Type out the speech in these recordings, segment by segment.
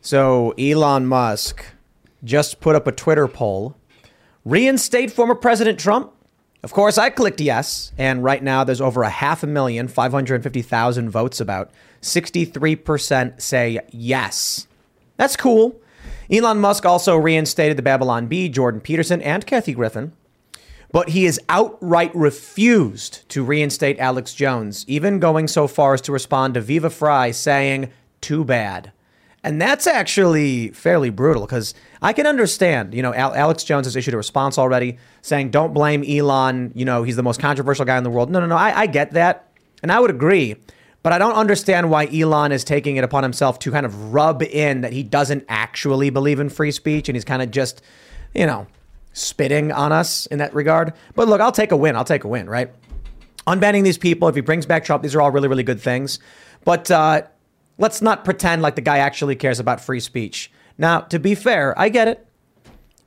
So Elon Musk just put up a Twitter poll. Reinstate former President Trump? Of course, I clicked yes, and right now there's over a half a million, 550,000 votes about. 63% say yes. That's cool. Elon Musk also reinstated the Babylon Bee, Jordan Peterson, and Kathy Griffin. But he has outright refused to reinstate Alex Jones, even going so far as to respond to Viva Frei saying, too bad. And that's actually fairly brutal because I can understand, you know, Al- Alex Jones has issued a response already saying, don't blame Elon. You know, he's the most controversial guy in the world. No, no, no. I, I get that. And I would agree. But I don't understand why Elon is taking it upon himself to kind of rub in that he doesn't actually believe in free speech and he's kind of just, you know, spitting on us in that regard. But look, I'll take a win. I'll take a win, right? Unbanning these people, if he brings back Trump, these are all really, really good things. But uh, let's not pretend like the guy actually cares about free speech. Now, to be fair, I get it.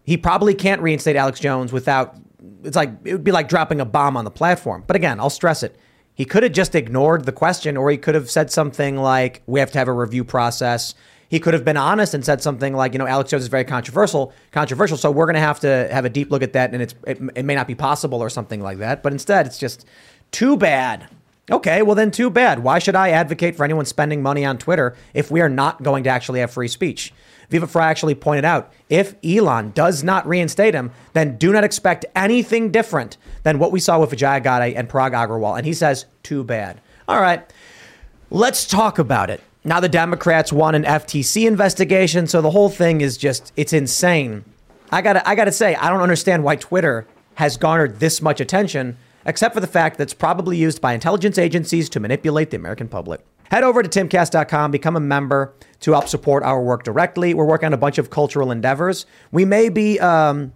He probably can't reinstate Alex Jones without, it's like, it would be like dropping a bomb on the platform. But again, I'll stress it. He could have just ignored the question, or he could have said something like, we have to have a review process. He could have been honest and said something like, you know, Alex Jones is very controversial, controversial, so we're going to have to have a deep look at that, and it's it, it may not be possible or something like that. But instead, it's just too bad. Okay, well then, too bad. Why should I advocate for anyone spending money on Twitter if we are not going to actually have free speech? Viva Frei actually pointed out if Elon does not reinstate him, then do not expect anything different than what we saw with Vijay Gadde and Parag Agrawal. And he says, too bad. All right, let's talk about it. Now, the Democrats want an FTC investigation, so the whole thing is just, it's insane. I gotta, I gotta say, I don't understand why Twitter has garnered this much attention, except for the fact that it's probably used by intelligence agencies to manipulate the American public. Head over to timcast.com, become a member to help support our work directly. We're working on a bunch of cultural endeavors. We may be um,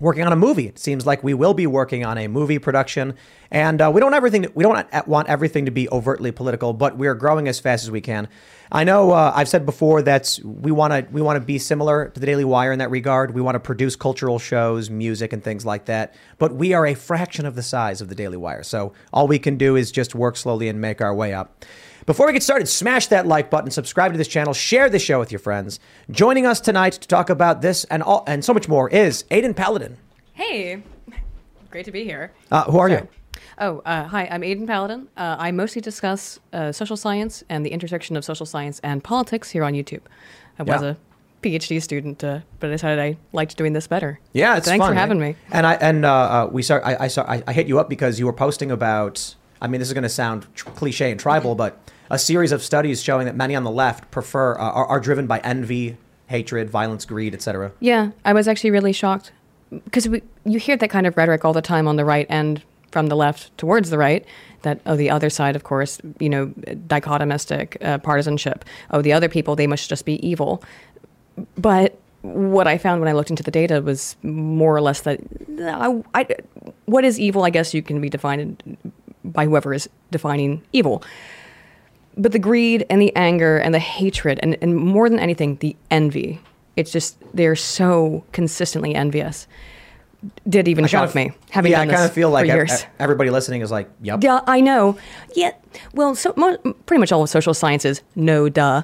working on a movie. It seems like we will be working on a movie production, and uh, we don't everything. We don't want everything to be overtly political, but we are growing as fast as we can. I know uh, I've said before that we want to we want to be similar to the Daily Wire in that regard. We want to produce cultural shows, music, and things like that. But we are a fraction of the size of the Daily Wire, so all we can do is just work slowly and make our way up. Before we get started, smash that like button, subscribe to this channel, share this show with your friends. Joining us tonight to talk about this and all and so much more is Aydin Paladin. Hey, great to be here. Uh, who are Sorry. you? Oh, uh, hi, I'm Aydin Paladin. Uh, I mostly discuss uh, social science and the intersection of social science and politics here on YouTube. I was Yeah. a PhD student, uh, but I decided I liked doing this better. Yeah, it's Thanks fun, for having right? me. And I and uh, uh, we saw I, I saw I, I hit you up because you were posting about. I mean, this is going to sound tr- cliche and tribal, but a series of studies showing that many on the left prefer uh, are, are driven by envy, hatred, violence, greed, etc. Yeah, I was actually really shocked because you hear that kind of rhetoric all the time on the right and from the left towards the right. That oh, the other side, of course, you know, dichotomistic uh, partisanship. Oh, the other people, they must just be evil. But what I found when I looked into the data was more or less that I, I, what is evil? I guess you can be defined by whoever is defining evil. But the greed and the anger and the hatred and, and more than anything, the envy. It's just they're so consistently envious. Did even I kind shock of- me having yeah, done I kind this of feel like for years. everybody listening is like, "Yep." Yeah, I know. Yeah, well, so mo- pretty much all of social sciences, no duh,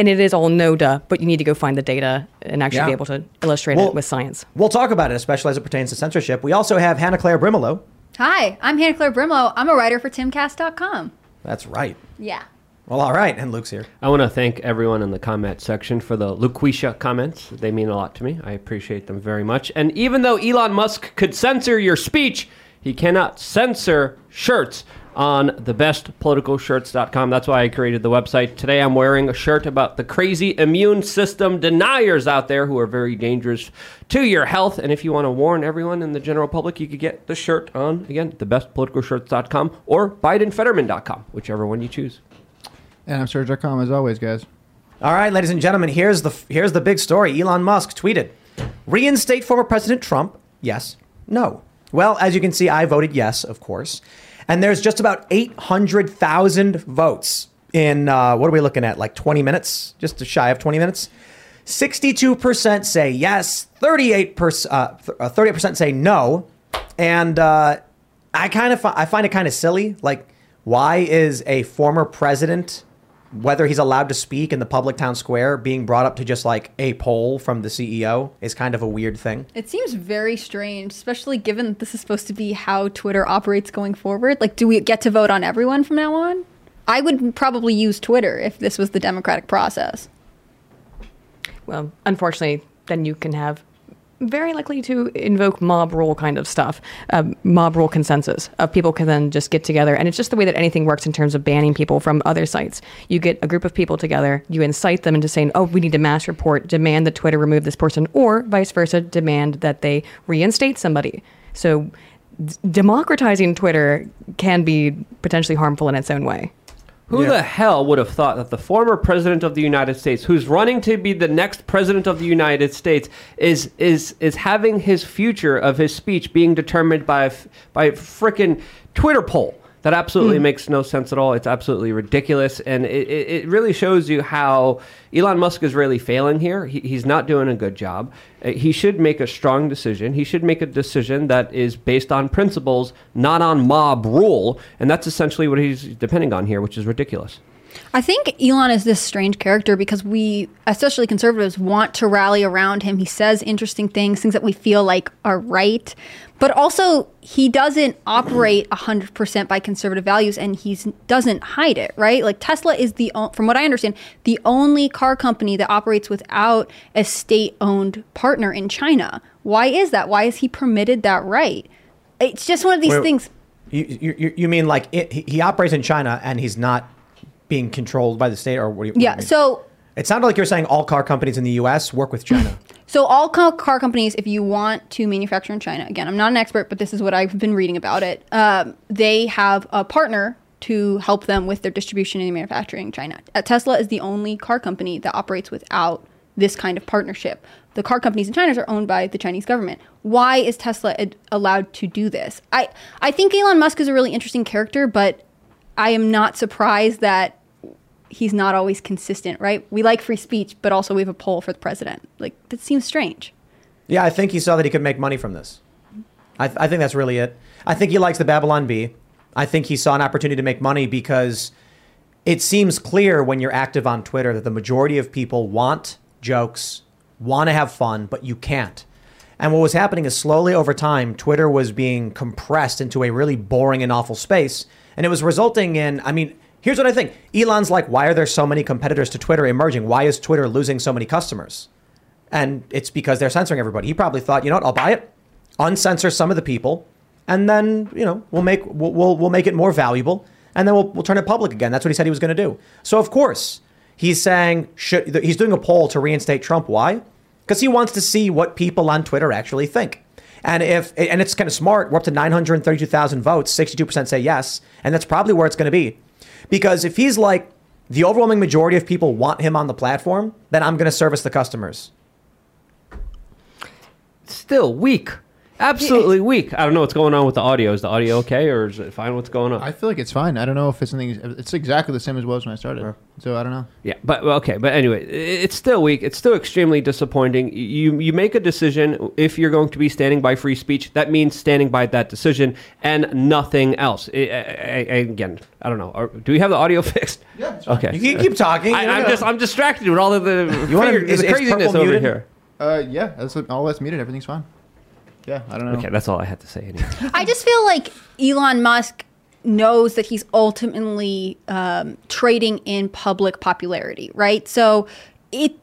and it is all no duh. But you need to go find the data and actually Yeah. be able to illustrate Well- it with science. We'll talk about it, especially as it pertains to censorship. We also have Hannah Claire Brimelow. Hi, I'm Hannah Claire Brimelow. I'm a writer for timcast.com. That's right. Yeah. Well, all right, and Luke's here. I want to thank everyone in the comment section for the Luquisha comments. They mean a lot to me. I appreciate them very much. And even though Elon Musk could censor your speech, he cannot censor shirts on thebestpoliticalshirts.com. That's why I created the website. Today I'm wearing a shirt about the crazy immune system deniers out there who are very dangerous to your health. And if you want to warn everyone in the general public, you could get the shirt on, again, thebestpoliticalshirts.com or BidenFetterman.com, whichever one you choose. And I'm Serge.com as always, guys. All right, ladies and gentlemen, here's the here's the big story. Elon Musk tweeted, "Reinstate former President Trump." Yes. No. Well, as you can see, I voted yes, of course. And there's just about 800,000 votes in uh, what are we looking at? Like 20 minutes, just shy of 20 minutes. 62% say yes, 38% uh, uh, 38% say no, and uh, I kind of I find it kind of silly. Like, why is a former president, whether he's allowed to speak in the public town square, being brought up to just like a poll from the CEO is kind of a weird thing. It seems very strange, especially given that this is supposed to be how Twitter operates going forward. Like, do we get to vote on everyone from now on? I would probably use Twitter if this was the democratic process. Well, unfortunately, then you can have very likely to invoke mob rule kind of stuff, um, mob rule consensus of people can then just get together. And it's just the way that anything works in terms of banning people from other sites. You get a group of people together, you incite them into saying, oh, we need to mass report, demand that Twitter remove this person, or vice versa, demand that they reinstate somebody. So d- democratizing Twitter can be potentially harmful in its own way. Who Yeah. the hell would have thought that the former president of the United States, who's running to be the next president of the United States, is is is having his future of his speech being determined by a by a frickin' Twitter poll? That absolutely makes no sense at all. It's absolutely ridiculous, and it, it, it really shows you how Elon Musk is really failing here. He, he's not doing a good job. Uh, He should make a strong decision. He should make a decision that is based on principles, not on mob rule, and that's essentially what he's depending on here, which is ridiculous. I think Elon is this strange character because we, especially conservatives, want to rally around him. He says interesting things, things that we feel like are right. But also, he doesn't operate 100% by conservative values and he doesn't hide it, right? Like Tesla is the, from what I understand, the only car company that operates without a state owned partner in China. Why is that? Why is he permitted that right? It's just one of these Wait, things. You, you, you- mean like it, he, operates in China and he's not being controlled by the state, or what do you? what do you Yeah. So it sounded like you're saying all car companies in the U.S. work with China. So all car companies, if you want to manufacture in China, again, I'm not an expert, but this is what I've been reading about it. Um, they have a partner to help them with their distribution and manufacturing in China. Uh, Tesla is the only car company that operates without this kind of partnership. The car companies in China are owned by the Chinese government. Why is Tesla ad- allowed to do this? I I think Elon Musk is a really interesting character, but I am not surprised that he's not always consistent, right? We like free speech, but also we have a poll for the president. Like that seems strange. yeah, I think he saw that he could make money from this. I, I think that's really it. I think he likes the Babylon Bee. I think he saw an opportunity to make money because it seems clear when you're active on Twitter that the majority of people want jokes, want to have fun, but you can't. And what was happening is slowly over time, Twitter was being compressed into a really boring and awful space. And it was resulting in, I mean, here's what I think Elon's like, why are there so many competitors to Twitter emerging? Why is Twitter losing so many customers? And it's because they're censoring everybody. He probably thought, you know what, I'll buy it, uncensor some of the people, and then, you know, we'll make, we'll, we'll, we'll make it more valuable, and then we'll, we'll turn it public again. That's what he said he was going to do. So, of course, he's saying, should, he's doing a poll to reinstate Trump. Why? Because he wants to see what people on Twitter actually think. And if and it's kind of smart, we're up to 932,000 votes, 62% say yes, and that's probably where it's going to be. Because if he's like the overwhelming majority of people want him on the platform, then I'm going to service the customers. Still weak. Absolutely weak. I don't know what's going on with the audio. Is the audio okay, or is it fine? What's going on? I feel like it's fine. I don't know if it's something. It's exactly the same as it was when I started. So I don't know. Yeah, but well, okay, but anyway, it's still weak. It's still extremely disappointing. You you make a decision if you're going to be standing by free speech. That means standing by that decision and nothing else. I, I, I, again, I don't know. Are- Do we have the audio fixed? Yeah. Okay. You can keep talking. I, I'm just I'm distracted with all of the, You wanna- figure- is- the craziness purple over muted? here. Uh, yeah, that's all that's muted. Everything's fine. Yeah, I don't know. Okay, that's all I had to say. Anyway. I just feel like Elon Musk knows that he's ultimately um, trading in public popularity, right? So it.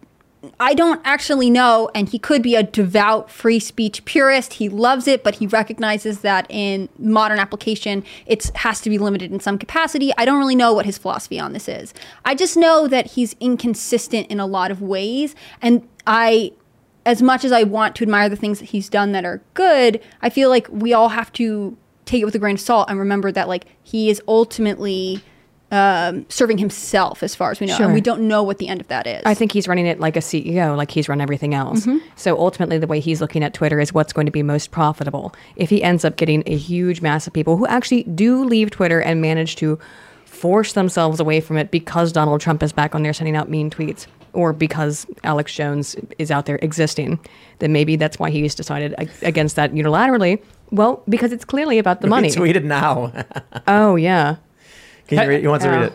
I don't actually know, and he could be a devout free speech purist. He loves it, but he recognizes that in modern application, it has to be limited in some capacity. I don't really know what his philosophy on this is. I just know that he's inconsistent in a lot of ways, and I as much as I want to admire the things that he's done that are good, I feel like we all have to take it with a grain of salt and remember that like he is ultimately um, serving himself, as far as we know, Sure. and we don't know what the end of that is. I think he's running it like a CEO, like he's run everything else. So ultimately, the way he's looking at Twitter is what's going to be most profitable. If he ends up getting a huge mass of people who actually do leave Twitter and manage to force themselves away from it because Donald Trump is back on there sending out mean tweets, or because Alex Jones is out there existing, then maybe that's why he's decided against that unilaterally. Well, because it's clearly about the money. He tweeted now. Oh yeah. Can you read? He wants to read Oh. it.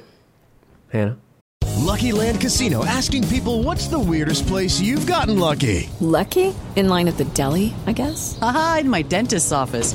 Hannah. Lucky Land Casino asking people what's the weirdest place you've gotten lucky? Lucky? In line at the deli, I guess? Aha, in my dentist's office.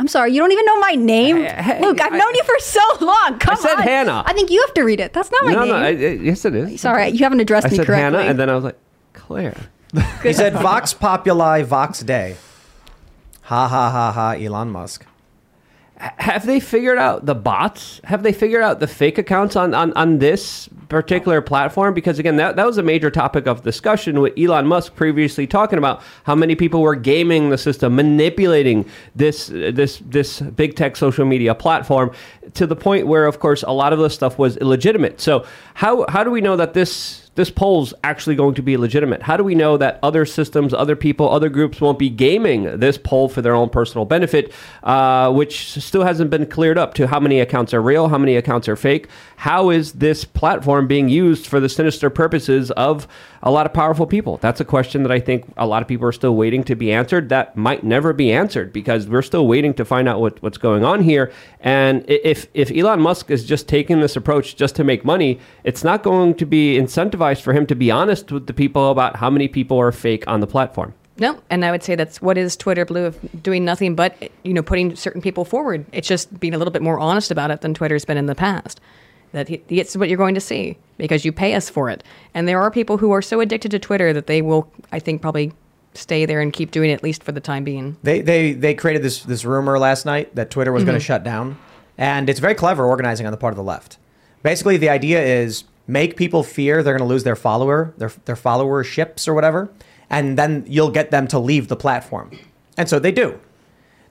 I'm sorry, you don't even know my name, hey, Luke. I've I- known you for so long. Come I said on. Hannah. I think you have to read it. That's not my no, name. no. I, I- yes, it is. sorry, you haven't addressed I me said correctly. Hannah, and then I was like, Claire. He said Vox Populi Vox Day. Ha ha ha ha Elon Musk. Have they figured out the bots? Have they figured out the fake accounts on, on, on this particular platform? Because again, that, that was a major topic of discussion with Elon Musk previously talking about how many people were gaming the system, manipulating this this this big tech social media platform to the point where, of course, a lot of this stuff was illegitimate. So how how do we know that this this poll's actually going to be legitimate? How do we know that other systems, other people, other groups won't be gaming this poll for their own personal benefit, uh, which still hasn't been cleared up to how many accounts are real, how many accounts are fake? How is this platform being used for the sinister purposes of a lot of powerful people? That's a question that I think a lot of people are still waiting to be answered. That might never be answered because we're still waiting to find out what, what's going on here. And if if Elon Musk is just taking this approach just to make money, it's not going to be incentivized for him to be honest with the people about how many people are fake on the platform. No, and I would say that's what is Twitter Blue of doing nothing but you know putting certain people forward. It's just being a little bit more honest about it than Twitter's been in the past. That it's what you're going to see because you pay us for it. And there are people who are so addicted to Twitter that they will, I think, probably stay there and keep doing it at least for the time being. They they they created this this rumor last night that Twitter was going to mm-hmm. shut down, and it's very clever organizing on the part of the left. Basically, the idea is make people fear they're going to lose their follower their their followerships or whatever, and then you'll get them to leave the platform, and so they do.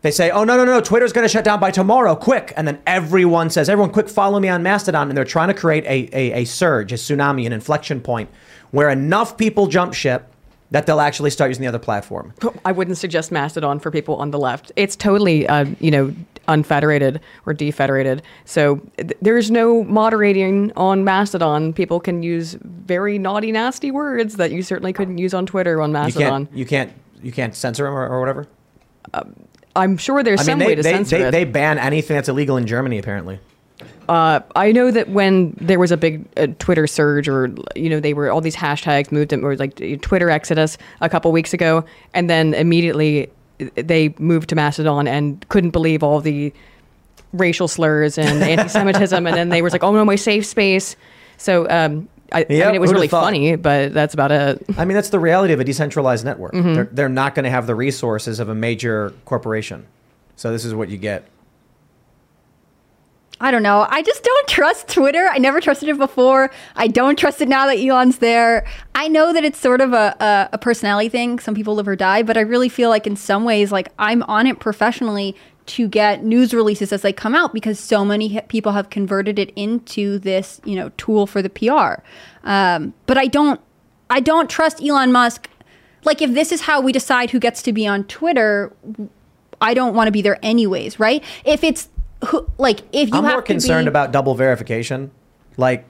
They say, "Oh no, no, no! Twitter's going to shut down by tomorrow, quick!" And then everyone says, "Everyone, quick, follow me on Mastodon!" And they're trying to create a, a, a surge, a tsunami, an inflection point, where enough people jump ship that they'll actually start using the other platform. I wouldn't suggest Mastodon for people on the left. It's totally, uh, you know, unfederated or defederated. So th- there's no moderating on Mastodon. People can use very naughty, nasty words that you certainly couldn't use on Twitter on Mastodon. You can't, you can't, you can't censor them or, or whatever. I'm sure there's I some mean, way to they, censor they, it. they ban anything that's illegal in Germany, apparently. I know that when there was a big uh, Twitter surge, or you know, they were all these hashtags moved, or like Twitter exodus a couple weeks ago, and then immediately they moved to Mastodon and couldn't believe all the racial slurs and anti-Semitism, and then they were like, "Oh no, my safe space." So um, I, I mean, it was really funny, but that's about it. I mean, that's the reality of a decentralized network. Mm-hmm. They're, they're not going to have the resources of a major corporation. So this is what you get. I don't know. I just don't trust Twitter. I never trusted it before. I don't trust it now that Elon's there. I know that it's sort of a, a, a personality thing. Some people live or die, but I really feel like in some ways, like I'm on it professionally to get news releases as they come out because so many people have converted it into this, you know, tool for the PR. Um, but I don't, I don't trust Elon Musk. Like if this is how we decide who gets to be on Twitter, I don't want to be there anyways, right? If it's who, like if you I'm more concerned be, about double verification. Like,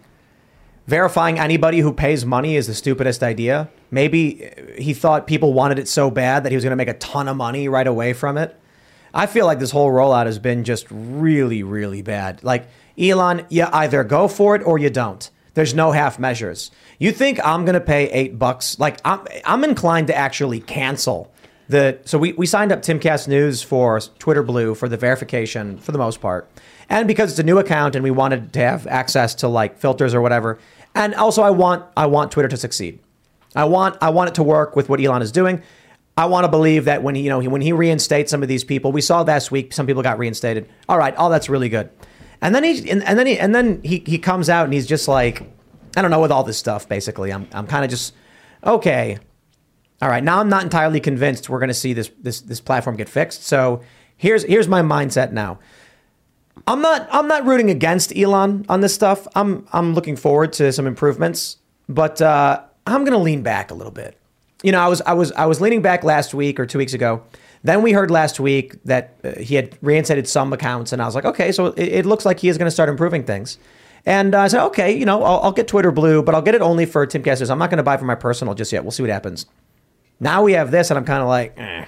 verifying anybody who pays money is the stupidest idea. Maybe he thought people wanted it so bad that he was going to make a ton of money right away from it. I feel like this whole rollout has been just really, really bad. Like, Elon, you either go for it or you don't. There's no half measures. You think I'm going to pay eight bucks? Like, I'm, I'm inclined to actually cancel the. So we, we signed up Timcast News for Twitter Blue for the verification for the most part. And because it's a new account and we wanted to have access to like filters or whatever. And also I want I want Twitter to succeed. I want I want it to work with what Elon is doing. I want to believe that when he, you know, when he reinstates some of these people, we saw last week some people got reinstated. All right, all that's really good. And then he, and, then he, and then he, he comes out and he's just like, I don't know, with all this stuff. Basically, I'm, I'm kind of just okay. All right, now I'm not entirely convinced we're going to see this, this, this platform get fixed. So here's, here's my mindset now. I'm not, I'm not rooting against Elon on this stuff. I'm, I'm looking forward to some improvements, but uh, I'm going to lean back a little bit you know, I was I was I was leaning back last week or two weeks ago. Then we heard last week that uh, he had reinstated some accounts, and I was like, okay, so it, it looks like he is going to start improving things. And uh, I said, okay, you know, I'll, I'll, get Twitter Blue, but I'll get it only for Timcasters. I'm not going to buy for my personal just yet. We'll see what happens. Now we have this, and I'm kind of like, eh.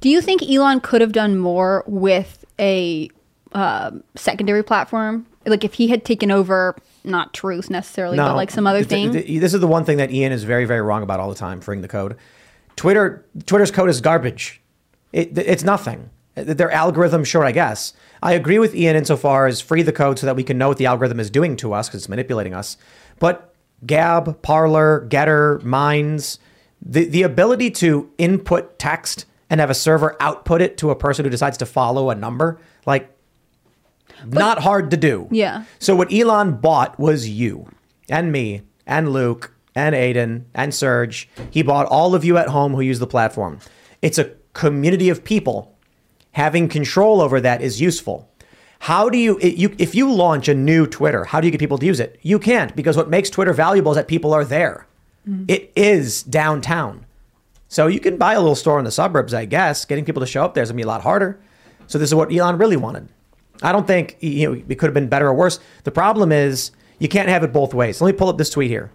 Do you think Elon could have done more with a uh, secondary platform? Like if he had taken over not truth necessarily, but like some other thing. this is the one thing that Ian is very, very wrong about all the time, freeing the code. Twitter, Twitter's code is garbage. It, it's nothing. Their algorithm, sure, I guess. I agree with Ian insofar as free the code so that we can know what the algorithm is doing to us because it's manipulating us. But Gab, Parler, Gettr, Minds, the, the ability to input text and have a server output it to a person who decides to follow a number, like but, not hard to do. Yeah. So what Elon bought was you and me and Luke and Aydin and Serge. He bought all of you at home who use the platform. It's a community of people. Having control over that is useful. How do you, you if you launch a new Twitter, how do you get people to use it? You can't because what makes Twitter valuable is that people are there. Mm-hmm. It is downtown. So you can buy a little store in the suburbs, I guess. Getting people to show up there is gonna be a lot harder. So this is what Elon really wanted. I don't think you know it could have been better or worse. The problem is you can't have it both ways. Let me pull up this tweet here.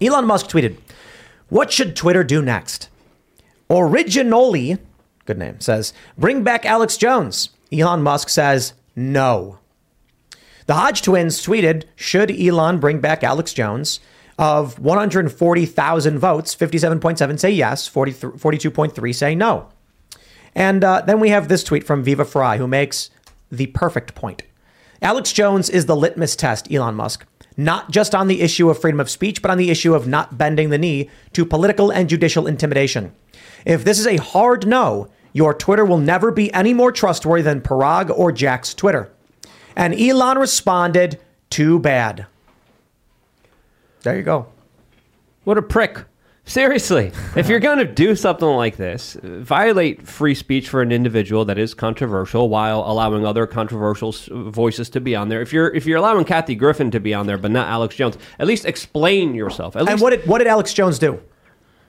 Elon Musk tweeted, "What should Twitter do next?" Originally, good name, says, "Bring back Alex Jones." Elon Musk says, "No." The Hodge twins tweeted, "Should Elon bring back Alex Jones?" Of 140,000 votes, 57.7 say yes, 42.3 say no. And uh, then we have this tweet from Viva Frei, who makes the perfect point. Alex Jones is the litmus test, Elon Musk, not just on the issue of freedom of speech, but on the issue of not bending the knee to political and judicial intimidation. If this is a hard no, your Twitter will never be any more trustworthy than Parag or Jack's Twitter. And Elon responded, too bad. There you go. What a prick. Seriously, if you're going to do something like this, violate free speech for an individual that is controversial while allowing other controversial voices to be on there. If you're if you're allowing Kathy Griffin to be on there but not Alex Jones, at least explain yourself. At and what did what did Alex Jones do?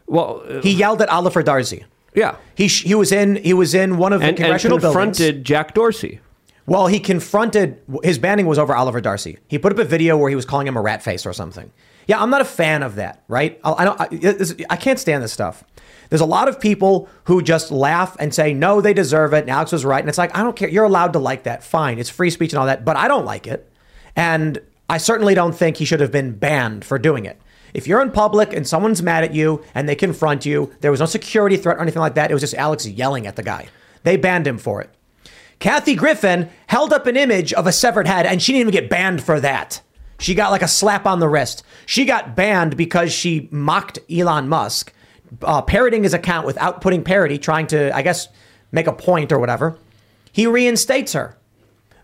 Well, uh, he yelled at Oliver Darcy. Yeah, he he was in he was in one of the and, congressional and confronted buildings. Jack Dorsey. Well, he confronted his banning was over Oliver Darcy. He put up a video where he was calling him a rat face or something. Yeah, I'm not a fan of that, right? I, I don't. I, I, can't stand this stuff. There's a lot of people who just laugh and say, no, they deserve it. And Alex was right. And it's like, I don't care. You're allowed to like that. Fine. It's free speech and all that. But I don't like it. And I certainly don't think he should have been banned for doing it. If you're in public and someone's mad at you and they confront you, there was no security threat or anything like that. It was just Alex yelling at the guy. They banned him for it. Kathy Griffin held up an image of a severed head and she didn't even get banned for that. She got like a slap on the wrist. She got banned because she mocked Elon Musk, uh, parroting his account without putting parody, trying to, I guess, make a point or whatever. He reinstates her.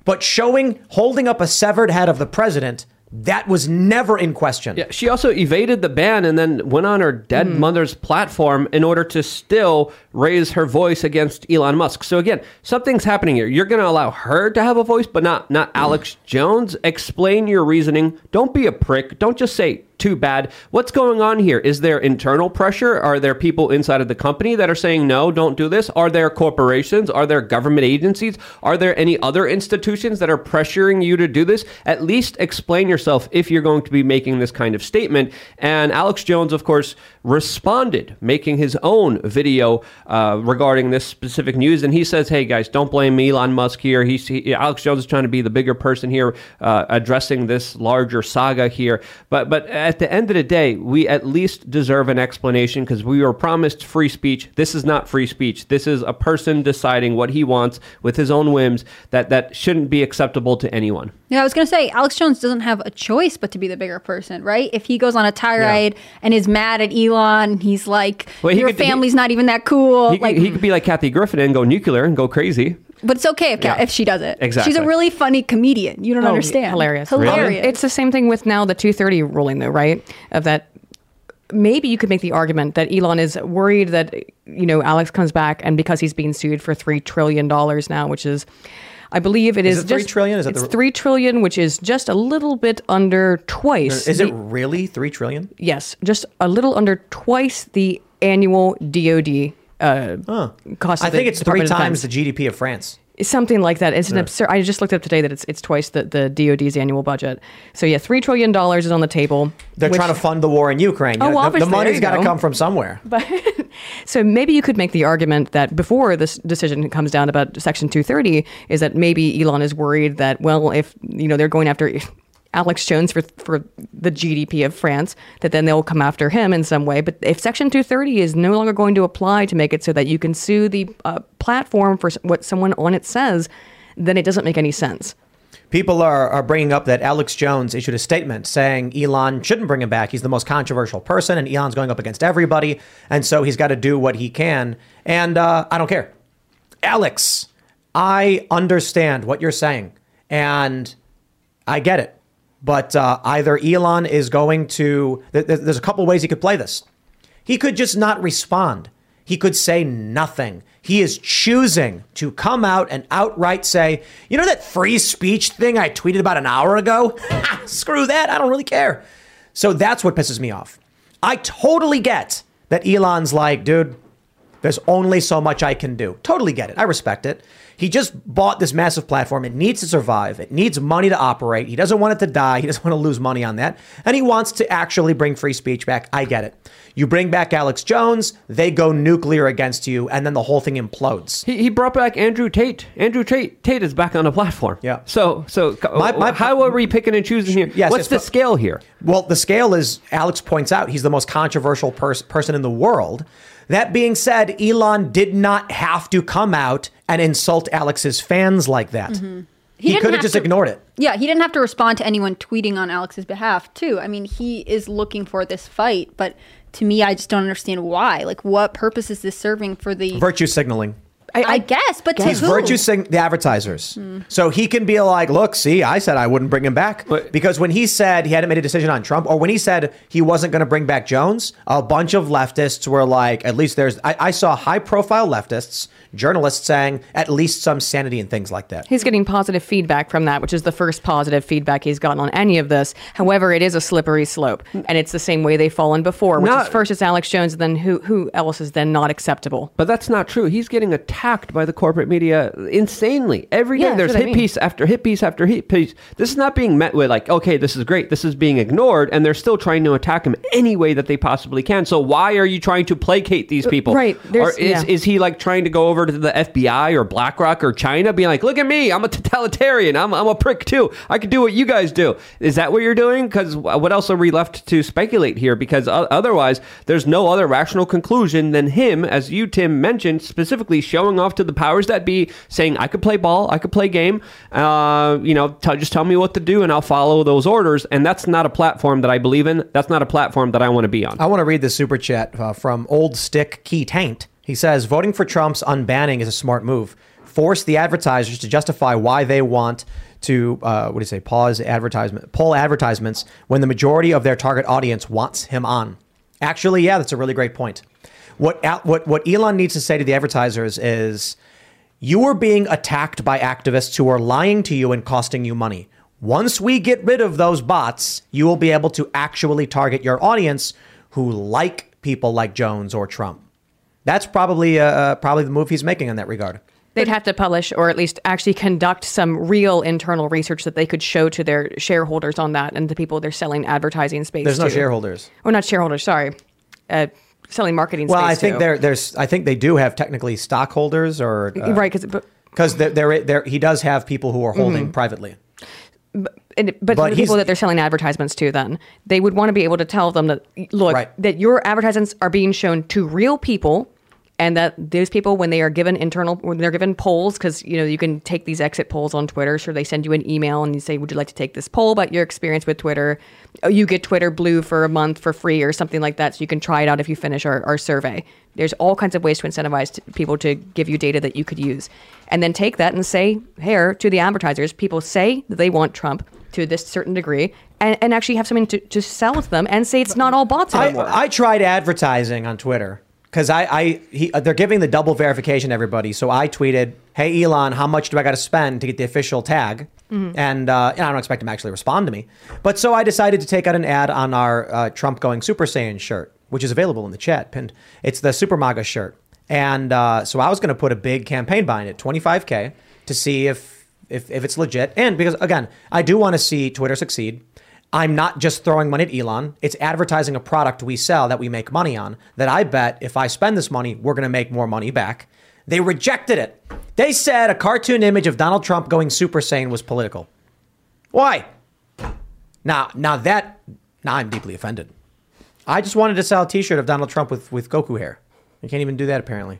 But showing, holding up a severed head of the president that was never in question. Yeah, she also evaded the ban and then went on her dead mm. mother's platform in order to still raise her voice against Elon Musk. So again, something's happening here. You're going to allow her to have a voice, but not not Alex Jones. Explain your reasoning. Don't be a prick. Don't just say too bad. What's going on here? Is there internal pressure? Are there people inside of the company that are saying, no, don't do this? Are there corporations? Are there government agencies? Are there any other institutions that are pressuring you to do this? At least explain yourself if you're going to be making this kind of statement. And Alex Jones, of course, responded, making his own video uh, regarding this specific news. And he says, hey, guys, don't blame Elon Musk here. He's, he, Alex Jones is trying to be the bigger person here, uh, addressing this larger saga here. But, but at the end of the day, we at least deserve an explanation because we were promised free speech. This is not free speech. This is a person deciding what he wants with his own whims. That that shouldn't be acceptable to anyone. Yeah, I was gonna say Alex Jones doesn't have a choice but to be the bigger person, right? If he goes on a tirade and is mad at Elon, he's like, Well, he "Your could- he- family's not even that cool." He, like, he could be like Kathy Griffin and go nuclear and go crazy. But it's okay if, Yeah. if she does it. Exactly. She's a really funny comedian. You don't Oh, understand. Hilarious. Hilarious. It's the same thing with now the 230 ruling, though, right? Of that. Maybe you could make the argument that Elon is worried that you know Alex comes back, and because he's being sued for three trillion dollars now, which is, I believe it Is is, it three just trillion? Is that it's the- three trillion, which is just a little bit under twice. Is the- it really three trillion? Yes, just a little under twice the annual DoD uh, cost. I think it's three Department of times the GDP of France. Something like that. It's an Yeah. absurd. I just looked up today that it's it's twice the, the DoD's annual budget. So yeah, three trillion dollars is on the table. They're which- trying to fund the war in Ukraine. Oh, know, the- the, money's got to come from somewhere. But so maybe you could make the argument that before this decision comes down about Section 230 is that maybe Elon is worried that well, if you know they're going after Alex Jones for for the GDP of France, that then they'll come after him in some way. But if Section 230 is no longer going to apply to make it so that you can sue the uh, platform for what someone on it says, then it doesn't make any sense. People are, are bringing up that Alex Jones issued a statement saying Elon shouldn't bring him back. He's the most controversial person, and Elon's going up against everybody, and so he's got to do what he can. And uh, I don't care. Alex, I understand what you're saying, and I get it. But uh, either Elon is going to, th- th- there's a couple ways he could play this. He could just not respond. He could say nothing. He is choosing to come out and outright say, you know, that free speech thing I tweeted about an hour ago? Screw that. I don't really care. So that's what pisses me off. I totally get that Elon's like, dude, there's only so much I can do. Totally get it. I respect it. He just bought this massive platform. It needs to survive. It needs money to operate. He doesn't want it to die. He doesn't want to lose money on that. And he wants to actually bring free speech back. I get it. You bring back Alex Jones, they go nuclear against you, and then the whole thing implodes. He, he brought back Andrew Tate. Andrew Tate Tate is back on the platform. Yeah. So so My- my- how are we picking and choosing here? Yes, What's yes, the but- scale here? Well, the scale is, Alex points out, he's the most controversial pers- person in the world. That being said, Elon did not have to come out and insult Alex's fans like that. Mm-hmm. He He, could have have just to- ignored it. Yeah, he didn't have to respond to anyone tweeting on Alex's behalf, too. I mean, he is looking for this fight, but to me, I just don't understand why. Like, what purpose is this serving for the? Virtue signaling. I, guess, but to He's who? virtue sign the advertisers. Hmm. So he can be like, look, see, I said I wouldn't bring him back. because when he said he hadn't made a decision on Trump, or when he said he wasn't going to bring back Jones, a bunch of leftists were like, at least there's, I, I saw high profile leftists, journalists saying at least some sanity and things like that. He's getting positive feedback from that, which is the first positive feedback he's gotten on any of this. However, it is a slippery slope, and it's the same way they've fallen before, which Not- is first it's Alex Jones, and then who who else is then not acceptable. But that's not true. He's getting attacked by the corporate media insanely every day. Yeah, There's what I hit mean. piece after hit piece after hit piece. This is not being met with like, okay, this is great. This is being ignored, and they're still trying to attack him any way that they possibly can. So why are you trying to placate these uh, people? right. Or is yeah. is he like trying to go over to the FBI or BlackRock or China, being like, look at me, I'm a totalitarian. I'm I'm a prick too. I can do what you guys do. Is that what you're doing? Because what else are we left to speculate here? Because otherwise, there's no other rational conclusion than him, as you Tim mentioned, specifically showing off to the powers that be, saying, "I could play ball, I could play game. Uh, you know, t- just tell me what to do, and I'll follow those orders." And that's not a platform that I believe in. That's not a platform that I want to be on. I want to read the super chat uh, from Old Stick Key Taint. He says, voting for Trump's unbanning is a smart move. Force the advertisers to justify why they want to, uh, what do you say, pause advertisement, pull advertisements when the majority of their target audience wants him on. Actually, yeah, that's a really great point. What, what, what Elon needs to say to the advertisers is, you are being attacked by activists who are lying to you and costing you money. Once we get rid of those bots, you will be able to actually target your audience who like people like Jones or Trump. That's probably uh, uh, probably the move he's making in that regard. They'd have to publish or at least actually conduct some real internal research that they could show to their shareholders on that and the people they're selling advertising space There's no shareholders. Or not shareholders, sorry. Uh, selling marketing Well, I think there, there's I think they do have technically stockholders or uh, Right, 'cause- but- because there, there, there he does have people who are holding Mhm. privately. it, And, but, But the people that they're selling advertisements to, then they would want to be able to tell them that look Right. that your advertisements are being shown to real people, and that those people, when they are given internal, when they're given polls, because you know you can take these exit polls on Twitter. Sure, they send you an email and you say, "Would you like to take this poll about your experience with Twitter?" Oh, You get Twitter Blue for a month for free or something like that, so you can try it out if you finish our, our survey. There's all kinds of ways to incentivize t- people to give you data that you could use, and then take that and say here to the advertisers. People say that they want Trump to this certain degree, and, and actually have something to, to sell to them, and say it's not all bots I. I tried advertising on Twitter because I, I he, uh, they're giving the double verification to everybody. So I tweeted, "Hey Elon, how much do I got to spend to get the official tag?" Mhm. And, uh, and I don't expect him to actually respond to me. But so I decided to take out an ad on our uh, Trump going Super Saiyan shirt, which is available in the chat pinned. It's the Super MAGA shirt. And uh, so I was going to put a big campaign behind it, 25K, to see if, if, if it's legit. And because, again, I do want to see Twitter succeed. I'm not just throwing money at Elon. It's advertising a product we sell that we make money on. That I bet if I spend this money, we're going to make more money back. They rejected it. They said a cartoon image of Donald Trump going Super Saiyan was political. Why? Now, now that now I'm deeply offended. I just wanted to sell a T-shirt of Donald Trump with with Goku hair. You can't even do that apparently.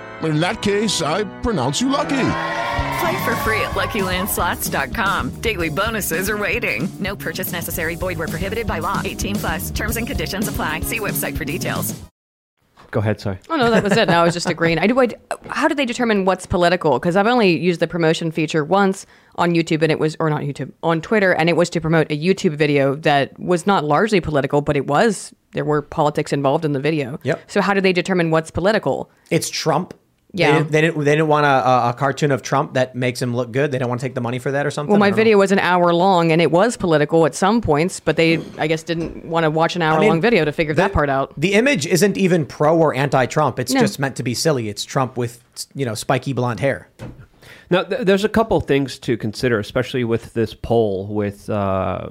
In that case, I pronounce you lucky. Play for free at LuckyLandSlots.com. Daily bonuses are waiting. No purchase necessary. Void were prohibited by law. 18 plus. Terms and conditions apply. See website for details. Go ahead, sorry. Oh no, that was it. No, I was just agreeing. I do. I, how do they determine what's political? Because I've only used the promotion feature once on YouTube, and it was, or not YouTube, on Twitter, and it was to promote a YouTube video that was not largely political, but it was. There were politics involved in the video. Yep. So how do they determine what's political? It's Trump. Yeah. They didn't, they didn't, they didn't want a, a, a cartoon of Trump that makes him look good. They don't want to take the money for that or something. Well, my don't know. video was an hour long, and it was political at some points, but they, I guess, didn't want to watch an hour long mean, video to figure that part out. The image isn't even pro or anti-Trump. It's No. just meant to be silly. It's Trump with you know spiky blonde hair. Now, th- there's a couple things to consider, especially with this poll with uh,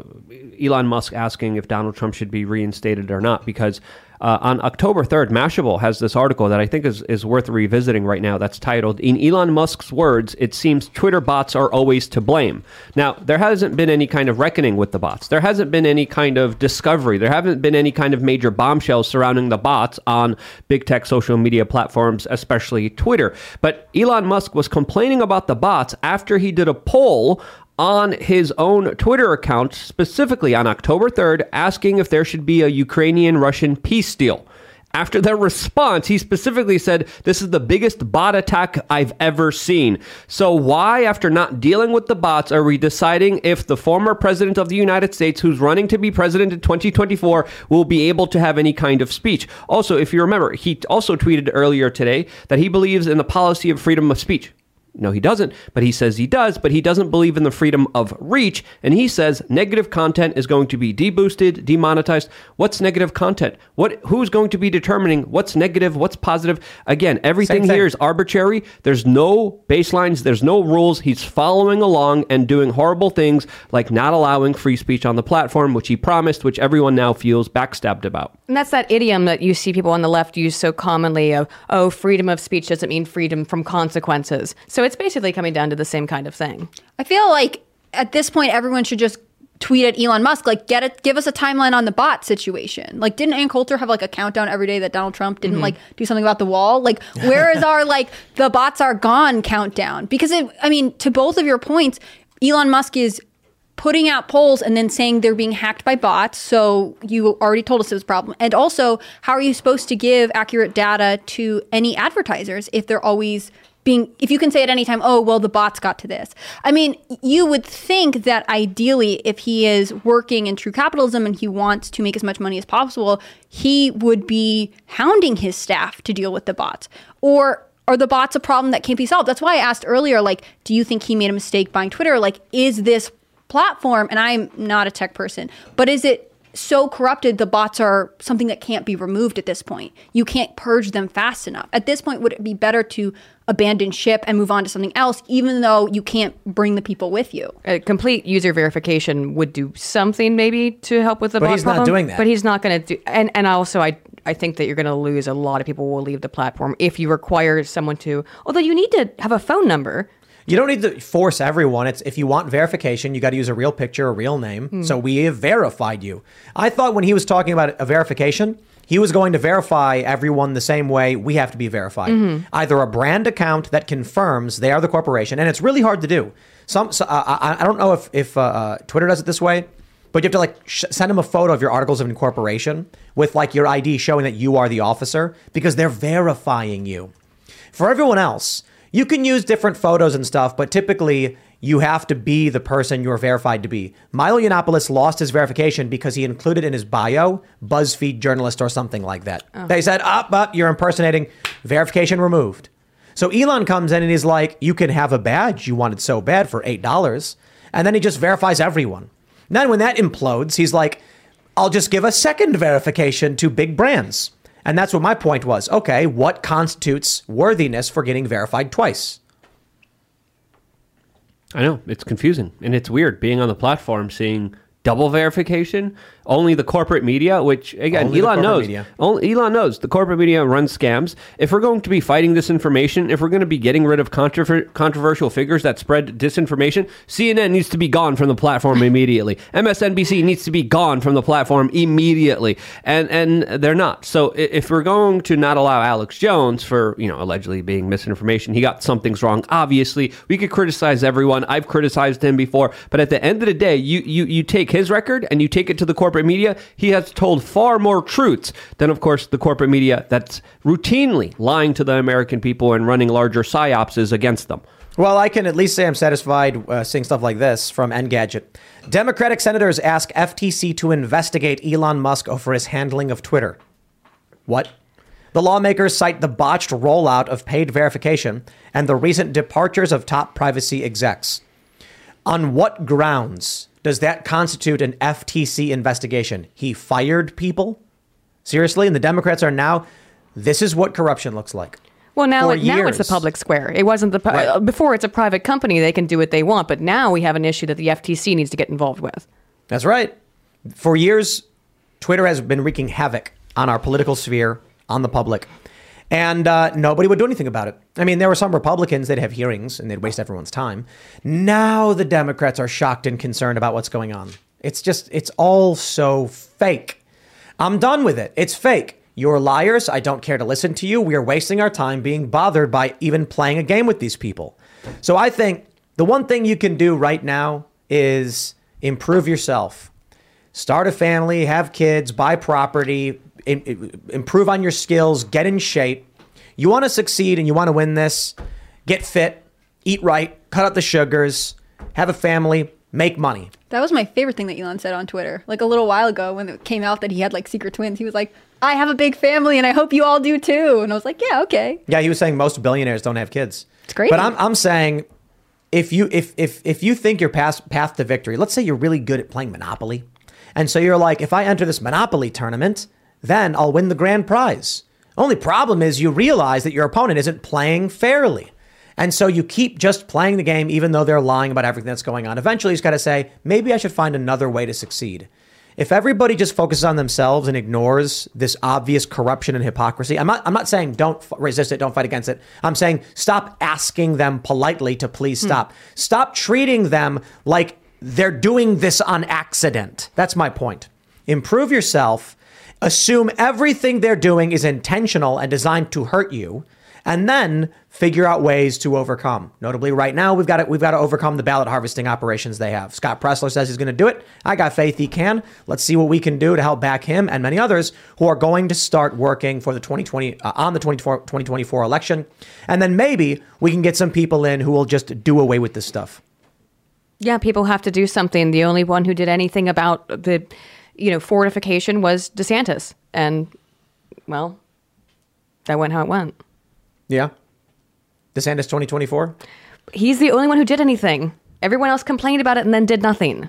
Elon Musk asking if Donald Trump should be reinstated or not. Because uh, on October 3rd, Mashable has this article that I think is, is worth revisiting right now that's titled, In Elon Musk's words, it seems Twitter bots are always to blame. Now, there hasn't been any kind of reckoning with the bots. There hasn't been any kind of discovery. There haven't been any kind of major bombshells surrounding the bots on big tech social media platforms, especially Twitter. But Elon Musk was complaining about the bots after he did a poll on his own Twitter account, specifically on October 3rd, asking if there should be a Ukrainian Russian peace deal. After their response, he specifically said, This is the biggest bot attack I've ever seen. So, why, after not dealing with the bots, are we deciding if the former president of the United States, who's running to be president in 2024, will be able to have any kind of speech? Also, if you remember, he also tweeted earlier today that he believes in the policy of freedom of speech. No, he doesn't, but he says he does, but he doesn't believe in the freedom of reach. And he says negative content is going to be deboosted, demonetized. What's negative content? What who's going to be determining what's negative, what's positive? Again, everything here is arbitrary. There's no baselines, there's no rules. He's following along and doing horrible things like not allowing free speech on the platform, which he promised, which everyone now feels backstabbed about. And that's that idiom that you see people on the left use so commonly of, oh, freedom of speech doesn't mean freedom from consequences. So it's basically coming down to the same kind of thing. I feel like at this point, everyone should just tweet at Elon Musk, like, get it, give us a timeline on the bot situation. Like, didn't Ann Coulter have like a countdown every day that Donald Trump didn't Mhm. like do something about the wall? Like, where is our like the bots are gone countdown? Because it, I mean, to both of your points, Elon Musk is putting out polls and then saying they're being hacked by bots. So you already told us it was a problem. And also, how are you supposed to give accurate data to any advertisers if they're always being if you can say at any time, oh well the bots got to this. I mean, you would think that ideally if he is working in true capitalism and he wants to make as much money as possible, he would be hounding his staff to deal with the bots. Or are the bots a problem that can't be solved? That's why I asked earlier, like, do you think he made a mistake buying Twitter? Like, is this platform, and I'm not a tech person, but is it so corrupted the bots are something that can't be removed at this point. You can't purge them fast enough. At this point would it be better to abandon ship and move on to something else even though you can't bring the people with you? A complete user verification would do something maybe to help with the problem. But bot he's not doing that. But he's not going to do. And and also I I think that you're going to lose a lot of people will leave the platform if you require someone to. Although you need to have a phone number. You don't need to force everyone. It's if you want verification, you got to use a real picture, a real name. Hmm. So we have verified you. I thought when he was talking about a verification, he was going to verify everyone the same way we have to be verified. Mhm. Either a brand account that confirms they are the corporation, and it's really hard to do. Some, so, uh, I, I don't know if if uh, uh, Twitter does it this way, but you have to like sh- send them a photo of your articles of incorporation with like your ID showing that you are the officer because they're verifying you. For everyone else, you can use different photos and stuff, but typically you have to be the person you're verified to be. Milo Yiannopoulos lost his verification because he included in his bio BuzzFeed journalist or something like that. Oh. They said, ah, up, up, you're impersonating, verification removed. So Elon comes in and he's like, you can have a badge you wanted so bad for $8. And then he just verifies everyone. Then when that implodes, he's like, I'll just give a second verification to big brands. And that's what my point was. Okay, what constitutes worthiness for getting verified twice? I know it's confusing and it's weird being on the platform seeing double verification. Only the corporate media, which again Only Elon knows. media. Only, Elon knows the corporate media runs scams. If we're going to be fighting this information, if we're going to be getting rid of controver- controversial figures that spread disinformation, CNN needs to be gone from the platform immediately. MSNBC needs to be gone from the platform immediately, and and they're not. So if we're going to not allow Alex Jones for you know allegedly being misinformation, he got some things wrong. Obviously, we could criticize everyone. I've criticized him before, but at the end of the day, you you you take his record and you take it to the corporate media. He has told far more truths than, of course, the corporate media that's routinely lying to the American people and running larger psyopses against them. Well, I can at least say I'm satisfied uh, seeing stuff like this from Engadget. Democratic senators ask FTC to investigate Elon Musk over his handling of Twitter. What? The lawmakers cite the botched rollout of paid verification and the recent departures of top privacy execs. On what grounds does that constitute an FTC investigation? He fired people? Seriously? And the Democrats are now, this is what corruption looks like. Well, now it, now it's the public square. It wasn't the Right. uh, before. It's a private company; they can do what they want. But now we have an issue that the FTC needs to get involved with. That's right. For years, Twitter has been wreaking havoc on our political sphere, on the public, and uh, nobody would do anything about it. I mean, there were some Republicans that have hearings and they'd waste everyone's time. Now the Democrats are shocked and concerned about what's going on. It's just, it's all so fake. I'm done with it. It's fake. You're liars. I don't care to listen to you. We are wasting our time being bothered by even playing a game with these people. So I think the one thing you can do right now is improve yourself. Start a family, have kids, buy property, improve on your skills, get in shape. You want to succeed and you want to win this, get fit, eat right, cut out the sugars, have a family, make money. That was my favorite thing that Elon said on Twitter. Like a little while ago when it came out that he had like secret twins, he was like, I have a big family and I hope you all do too. And I was like, yeah, okay. Yeah, he was saying most billionaires don't have kids. It's great. But I'm, I'm saying if you if if if you think your path path to victory, let's say you're really good at playing Monopoly, and so you're like, if I enter this Monopoly tournament, then I'll win the grand prize. Only problem is you realize that your opponent isn't playing fairly. And so you keep just playing the game even though they're lying about everything that's going on. Eventually, he's got to say, maybe I should find another way to succeed. If everybody just focuses on themselves and ignores this obvious corruption and hypocrisy, I'm not, I'm not saying don't resist it, don't fight against it. I'm saying stop asking them politely to please hmm. stop. Stop treating them like they're doing this on accident. That's my point. Improve yourself, assume everything they're doing is intentional and designed to hurt you, and then figure out ways to overcome. Notably, right now we've got to, we've got to overcome the ballot harvesting operations they have. Scott Presler says he's going to do it. I got faith he can. Let's see what we can do to help back him and many others who are going to start working for the 2020 uh, on the 24 2024 election, and then maybe we can get some people in who will just do away with this stuff. Yeah, people have to do something. The only one who did anything about the, you know, fortification was DeSantis, and well, that went how it went. Yeah. DeSantis 2024. He's the only one who did anything. Everyone else complained about it and then did nothing.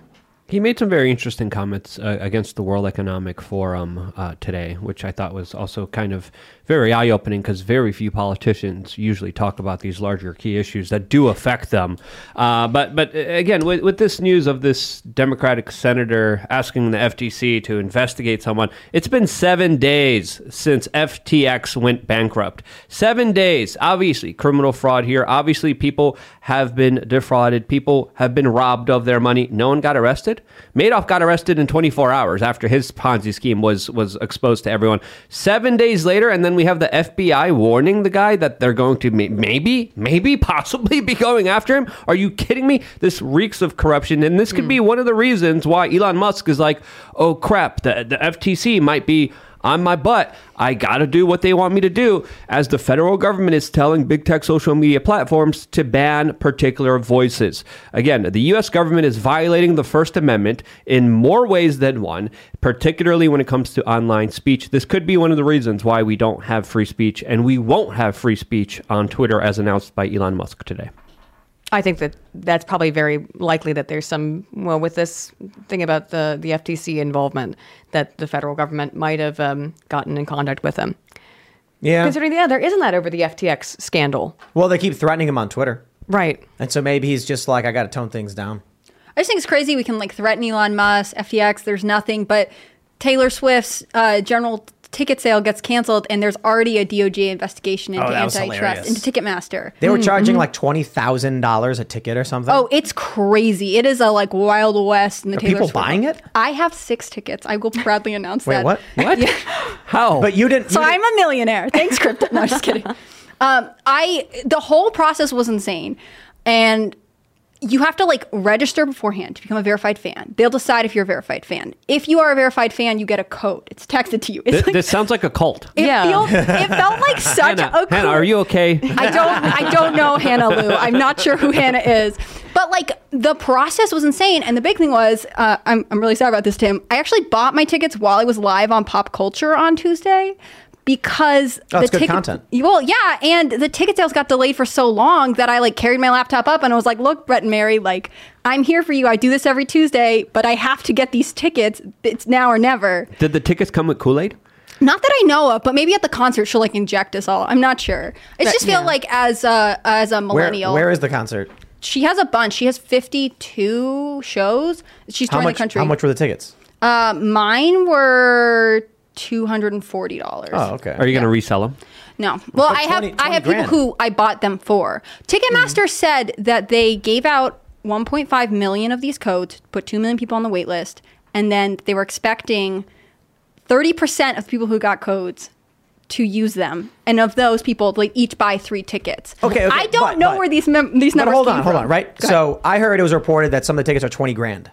He made some very interesting comments uh, against the World Economic Forum uh, today, which I thought was also kind of very eye opening because very few politicians usually talk about these larger key issues that do affect them. Uh, but but uh, again, with, with this news of this Democratic senator asking the FTC to investigate someone, it's been seven days since FTX went bankrupt. Seven days. Obviously, criminal fraud here. Obviously, people have been defrauded. People have been robbed of their money. No one got arrested. Madoff got arrested in 24 hours after his Ponzi scheme was was exposed to everyone. Seven days later, and then we have the FBI warning the guy that they're going to may- maybe, maybe, possibly be going after him. Are you kidding me? This reeks of corruption, and this could be hmm. one of the reasons why Elon Musk is like, "Oh crap, the the FTC might be." On my butt. I got to do what they want me to do as the federal government is telling big tech social media platforms to ban particular voices. Again, the US government is violating the First Amendment in more ways than one, particularly when it comes to online speech. This could be one of the reasons why we don't have free speech and we won't have free speech on Twitter as announced by Elon Musk today. I think that that's probably very likely that there's some well with this thing about the the FTC involvement that the federal government might have um, gotten in contact with him. Yeah. Considering yeah, there isn't that over the FTX scandal, Well, they keep threatening him on Twitter. right? And so maybe he's just like, I got to tone things down. I just think it's crazy. We can like threaten Elon Musk, FTX. There's nothing, but Taylor Swift's uh, general ticket sale gets canceled, and there's already a DOJ investigation into Oh, antitrust into Ticketmaster. They were Mm-hmm. charging like $20,000 a ticket or something. Oh, it's crazy! It is a like wild west in the Are Taylor people Swift buying it? I have six tickets. I will proudly announce Wait, that. what? What? How? But you didn't. So you I'm a millionaire. Thanks, crypto. No, just kidding. Um, I the whole process was insane, and you have to like register beforehand to become a verified fan. They'll decide if you're a verified fan. If you are a verified fan, you get a code. It's texted to you. It's Th- like, this sounds like a cult. it, feels, it felt like such Hannah, a cool. Hannah, are you okay? I don't I don't know Hannah Lou. I'm not sure who Hannah is. But like the process was insane. And the big thing was, uh, I'm, I'm really sorry about this, Tim. I actually bought my tickets while I was live on Pop Culture on Tuesday because Oh, good ticket- content. Well, yeah, and the ticket sales got delayed for so long that I like carried my laptop up and I was like, "Look, Brett and Mary, like I'm here for you. I do this every Tuesday, but I have to get these tickets. It's now or never." Did the tickets come with Kool Aid? Not that I know of, but maybe at the concert she'll like inject us all. I'm not sure. I just feel yeah. like as a as a where, millennial, where is the concert? she has a bunch. She has 52 shows. She's How touring much, the country. how much were the tickets? Uh, mine were two hundred and forty dollars. Oh, okay. Are you going to resell them? No. Well, like I have 20 I have 20 people who I bought them for. Ticketmaster mm. said that they gave out 1.5 million of these codes, put 2 million people on the wait list, and then they were expecting 30% of the people who got codes to use them. And of those people, like each buy 3 tickets. Okay, okay, I don't but- know but- where these mem- these But numbers hold came on, hold from. on, right? Go ahead. So I heard it was reported that some of the tickets are 20 grand.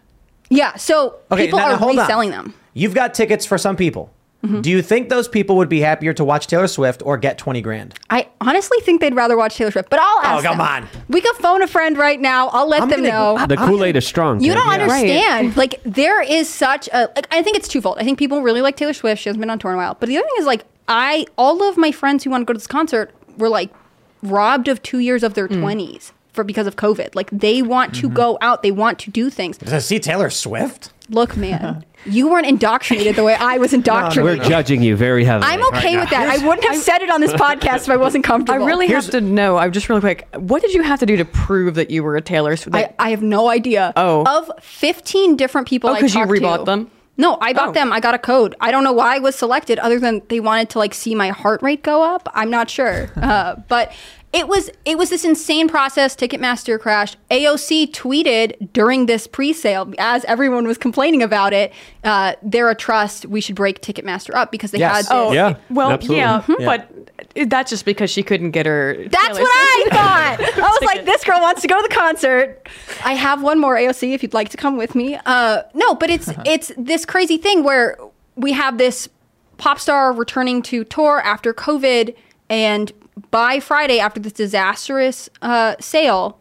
Yeah, so Okay, people now- now are hold on. reselling them. You've got tickets for some people. Mm-hmm. Do you think those people would be happier to watch Taylor Swift or get 20 grand? I honestly think they'd rather watch Taylor Swift, but I'll ask Oh, come them. on. We could phone a friend right now. I'll let I'm them gonna- know. The Kool Aid is strong. You Tim. don't understand. Like there is such a. Like, I think it's twofold. I think people really like Taylor Swift. She hasn't been on tour in a while. But the other thing is like I all of my friends who want to go to this concert were like robbed of two years of their twenties for because of COVID. Like they want Mm-hmm. to go out. They want to do things. To see Taylor Swift? Look, man, you weren't indoctrinated the way I was indoctrinated. We're judging you very heavily. I'm okay right with now. that. I wouldn't have said it on this podcast if I wasn't comfortable. I comfortable. really have to know. I'm just really quick. What did you have to do to prove that you were a Taylor Swift? I, I have no idea. Oh. Of 15 different people Oh, I 'cause you rebought to- them? No, I bought Oh. them. I got a code. I don't know why I was selected other than they wanted to like see my heart rate go up. I'm not sure. uh, but it was it was this insane process. Ticketmaster crashed. AOC tweeted during this pre-sale as everyone was complaining about it. Uh, they're a trust. We should break Ticketmaster up because they Yes. had this. oh, Yeah, Well, absolutely. yeah, Yeah. but that's just because she couldn't get her. That's Taylor what I thought. I was like, this girl wants to go to the concert. I have one more AOC if you'd like to come with me. Uh, no, but it's it's this crazy thing where we have this pop star returning to tour after COVID, and by Friday after this disastrous uh, sale.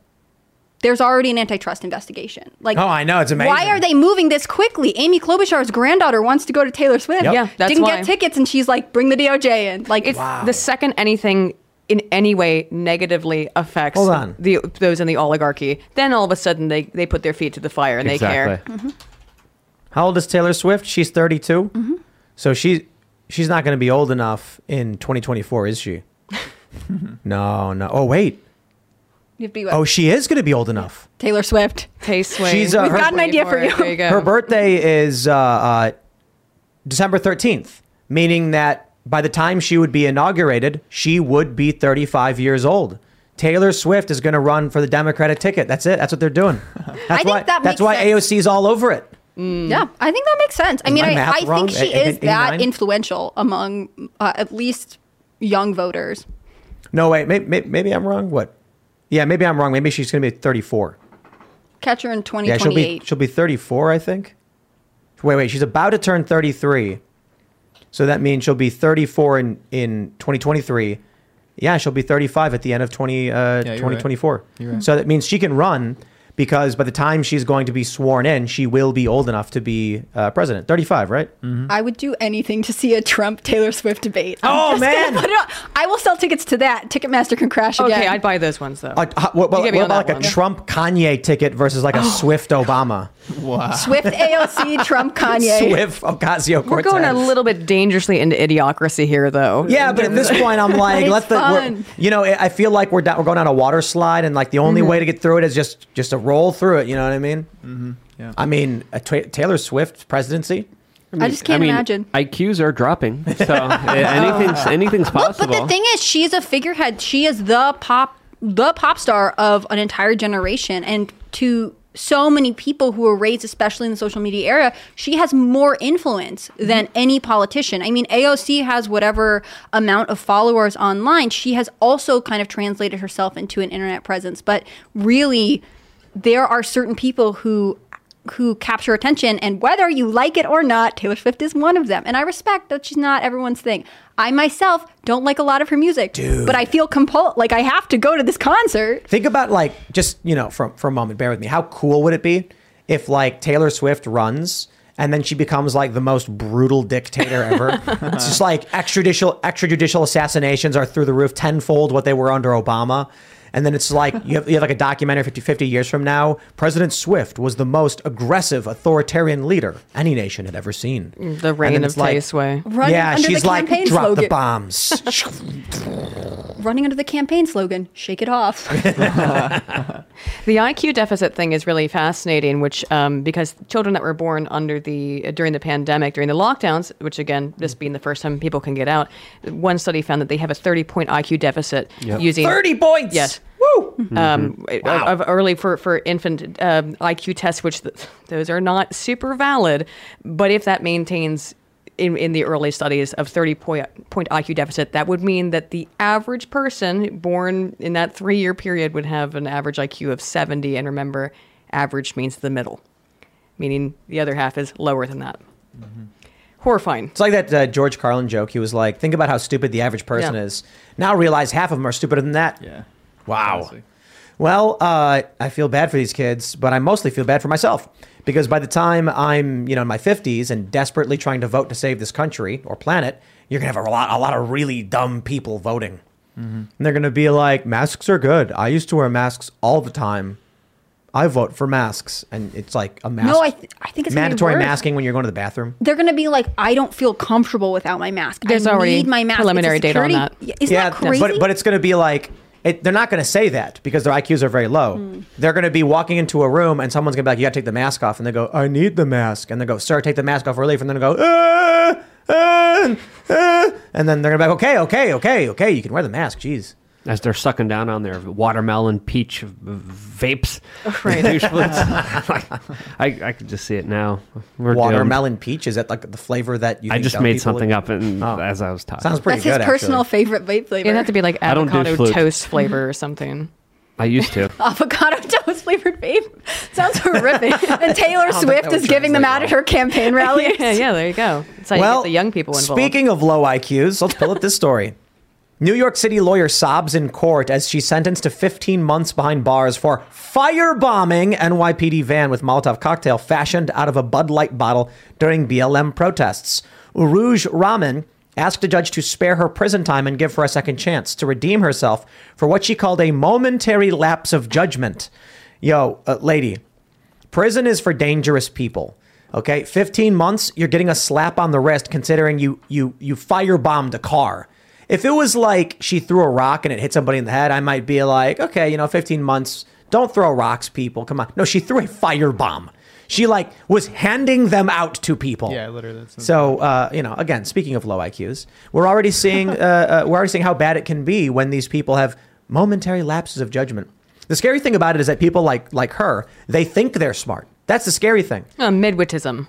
There's already an antitrust investigation. Like, Oh, I know, it's amazing. Why are they moving this quickly? Amy Klobuchar's granddaughter wants to go to Taylor Swift. Yep. Yeah, that's didn't why. get tickets, and she's like, "Bring the DOJ in." Like, It's the second anything in any way negatively affects Hold on. the those in the oligarchy, then all of a sudden they, they put their feet to the fire and they care. Exactly. How old is Taylor Swift? She's 32. Mm-hmm. So she she's not going to be old enough in 2024, is she? No, no. Oh wait. You have to be what? Oh, she is going to be old enough. Taylor Swift. Tay Swift. She's, uh, We've her- got an idea for you. There you go. Her birthday is uh, uh, December 13th, meaning that by the time she would be inaugurated, she would be 35 years old. Taylor Swift is going to run for the Democratic ticket. That's it. That's what they're doing. That's think why. that that's makes why sense. AOC is all over it. Yeah, I think that makes sense. I mean, my I, math I wrong? think she Eight- is eight- that influential among uh, at least young voters. No, wait. Maybe, maybe I'm wrong. What? Yeah, maybe I'm wrong. Maybe she's going to be 34. Catch her in Yeah, she'll be she'll be 34, I think. Wait, wait, she's about to turn 33. So that means she'll be 34 in in 2023. Yeah, she'll be 35 at the end of 20 uh, you're right. 2024. You're right. So that means she can run because by the time she's going to be sworn in, she will be old enough to be uh, president. 35, right? I would do anything to see a Trump Taylor Swift debate. I'm Oh, man. put it on- I will sell tickets to that. Ticketmaster can crash again. Okay, I'd buy those ones though. Like, how- what, what- You what on about that like a. Trump Kanye ticket versus like a Swift Obama? Wow. Swift AOC, Trump Kanye. Swift Ocasio Cortez. We're going a little bit dangerously into idiocracy here, though. Yeah, but at this point, I'm like, It's let the, you know, I feel like we're down, we're going down a water slide, and like the only Mm-hmm. way to get through it is just just to roll through it. You know what I mean? Mm-hmm. Yeah. I mean, a Ta- Taylor Swift presidency. I just can't I mean, imagine. IQs are dropping, so anything's anything's Look, but the thing is, she's a figurehead. She is the pop, the pop star of an entire generation, and to so many people who were raised, especially in the social media era, she has more influence than any politician. I mean, AOC has whatever amount of followers online. She has also kind of translated herself into an internet presence, but really, there are certain people who who capture attention and whether you like it or not taylor swift is one of them and i respect that she's not everyone's thing i myself don't like a lot of her music but i feel compelled like i have to go to this concert Think about like just you know for for a moment. Bear with me. How cool would it be if like Taylor Swift runs? And then she becomes like the most brutal dictator ever. it's just like extrajudicial extrajudicial assassinations are through the roof tenfold what they were under Obama. And then it's like you have, you have like a documentary 50, 50 years from now. President Swift was the most aggressive authoritarian leader any nation had ever seen. The And reign of it's like- Tay Sway. Running yeah, under she's the like campaign drop the slogan. bombs. running under the campaign slogan shake it off The IQ deficit thing is really fascinating, which um, because children that were born under the during the pandemic, during the lockdowns, which again, this being the first time people can get out, one study found that they have a 30 point IQ deficit Yep. using 30 points. Yes. Woo. Um, of, of early for, for infant um, IQ tests, which th- those are not super valid. But if that maintains in, in the early studies of 30 point, point IQ deficit, that would mean that the average person born in that three year period would have an average IQ of 70. And remember, average means the middle, meaning the other half is lower than that. Horrifying. It's like that uh, George Carlin joke. He was like, "Think about how stupid the average person Yeah. is. Now realize half of them are stupider than that." Yeah. Wow. Honestly. Well, uh, I feel bad for these kids, but I mostly feel bad for myself because by the time I'm, you know, in my 50s and desperately trying to vote to save this country or planet, you're gonna have a lot, a lot of really dumb people voting, and they're gonna be like, "Masks are good. I used to wear masks all the time. I vote for masks." And it's like a mask. no i, th- I think it's mandatory masking when you're going to the bathroom. they're going to be like i don't feel comfortable without my mask There's i already need my mask preliminary It's data on security- that. Yeah, isn't that crazy but but it's going to be like it, they're not going to say that because their IQs are very low. Hmm. They're going to be walking into a room and someone's going to be like, "You got to take the mask off," and they go, "I need the mask," and they go, "Sir, take the mask off relief," and then they go, "Ah, ah, ah," and then they're going to be like, "Okay, okay, okay, okay, you can wear the mask." Jeez. As they're sucking down on their watermelon peach v- vapes, Right. douche flutes. I, I could just see it now. We're doomed. Watermelon peach is that like the flavor that you? I think just made something would- up and Oh. as I was talking. Sounds pretty that's his personal actually. favorite vape flavor It'd have to be like I don't do avocado toast flavor or something. I used to. avocado toast flavored vape sounds horrific and taylor think swift is giving them out translate at her campaign rallies yeah, yeah, there you go. It's how you well, get the young people involved. Speaking of low IQs, let's pull up this story. New York City lawyer sobs in court as she's sentenced to 15 months behind bars for firebombing NYPD van with Molotov cocktail fashioned out of a Bud Light bottle during BLM protests. Urooj Rahman asked a judge to spare her prison time and give her a second chance to redeem herself for what she called a momentary lapse of judgment. Yo, uh, lady, Prison is for dangerous people. Okay, 15 months, you're getting a slap on the wrist considering you you you firebombed a car. If it was like she threw a rock and it hit somebody in the head, I might be like, okay, you know, 15 months, don't throw rocks, people. Come on. No, she threw a firebomb. She like was handing them out to people. Yeah, literally. So uh, you know, again, speaking of low IQs, we're already seeing uh, uh, we're already seeing how bad it can be when these people have momentary lapses of judgment. The scary thing about it is that people like like her, they think they're smart. That's the scary thing. Uh, midwitism.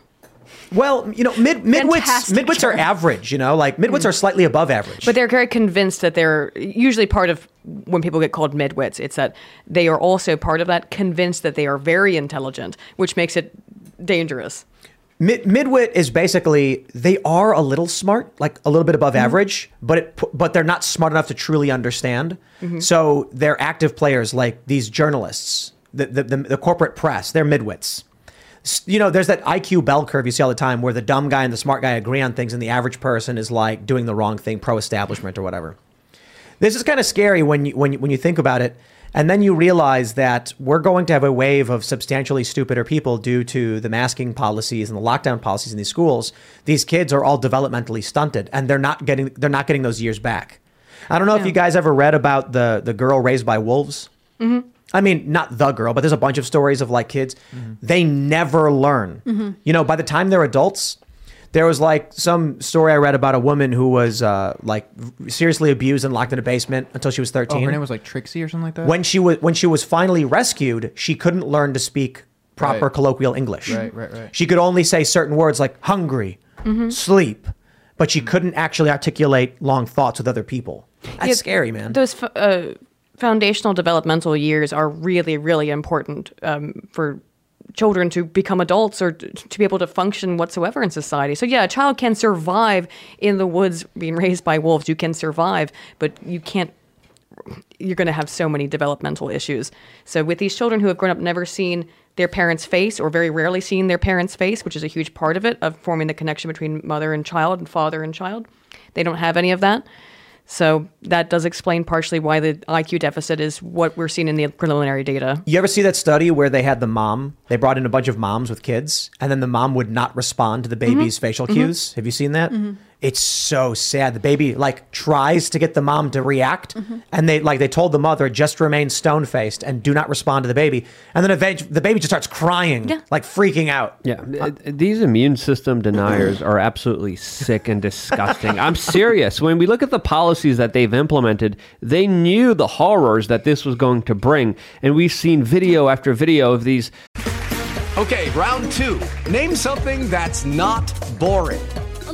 Well, you know, mid midwits Fantastic midwits are average. You know, like midwits are slightly above average. But they're very convinced that they're usually part of when people get called midwits. It's that they are also part of that, convinced that they are very intelligent, which makes it dangerous. Mid, midwit is basically they are a little smart, like a little bit above average, but it but they're not smart enough to truly understand. Mhm. So they're active players, like these journalists, the the, the the corporate press. They're midwits. You know, there's that IQ bell curve you see all the time, where the dumb guy and the smart guy agree on things, and the average person is like doing the wrong thing, pro-establishment or whatever. This is kind of scary when you when you, when you think about it, and then you realize that we're going to have a wave of substantially stupider people due to the masking policies and the lockdown policies in these schools. These kids are all developmentally stunted, and they're not getting they're not getting those years back. I don't know if you guys ever read about the the girl raised by wolves. Mhm. I mean, not the girl, but there's a bunch of stories of like kids. They never learn. Mhm. You know, by the time they're adults, there was like some story I read about a woman who was uh, like seriously abused and locked in a basement until she was Oh, 13. her name was like Trixie or something like that. when she was when she was finally rescued, she couldn't learn to speak proper Right. colloquial English. Right, right, right. She could only say certain words like hungry, Mhm. sleep, but she couldn't actually articulate long thoughts with other people. That's Yeah, scary, man. Those uh, foundational developmental years are really, really important um, for children to become adults or to be able to function whatsoever in society. So yeah, a child can survive in the woods being raised by wolves. You can survive, but you can't you're going to have so many developmental issues. So with these children who have grown up never seen their parents' face or very rarely seen their parents' face, which is a huge part of it of forming the connection between mother and child and father and child, they don't have any of that. So that does explain partially why the IQ deficit is what we're seeing in the preliminary data. You ever see that study where they had the mom? They brought in a bunch of moms with kids, and then the mom would not respond to the baby's facial Mhm. cues. Have you seen that? Mhm. It's so sad. The baby like tries to get the mom to react, and they like they told the mother just remain stone faced and do not respond to the baby. And then eventually the baby just starts crying, like freaking out. Yeah, th- these immune system deniers are absolutely sick and disgusting. I'm serious. When we look at the policies that they've implemented, they knew the horrors that this was going to bring. And we've seen video after video of these. Okay, round two. Name something that's not boring.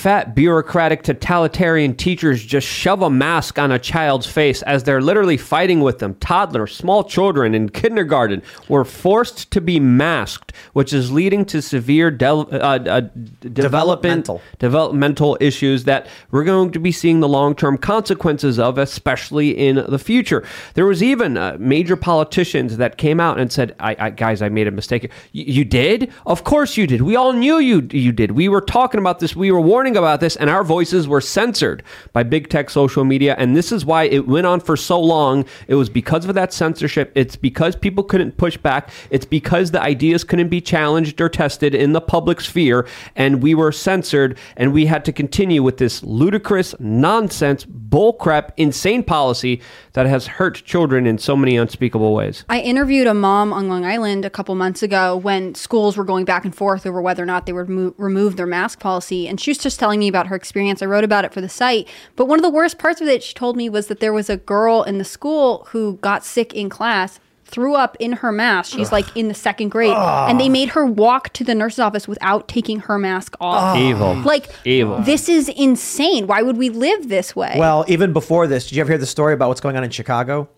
Fat, bureaucratic, totalitarian teachers just shove a mask on a child's face as they're literally fighting with them. Toddlers, small children in kindergarten were forced to be masked, which is leading to severe del- uh, uh, development, Developmental. developmental issues that we're going to be seeing the long term consequences of, especially in the future. There was even uh, major politicians that came out and said, I, I, "Guys, I made a mistake. Y- you did? Of course you did. We all knew you you did. We were talking about this. We were warning about this, and our voices were censored by big tech social media. And this is why it went on for so long. It was because of that censorship. It's because people couldn't push back. It's because the ideas couldn't be challenged or tested in the public sphere, and we were censored. And we had to continue with this ludicrous nonsense, bullcrap, insane policy that has hurt children in so many unspeakable ways. I interviewed a mom on Long Island a couple months ago when schools were going back and forth over whether or not they would mo- remove their mask policy. And she was just telling me about her experience. I wrote about it for the site. But one of the worst parts of it, she told me, was that there was a girl in the school who got sick in class. Threw up in her mask. She's like in the second grade, and they ah. made her walk to the nurse's office without taking her mask off. Ah. Evil. Like Evil. This is insane. Why would we live this way? Well, even before this, did you ever hear the story about what's going on in Chicago,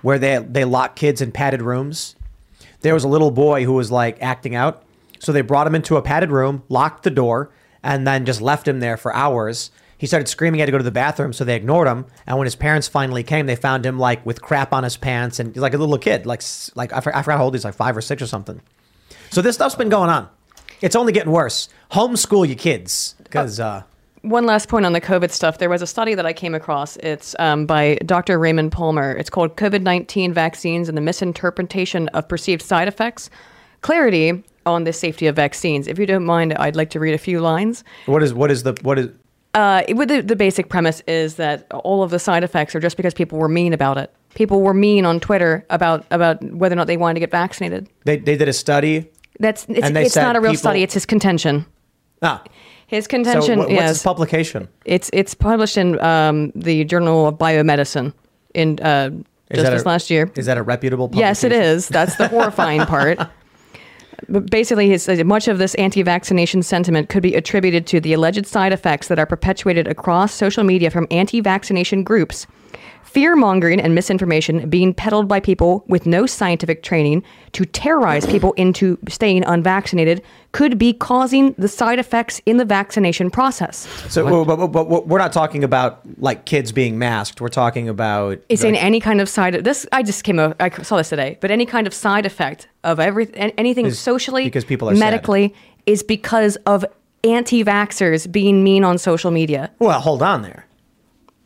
where they they lock kids in padded rooms? There was a little boy who was like acting out, so they brought him into a padded room, locked the door, and then just left him there for hours. He started screaming, he had to go to the bathroom, so they ignored him. And when his parents finally came, they found him like with crap on his pants and he's like a little kid, like like I, for- I forgot how old he's, like five or six or something. So this stuff's been going on. It's only getting worse. Homeschool your kids because uh, One last point on the COVID stuff. There was a study that I came across. It's um, by Dr. Raymond Palmer. It's called COVID 19 Vaccines and the Misinterpretation of Perceived Side Effects Clarity on the Safety of Vaccines. If you don't mind, I'd like to read a few lines. what is what is the what is Uh, it, the, the basic premise is that all of the side effects are just because people were mean about it. People were mean on Twitter about, about whether or not they wanted to get vaccinated. they they did a study. That's it's, And they it's not a real people- study. It's his contention. Ah, His so contention. what- what's yes. his publication? It's it's published in um, the Journal of Biomedicine in uh, Is just this a- last year. Is that a reputable? Yes, it is. That's the horrifying part. Basically, he says much of this anti-vaccination sentiment could be attributed to the alleged side effects that are perpetuated across social media from anti-vaccination groups. Fear mongering and misinformation being peddled by people with no scientific training to terrorize people into staying unvaccinated could be causing the side effects in the vaccination process. So, but, but, but, but we're not talking about like kids being masked. We're talking about It's in any kind of side. This I just came. I saw this today. But any kind of side effect of every anything Is socially, because people are sad. medically, is because of anti-vaxxers being mean on social media. Well, hold on there,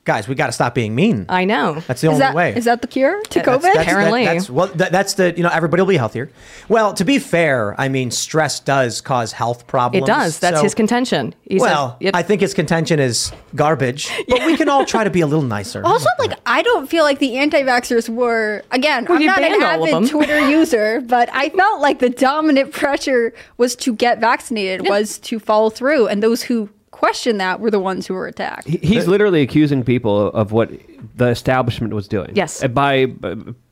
guys. We got to stop being mean. I know. That's the is only that way. is that the cure to That's- COVID? that's- that- Apparently. that's, well, that, that's the you know everybody will be healthier. Well, to be fair, I mean stress does cause health problems. It does. That's so- his contention. He well, yep. I think his contention is garbage, but we can all try to be a little nicer. Also, like I don't feel like the anti-vaxxers were. Again, Well, I'm not an banned all of avid. Twitter user, but I felt like the dominant pressure was to get vaccinated, was to follow through, and those who questioned that were the ones who were attacked. He- He's literally accusing people of what the establishment was doing. Yes. By,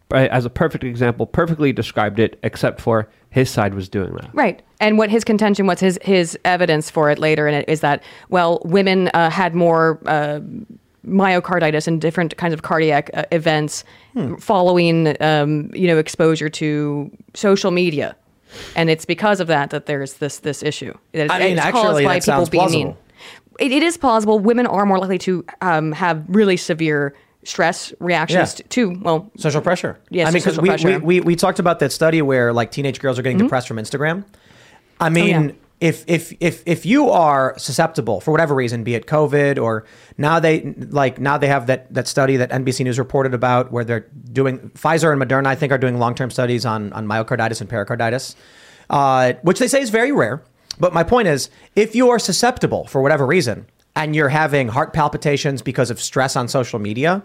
by as a perfect example, perfectly described it, except for his side was doing that. Right. And what his contention was, his his evidence for it later in it is that well, women uh, had more uh, myocarditis and different kinds of cardiac uh, events Hmm. following um, you know exposure to social media, and it's because of that that there's this this issue. That it's- I mean, it's actually, caused by that people sounds being plausible. mean. It, it is plausible. Women are more likely to um, have really severe stress reactions Yeah. to, well social pressure. Yes, I mean, because we, we, we, we talked about that study where like teenage girls are getting Mhm. depressed from Instagram. I mean, yeah. if if if if you are susceptible for whatever reason, be it COVID or now they like now they have that that study that NBC News reported about where they're doing Pfizer and Moderna, I think, are doing long term studies on on myocarditis and pericarditis, uh, which they say is very rare. But my point is, if you are susceptible for whatever reason and you're having heart palpitations because of stress on social media,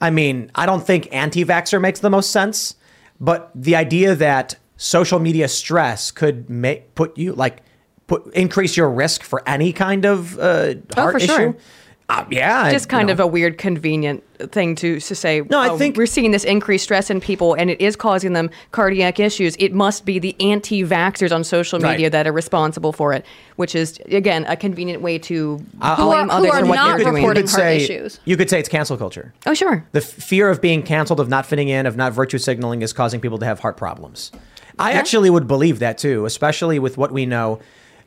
I mean, I don't think anti vaxxer makes the most sense, but the idea that social media stress could make put you like put increase your risk for any kind of uh, Oh, heart for issue. sure. Uh, yeah, just you kind know. of a weird, convenient thing to, to say. No, I think- we're seeing this increased stress in people, and it is causing them cardiac issues. It must be the anti-vaxxers on social Right. media that are responsible for it, which is again a convenient way to Uh, blame who others are for what not they're doing. reporting could heart say, issues. You could say it's cancel culture. Oh, sure. The fear of being canceled, of not fitting in, of not virtue signaling is causing people to have heart problems. I actually would believe that too, especially with what we know.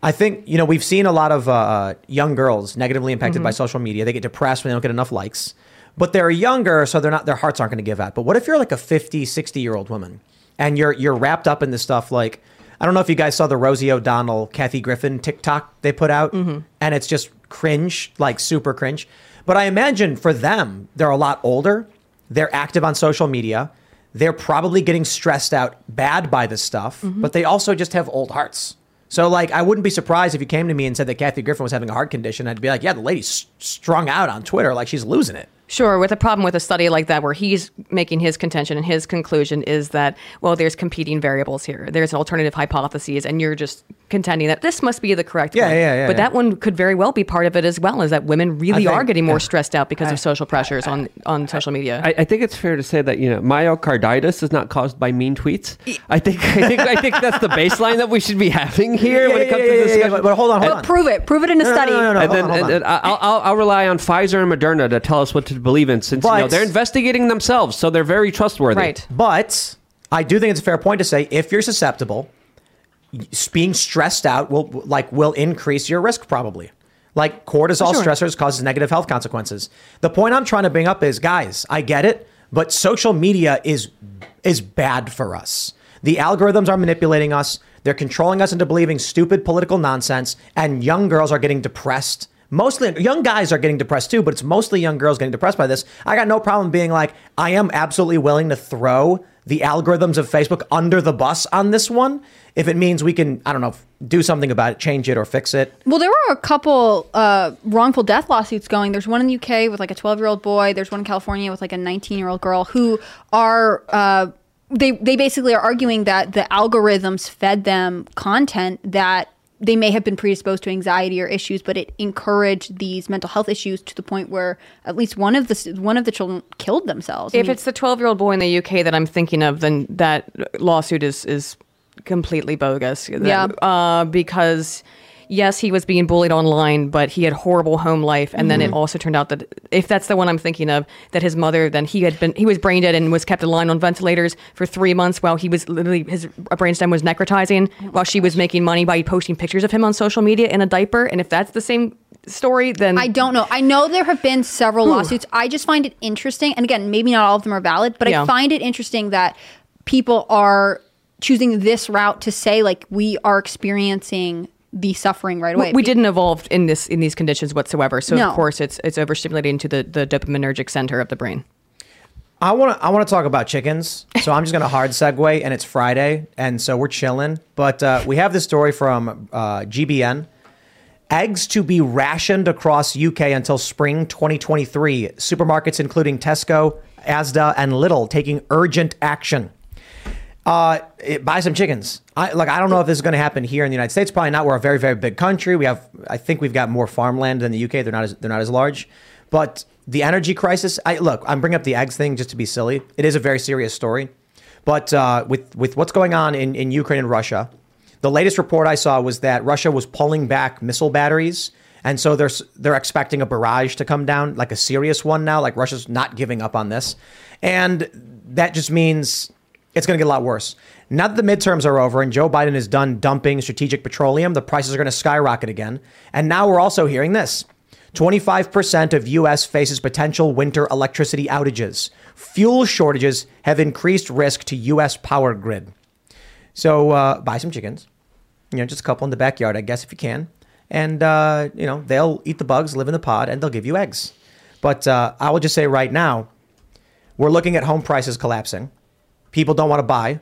I think, you know, we've seen a lot of uh, uh young girls negatively impacted by mm-hmm. social media. They get depressed when they don't get enough likes, but they're younger, so they're not, their hearts aren't going to give out. But what if you're like a 50, 60 year old woman and you're, you're wrapped up in this stuff like, I don't know if you guys saw the Rosie O'Donnell, Kathy Griffin TikTok they put out, mm-hmm. and it's just cringe, like super cringe. But I imagine for them, they're a lot older. They're active on social media. They're probably getting stressed out bad by this stuff, mm-hmm. but they also just have old hearts. So, like, I wouldn't be surprised if you came to me and said that Kathy Griffin was having a heart condition. I'd be like, yeah, the lady's strung out on Twitter, like she's losing it. Sure, with a problem with a study like that, where he's making his contention and his conclusion is that, well, there's competing variables here. There's alternative hypotheses, and you're just contending that this must be the correct Yeah, one. yeah, yeah, But yeah. that one could very well be part of it as well, is that women really I are getting more yeah. stressed out because of social pressures on, on social media. I, I think it's fair to say that you know myocarditis is not caused by mean tweets. I think I think I think that's the baseline that we should be having here Yeah, when it comes yeah, to yeah, this yeah, discussion. but- but hold on, hold But on. prove it. Prove it in a No, no, study. no, no, no. and then on, and, I'll, I'll, I'll rely on Pfizer and Moderna to tell us what to believe in, since you know they're investigating themselves, so they're very trustworthy. right. But I do think it's a fair point to say if you're susceptible, s- being stressed out will like will increase your risk probably. Like cortisol Sure. stressors causes negative health consequences. The point I'm trying to bring up is, guys, I get it, but social media is is bad for us. The algorithms are manipulating us. They're controlling us into believing stupid political nonsense, and young girls are getting depressed. Mostly young guys are getting depressed too, but it's mostly young girls getting depressed by this. I got no problem being like, I am absolutely willing to throw the algorithms of Facebook under the bus on this one if it means we can, I don't know, do something about it, change it or fix it. Well, there were a couple uh, wrongful death lawsuits going. There's one in the UK with like a 12 year old boy. There's one in California with like a 19 year old girl who are. Uh, they, they basically are arguing that the algorithms fed them content that they may have been predisposed to anxiety or issues, but it encouraged these mental health issues to the point where at least one of the one of the children killed themselves. I If mean, it's the 12 year old boy in the UK that I'm thinking of, then that lawsuit is is completely bogus. Yeah. Uh, because yes, he was being bullied online, but he had horrible home life, and then it Mhm. also turned out that if that's the one I'm thinking of, that his mother then he had been he was brain dead and was kept alive on ventilators for three months while he was literally his brainstem was necrotizing while she was making money by posting pictures of him on social media in a diaper. And if that's the same story, then I don't know. I know there have been several Ooh. lawsuits. I just find it interesting. And again, maybe not all of them are valid, but Yeah. I find it interesting that people are choosing this route to say, like, we are experiencing the suffering right away. We, we didn't evolve in this in these conditions whatsoever. So No. of course it's it's overstimulating to the the dopaminergic center of the brain. I want to I want to talk about chickens. So I'm just going to hard segue, and it's Friday, and so we're chilling. But uh, we have this story from uh, GBN. Eggs to be rationed across UK until spring 2023. Supermarkets, including Tesco, Asda, and Lidl, taking urgent action. Uh, it- buy some chickens. I like. I don't know if this is going to happen here in the United States. Probably not. We're a very, very big country. We have. I think we've got more farmland than the UK. They're not as they're not as large. But the energy crisis. I look. I'm bringing up the eggs thing just to be silly. It is a very serious story. But uh, with with what's going on in in Ukraine and Russia, the latest report I saw was that Russia was pulling back missile batteries. And so they're they're expecting a barrage to come down, like a serious one now. Like Russia's not giving up on this, and that just means it's going to get a lot worse. Now that the midterms are over and Joe Biden is done dumping strategic petroleum, the prices are going to skyrocket again. And now we're also hearing this 25% of US faces potential winter electricity outages. Fuel shortages have increased risk to US power grid. So uh, buy some chickens, you know, just a couple in the backyard, I guess, if you can. And, uh, you know, they'll eat the bugs, live in the pod, and they'll give you eggs. But uh, I will just say right now, we're looking at home prices collapsing. People don't want to buy.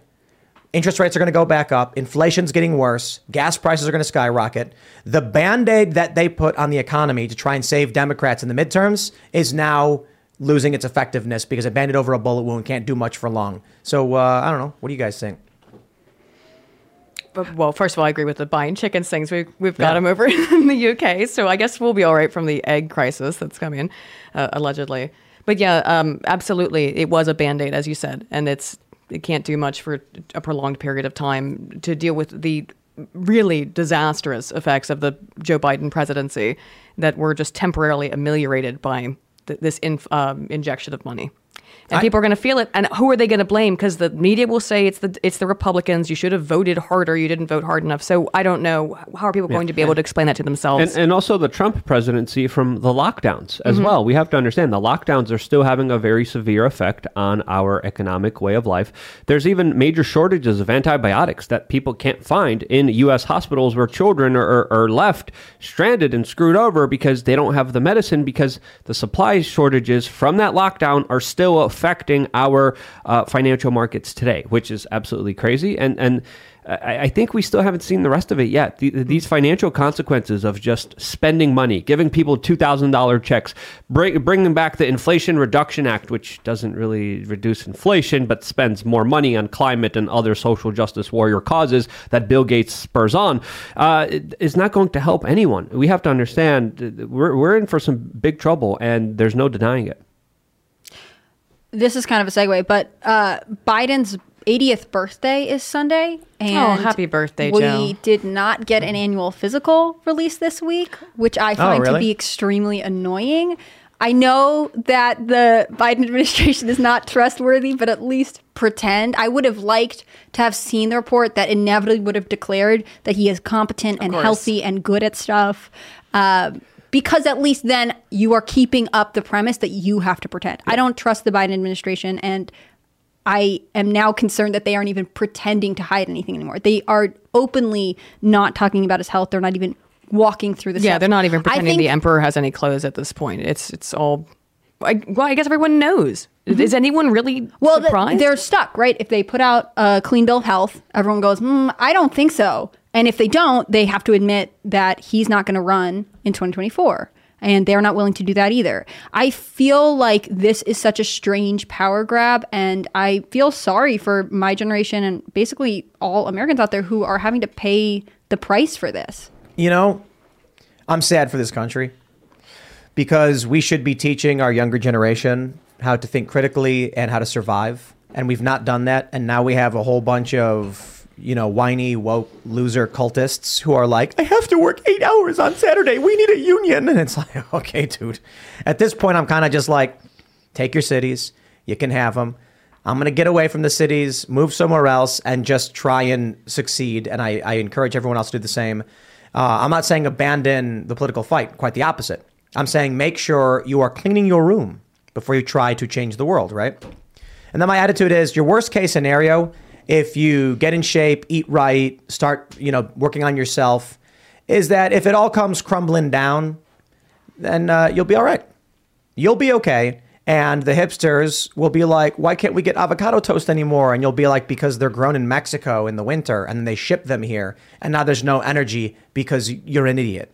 Interest rates are going to go back up. Inflation's getting worse. Gas prices are going to skyrocket. The band aid that they put on the economy to try and save Democrats in the midterms is now losing its effectiveness because a band aid over a bullet wound can't do much for long. So, uh, I don't know. What do you guys think? But, well, first of all, I agree with the buying chickens things. We've, we've got Yeah. them over in the UK. So I guess we'll be all right from the egg crisis that's coming, uh, allegedly. But yeah, um, absolutely. It was a band aid, as you said. And it's it can't do much for a prolonged period of time to deal with the really disastrous effects of the Joe Biden presidency that were just temporarily ameliorated by th- this inf- um, injection of money. And I- people are going to feel it. And who are they going to blame? Because the media will say it's the it's the Republicans. You should have voted harder. You didn't vote hard enough. So I don't know how are people going to be able to explain that to themselves. And, and also the Trump presidency from the lockdowns as Mhm. well. We have to understand the lockdowns are still having a very severe effect on our economic way of life. There's even major shortages of antibiotics that people can't find in U.S. hospitals where children are, are, are left stranded and screwed over because they don't have the medicine because the supply shortages from that lockdown are still affecting our uh, financial markets today, which is absolutely crazy. And, and I, I think we still haven't seen the rest of it yet. The, these financial consequences of just spending money, giving people two thousand dollar checks, bring, bringing back the Inflation Reduction Act, which doesn't really reduce inflation but spends more money on climate and other social justice warrior causes that Bill Gates spurs on, uh, is not going to help anyone. We have to understand we're we're in for some big trouble, and there's no denying it. This is kind of a segue, but uh, Biden's 80th birthday is Sunday. And Oh, happy birthday, we Joe. did not get an annual physical release this week, which I find to really? be extremely annoying. I know that the Biden administration is not trustworthy, but at least pretend. I would have liked to have seen the report that inevitably would have declared that he is competent and course. healthy and good at stuff. Um, because at least then you are keeping up the premise that you have to pretend. I don't trust the Biden administration and I am now concerned that they aren't even pretending to hide anything anymore. They are openly not talking about his health. They're not even walking through the yeah, steps. they're not even pretending think- the emperor has any clothes at this point. It's it's all. I, well, I guess everyone knows. Mm-hmm. Is anyone really Well, surprised? they're stuck, right? If they put out a clean bill of health, everyone goes, mm, I don't think so. And if they don't, they have to admit that he's not going to run in 2024. And they're not willing to do that either. I feel like this is such a strange power grab. And I feel sorry for my generation and basically all Americans out there who are having to pay the price for this. You know, I'm sad for this country because we should be teaching our younger generation how to think critically and how to survive. And we've not done that. And now we have a whole bunch of, you know, whiny, woke, loser cultists who are like, I have to work eight hours on Saturday. We need a union. And it's like, okay, dude. At this point, I'm kind of just like, take your cities. You can have them. I'm going to get away from the cities, move somewhere else, and just try and succeed. And I, I encourage everyone else to do the same. Uh, I'm not saying abandon the political fight, quite the opposite. I'm saying make sure you are cleaning your room before you try to change the world, right? And then my attitude is your worst case scenario, if you get in shape, eat right, start, you know, working on yourself, is that if it all comes crumbling down, then uh, you'll be all right. You'll be okay. And the hipsters will be like, why can't we get avocado toast anymore? And you'll be like, because they're grown in Mexico in the winter and they ship them here. And now there's no energy because you're an idiot.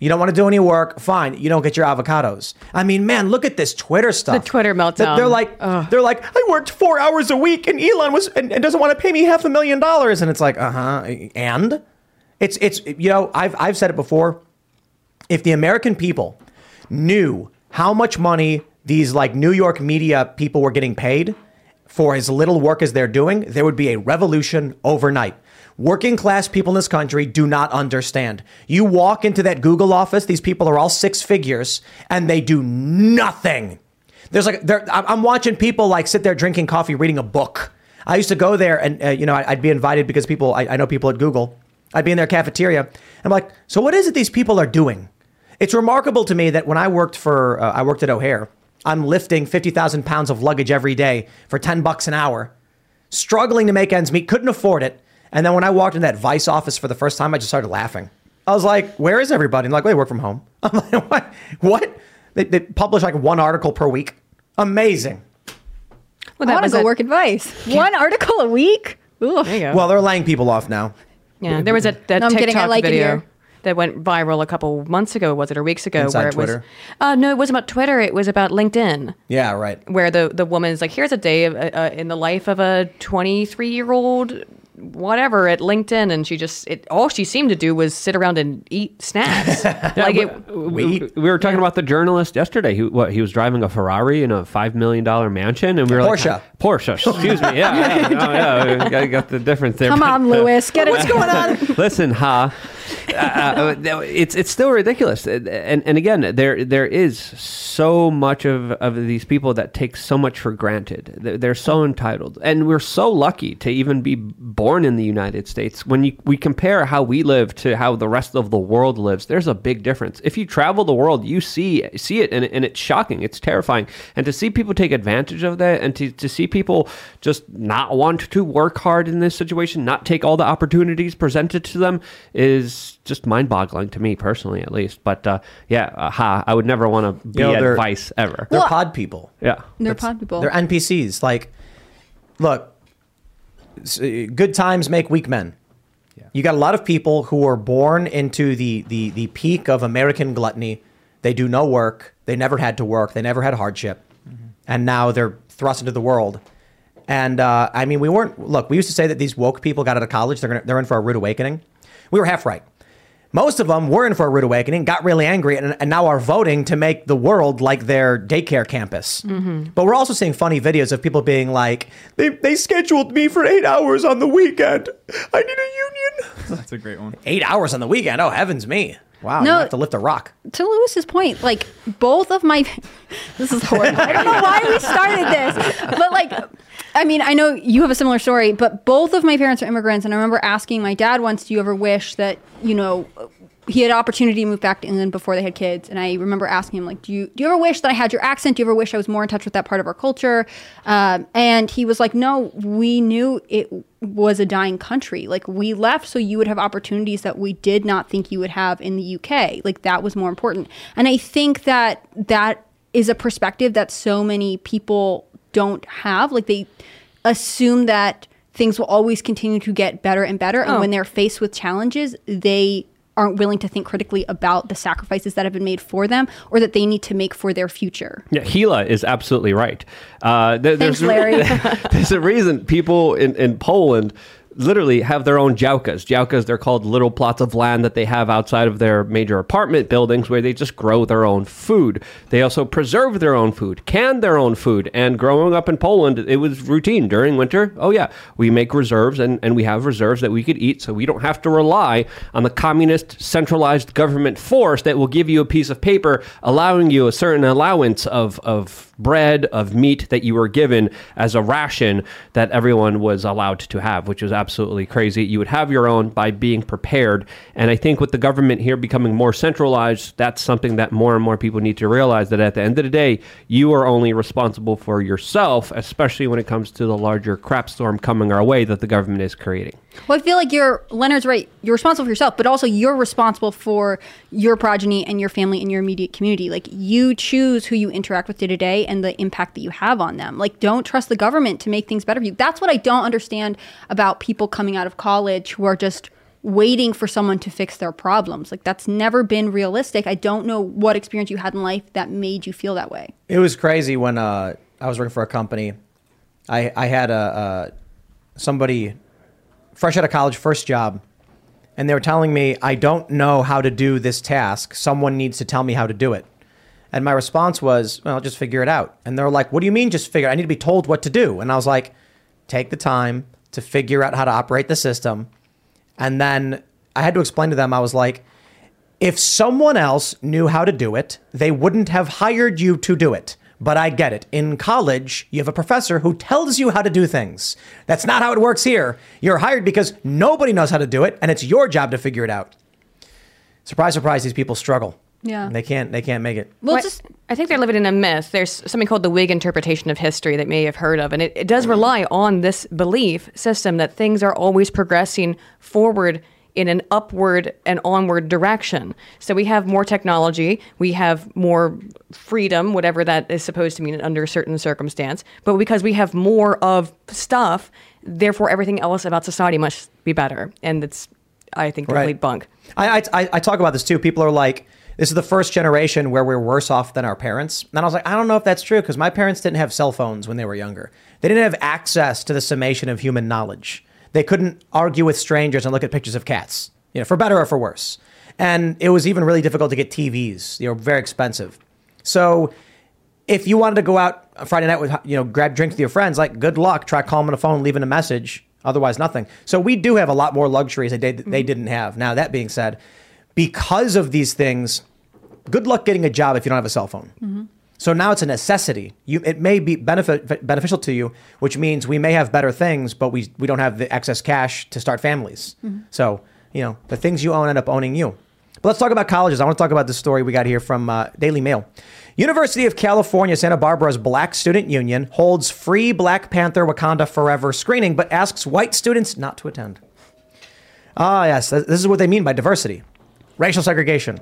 You don't want to do any work. Fine. You don't get your avocados. I mean, man, look at this Twitter stuff. The Twitter meltdown. They're like, they're like, I worked four hours a week, and Elon was and, and doesn't want to pay me half a million dollars. And it's like, uh huh. And it's it's you know, I've I've said it before. If the American people knew how much money these like New York media people were getting paid for as little work as they're doing, there would be a revolution overnight. Working class people in this country do not understand. You walk into that Google office, these people are all six figures and they do nothing. There's like, I'm watching people like sit there drinking coffee, reading a book. I used to go there and, uh, you know, I'd be invited because people, I, I know people at Google. I'd be in their cafeteria. And I'm like, so what is it these people are doing? It's remarkable to me that when I worked for, uh, I worked at O'Hare, I'm lifting 50,000 pounds of luggage every day for 10 bucks an hour, struggling to make ends meet, couldn't afford it. And then when I walked in that Vice office for the first time, I just started laughing. I was like, where is everybody? And like, well, they work from home. I'm like, what? What? They, they publish like one article per week. Amazing. I want to go work advice. One article a week? Ugh. There you go. Well, they're laying people off now. Yeah, there was a that No, TikTok kidding. Like video that went viral a couple months ago, was it, or weeks ago? Inside where it Twitter? was. Uh, no, it wasn't about Twitter. It was about LinkedIn, Yeah, right. where the the woman is like, "Here's a day of, uh, uh, in the life of a 23 year old." Whatever at LinkedIn, and she just it all she seemed to do was sit around and eat snacks. like it, we, we were talking about the journalist yesterday. Who what he was driving a Ferrari in a five million dollar mansion, and we were Porsche. like Porsche. Excuse me. Yeah, yeah, yeah. I got the difference there. Come But, on, uh, Lewis. Get it. What's going on? Listen, ha. Uh, uh, it's it's still ridiculous, and and again, there there is so much of, of these people that take so much for granted. They're, they're so entitled, and we're so lucky to even be born in the United States. When you, we compare how we live to how the rest of the world lives, there's a big difference. If you travel the world, you see see it, and, and it's shocking, it's terrifying, and to see people take advantage of that, and to, to see people just not want to work hard in this situation, not take all the opportunities presented to them, is just mind-boggling to me personally, at least. But uh, yeah, uh, ha, I would never want to be You know, they're- advice ever. They're pod people. Yeah. They're pod people. They're NPCs. Like, look, uh, good times make weak men. Yeah. You got a lot of people who are born into the, the, the peak of American gluttony. They do no work. They never had to work. They never had hardship. And now they're thrust into the world. And uh, I mean, we weren't, look, we used to say that these woke people got out of college, they're, gonna, they're in for a rude awakening. We were half right. Most of them were in for a rude awakening, got really angry, and, and now are voting to make the world like their daycare campus. Mm-hmm. But we're also seeing funny videos of people being like, they, they scheduled me for eight hours on the weekend. I need a union. That's a great one. Eight hours on the weekend? Oh, heavens me. Wow, No. you have to lift a rock. to Lewis's point, like both of my, this is horrible. I don't know why we started this, but like, I mean, I know you have a similar story, but both of my parents are immigrants, and I remember asking my dad once, "Do you ever wish that you know?" He had opportunity to move back to England before they had kids, and I remember asking him like, "Do you do you ever wish that I had your accent? Do you ever wish I was more in touch with that part of our culture?" Um, and he was like, "No, we knew it was a dying country. Like we left so you would have opportunities that we did not think you would have in the UK. Like that was more important." And I think that that is a perspective that so many people don't have. Like they assume that things will always continue to get better and better. And Oh. when they're faced with challenges, they aren't willing to think critically about the sacrifices that have been made for them or that they need to make for their future. Yeah, Gila is absolutely right. Uh, there- Thanks, there's, Larry. there's a reason people in, in Poland literally have their own działkas. Działkas, they're called little plots of land that they have outside of their major apartment buildings where they just grow their own food. They also preserve their own food, can their own food. And growing up in Poland, it was routine during winter. Oh, yeah, we make reserves and, and we have reserves that we could eat so we don't have to rely on the communist centralized government force that will give you a piece of paper allowing you a certain allowance of, of bread, of meat that you were given as a ration that everyone was allowed to have, which was absolutely crazy. You would have your own by being prepared. And I think with the government here becoming more centralized, that's something that more and more people need to realize that at the end of the day, you are only responsible for yourself, especially when it comes to the larger crap storm coming our way that the government is creating. Well, I feel like you're Leonard's right. You're responsible for yourself, but also you're responsible for your progeny and your family and your immediate community. Like you choose who you interact with day to day and the impact that you have on them. Like don't trust the government to make things better for you. That's what I don't understand about people coming out of college who are just waiting for someone to fix their problems. Like that's never been realistic. I don't know what experience you had in life that made you feel that way. It was crazy when uh, I was working for a company. I I had a, uh somebody fresh out of college, first job, and they were telling me I don't know how to do this task. Someone needs to tell me how to do it. And my response was, "Well, I'll just figure it out." And they're like, "What do you mean, just figure? I need to be told what to do." And I was like, "Take the time to figure out how to operate the system." And then I had to explain to them. I was like, if someone else knew how to do it, they wouldn't have hired you to do it. But I get it. In college, you have a professor who tells you how to do things. That's not how it works here. You're hired because nobody knows how to do it, and it's your job to figure it out. Surprise, surprise, these people struggle. Yeah. They can't they can't make it. Well, I think they're living in a myth. There's something called the Whig interpretation of history that you may have heard of, and it, it does mm-hmm. rely on this belief system that things are always progressing forward in an upward and onward direction. So we have more technology, we have more freedom, whatever that is supposed to mean under a certain circumstance. But because we have more of stuff, therefore everything else about society must be better. And it's, I think, complete Right. bunk. I, I, I talk about this too. People are like, this is the first generation where we're worse off than our parents. And I was like, I don't know if that's true because my parents didn't have cell phones when they were younger. They didn't have access to the summation of human knowledge. They couldn't argue with strangers and look at pictures of cats, you know, for better or for worse. And it was even really difficult to get TVs. They were very expensive. So if you wanted to go out on Friday night with, you know, grab drinks with your friends, like good luck. Try calling them on the phone, leaving a message. Otherwise, nothing. So we do have a lot more luxuries that they, they mm-hmm. didn't have. Now, that being said, because of these things, good luck getting a job if you don't have a cell phone. So now it's a necessity. You, it may be benefit, beneficial to you, which means we may have better things, but we, we don't have the excess cash to start families. Mhm. So, you know, the things you own end up owning you. But let's talk about colleges. I want to talk about this story we got here from uh, Daily Mail. University of California, Santa Barbara's Black Student Union holds free Black Panther Wakanda Forever screening, but asks white students not to attend. Ah, yes, this is what they mean by diversity racial segregation.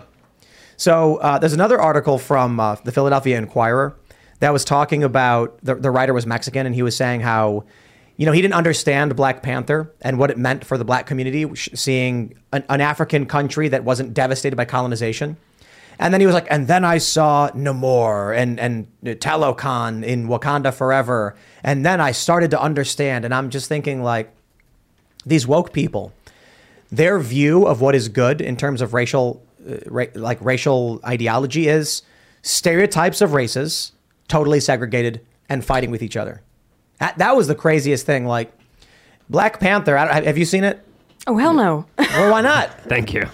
So uh, there's another article from uh, the Philadelphia Inquirer that was talking about the, the writer was Mexican and he was saying how, you know, he didn't understand Black Panther and what it meant for the black community, seeing an, an African country that wasn't devastated by colonization. And then he was like, and then I saw Namor and, and Talokan in Wakanda Forever. And then I started to understand. And I'm just thinking, like, these woke people, their view of what is good in terms of racial Uh, ra- like racial ideology is stereotypes of races totally segregated and fighting with each other that, that was the craziest thing like black panther I don't- have you seen it Oh, hell no. well why not thank you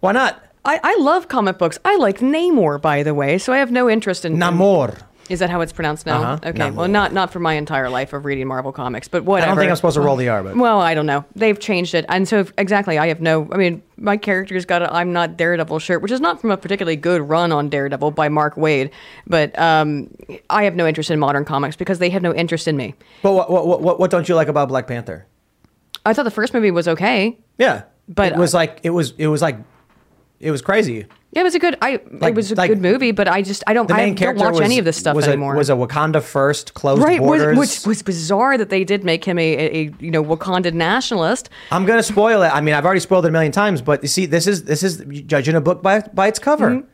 why not I, I love comic books. I like Namor, by the way, so I have no interest in Namor. Is that how it's pronounced now? Uh-huh. Okay. Well, not not for my entire life of reading Marvel comics, but whatever. I don't think I'm supposed to roll the R, but Well, I don't know. They've changed it, and so if- exactly, I have no. I mean, my character's got a "I'm not Daredevil" shirt, which is not from a particularly good run on Daredevil by Mark Waid, but um, I have no interest in modern comics because they have no interest in me. but what, what what what don't you like about Black Panther? I thought the first movie was okay. Yeah, But, it was uh, like it was it was like it was crazy. Yeah, it was a good. I Like- it was a like, good movie, but I just I don't. The I don't character watch was, any of this stuff was anymore. A, was a Wakanda first, closed right, borders. which was bizarre that they did make him a, a, a you know Wakandan nationalist. I'm gonna spoil it. I mean, I've already spoiled it a million times, but you see, this is this is judging a book by by its cover. Mm-hmm.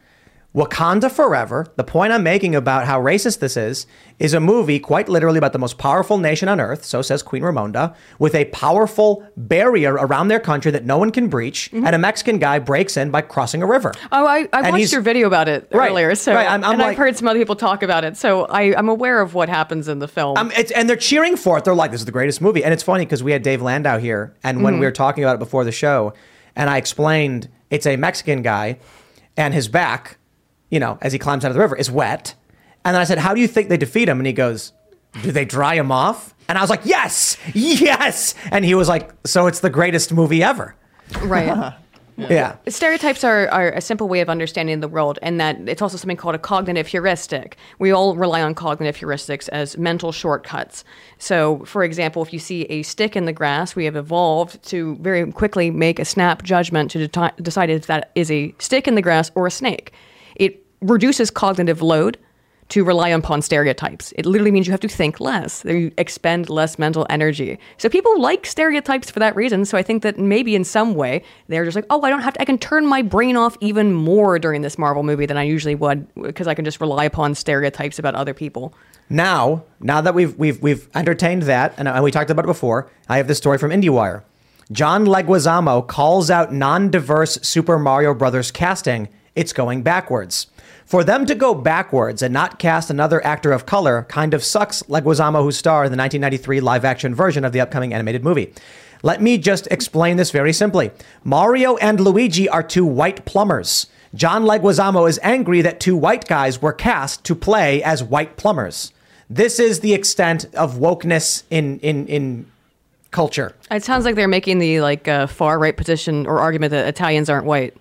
Wakanda Forever. The point I'm making about how racist this is is a movie quite literally about the most powerful nation on earth, so says Queen Ramonda, with a powerful barrier around their country that no one can breach, Mm-hmm. and a Mexican guy breaks in by crossing a river. Oh, I, I watched your video about it Right, earlier, so right, I'm- I'm and like- I've heard some other people talk about it, so I, I'm aware of what happens in the film. Um, it's, and they're cheering for it. They're like, "This is the greatest movie." And it's funny because we had Dave Landau here, and when Mhm. we were talking about it before the show, and I explained it's a Mexican guy, and his back, you know, as he climbs out of the river, is wet. And then I said, "How do you think they defeat him?" And he goes, "Do they dry him off?" And I was like, "Yes, yes." And he was like, "So it's the greatest movie ever." right. Uh-huh. Yeah. Stereotypes are, are a simple way of understanding the world, and that it's also something called a cognitive heuristic. We all rely on cognitive heuristics as mental shortcuts. So, for example, if you see a stick in the grass, we have evolved to very quickly make a snap judgment to deti- decide if that is a stick in the grass or a snake. Reduces cognitive load to rely upon stereotypes. It literally means you have to think less. You expend less mental energy. So people like stereotypes for that reason. So I think that maybe in some way they're just like, oh, I don't have to. I can turn my brain off even more during this Marvel movie than I usually would because I can just rely upon stereotypes about other people. Now, now that we've we've we've entertained that, and, and we talked about it before, I have this story from IndieWire. John Leguizamo calls out non-diverse Super Mario Brothers casting. It's going backwards. For them to go backwards and not cast another actor of color kind of sucks Leguizamo, who starred in the 1993 live-action version of the upcoming animated movie. Let me just explain this very simply. Mario and Luigi are two white plumbers. John Leguizamo is angry that two white guys were cast to play as white plumbers. This is the extent of wokeness in in in culture. It sounds like they're making the like uh, far right position or argument that Italians aren't white.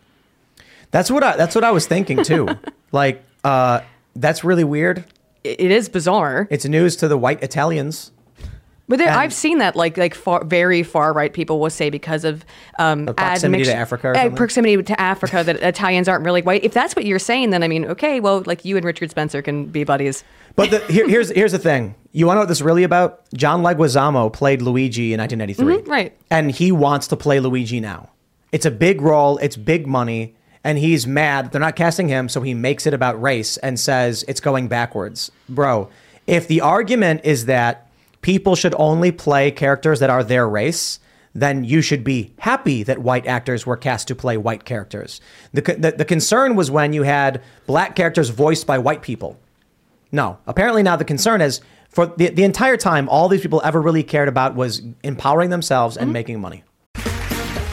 That's what I that's what I was thinking too. like uh that's really weird. It is bizarre. It's news to the white Italians. But there, I've seen that, like, like far, very far right people will say because of um, proximity to Africa uh, proximity to Africa, that Italians aren't really white. If that's what you're saying, then I mean, okay, well, like you and Richard Spencer can be buddies. But the, here, here's here's the thing. You want to know what this is really about? John Leguizamo played Luigi in 1993. Mhm, right. and he wants to play Luigi now. It's a big role, it's big money, and he's mad they're not casting him, so he makes it about race and says it's going backwards. Bro, if the argument is that people should only play characters that are their race, then you should be happy that white actors were cast to play white characters. The, the, the concern was when you had black characters voiced by white people. No, apparently now the concern is for the, the entire time, all these people ever really cared about was empowering themselves and mm-hmm. making money.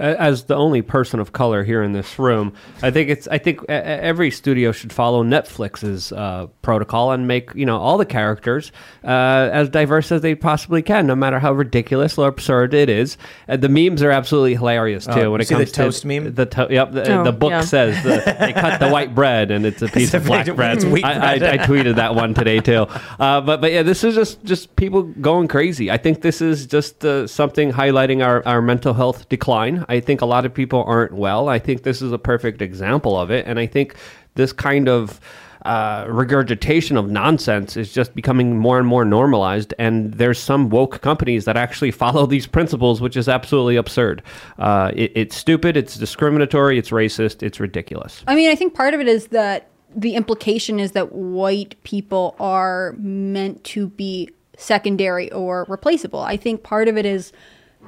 A- As the only person of color here in this room, I think it's. I think every studio should follow Netflix's uh, protocol and make you know all the characters uh, as diverse as they possibly can, no matter how ridiculous or absurd it is. And the memes are absolutely hilarious too. Oh, when you it see the comes toast to meme? the to- yep, the, Oh, the book yeah. says the, they cut the white bread and it's a piece a of black big- bread. it's I, I. I tweeted that one today too. Uh, but but yeah, this is just just people going crazy. I think this is just uh, something highlighting our, our mental health decline. I think a lot of people aren't well. I think this is a perfect example of it, and I think this kind of uh, regurgitation of nonsense is just becoming more and more normalized. And there's some woke companies that actually follow these principles, which is absolutely absurd. Uh, it, it's stupid. It's discriminatory. It's racist. It's ridiculous. I mean, I think part of it is that the implication is that white people are meant to be secondary or replaceable. I think part of it is,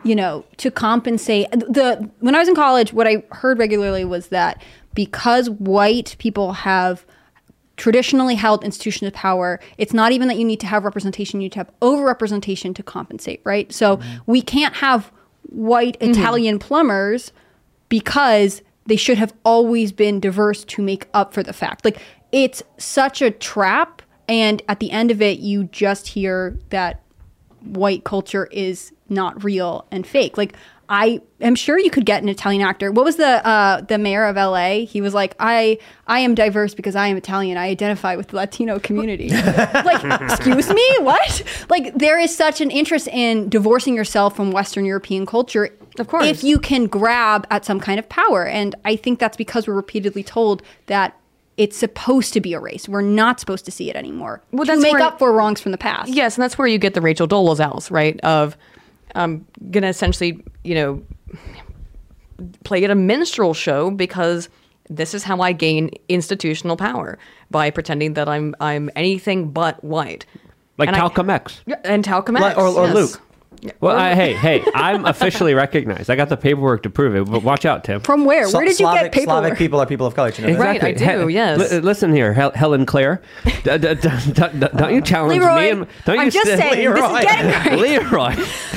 you know, to compensate the when I was in college, what I heard regularly was that because white people have traditionally held institutions of power, it's not even that you need to have representation, you need to have overrepresentation to compensate, right? So mm-hmm. we can't have white mm-hmm. Italian plumbers because they should have always been diverse to make up for the fact. Like it's such a trap and at the end of it you just hear that white culture is not real and fake. Like I am sure you could get an Italian actor. What was the uh, the mayor of LA? He was like, I I am diverse because I am Italian. I identify with the Latino community. like, excuse me, what? Like there is such an interest in divorcing yourself from Western European culture. Of course, if you can grab at some kind of power, and I think that's because we're repeatedly told that. It's supposed to be erased. We're not supposed to see it anymore. Well, to that's make where- up for wrongs from the past. Yes, and that's where you get the Rachel Dolezals, right? Of I'm gonna essentially, you know, play at a minstrel show because this is how I gain institutional power by pretending that I'm I'm anything but white. Like And Talcum X. Yeah, and Talcum Like- X, or- or yes. Luke. Well, I, hey, hey, I'm officially recognized. I got the paperwork to prove it, but watch out, Tim. From where? Sla- Where did you Slavic, get paperwork? Slavic people are people of color. You know that? Right, I do, yes. Li- listen here, Hel- Helen Claire. D- d- d- d- d- don't you challenge Leroy, me? and- Don't I'm you just st- saying, this is getting Leroy.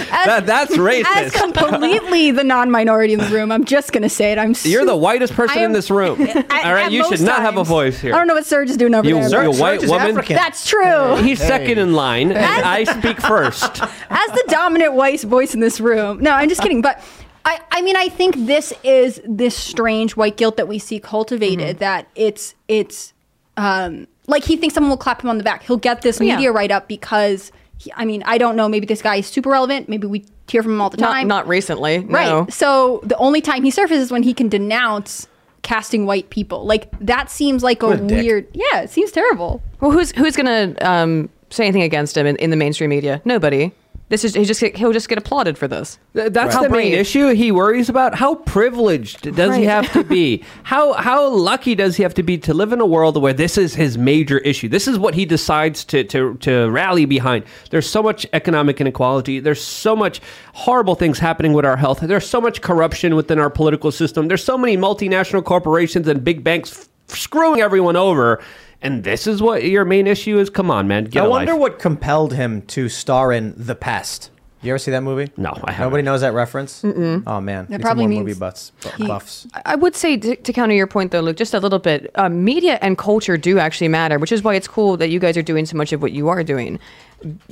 that, that's racist. As completely the non-minority in the room, I'm just gonna say it. I'm. You're the whitest person am- in this room. At- All right, you should most not have a voice here. I don't know what Serge is doing over You, there. you but- white woman. That's true. He's second in line, and I speak first. As the dominant white voice in this room. No, I'm just kidding. But I, I mean, I think this is this strange white guilt that we see cultivated. Mm-hmm. That it's it's um, like he thinks someone will clap him on the back. He'll get this Yeah. media write up because. He, I mean, I don't know. Maybe this guy is super relevant. Maybe we hear from him all the time. not recently, Right. no. So the only time he surfaces is when he can denounce casting white people. Like that seems like a, a weird. Yeah, it seems terrible. Well, who's who's gonna um, say anything against him in, in the mainstream media? Nobody. This is he just get, he'll just get applauded for this. Th- That's How the main issue he worries about. How privileged does he have to be? How how lucky does he have to be to live in a world where this is his major issue? This is what he decides to to, to rally behind. There's so much economic inequality. There's so much horrible things happening with our health. There's so much corruption within our political system. There's so many multinational corporations and big banks f- screwing everyone over. And this is what your main issue is. Come on, man. Get I a wonder life. what compelled him to star in The Pest. You ever see that movie? No, I haven't. Nobody knows that reference. Mm-mm. Oh man, That Need probably more means movie buffs. he- buffs. I would say to, to counter your point though, Luke, just a little bit. Uh, media and culture do actually matter, which is why it's cool that you guys are doing so much of what you are doing.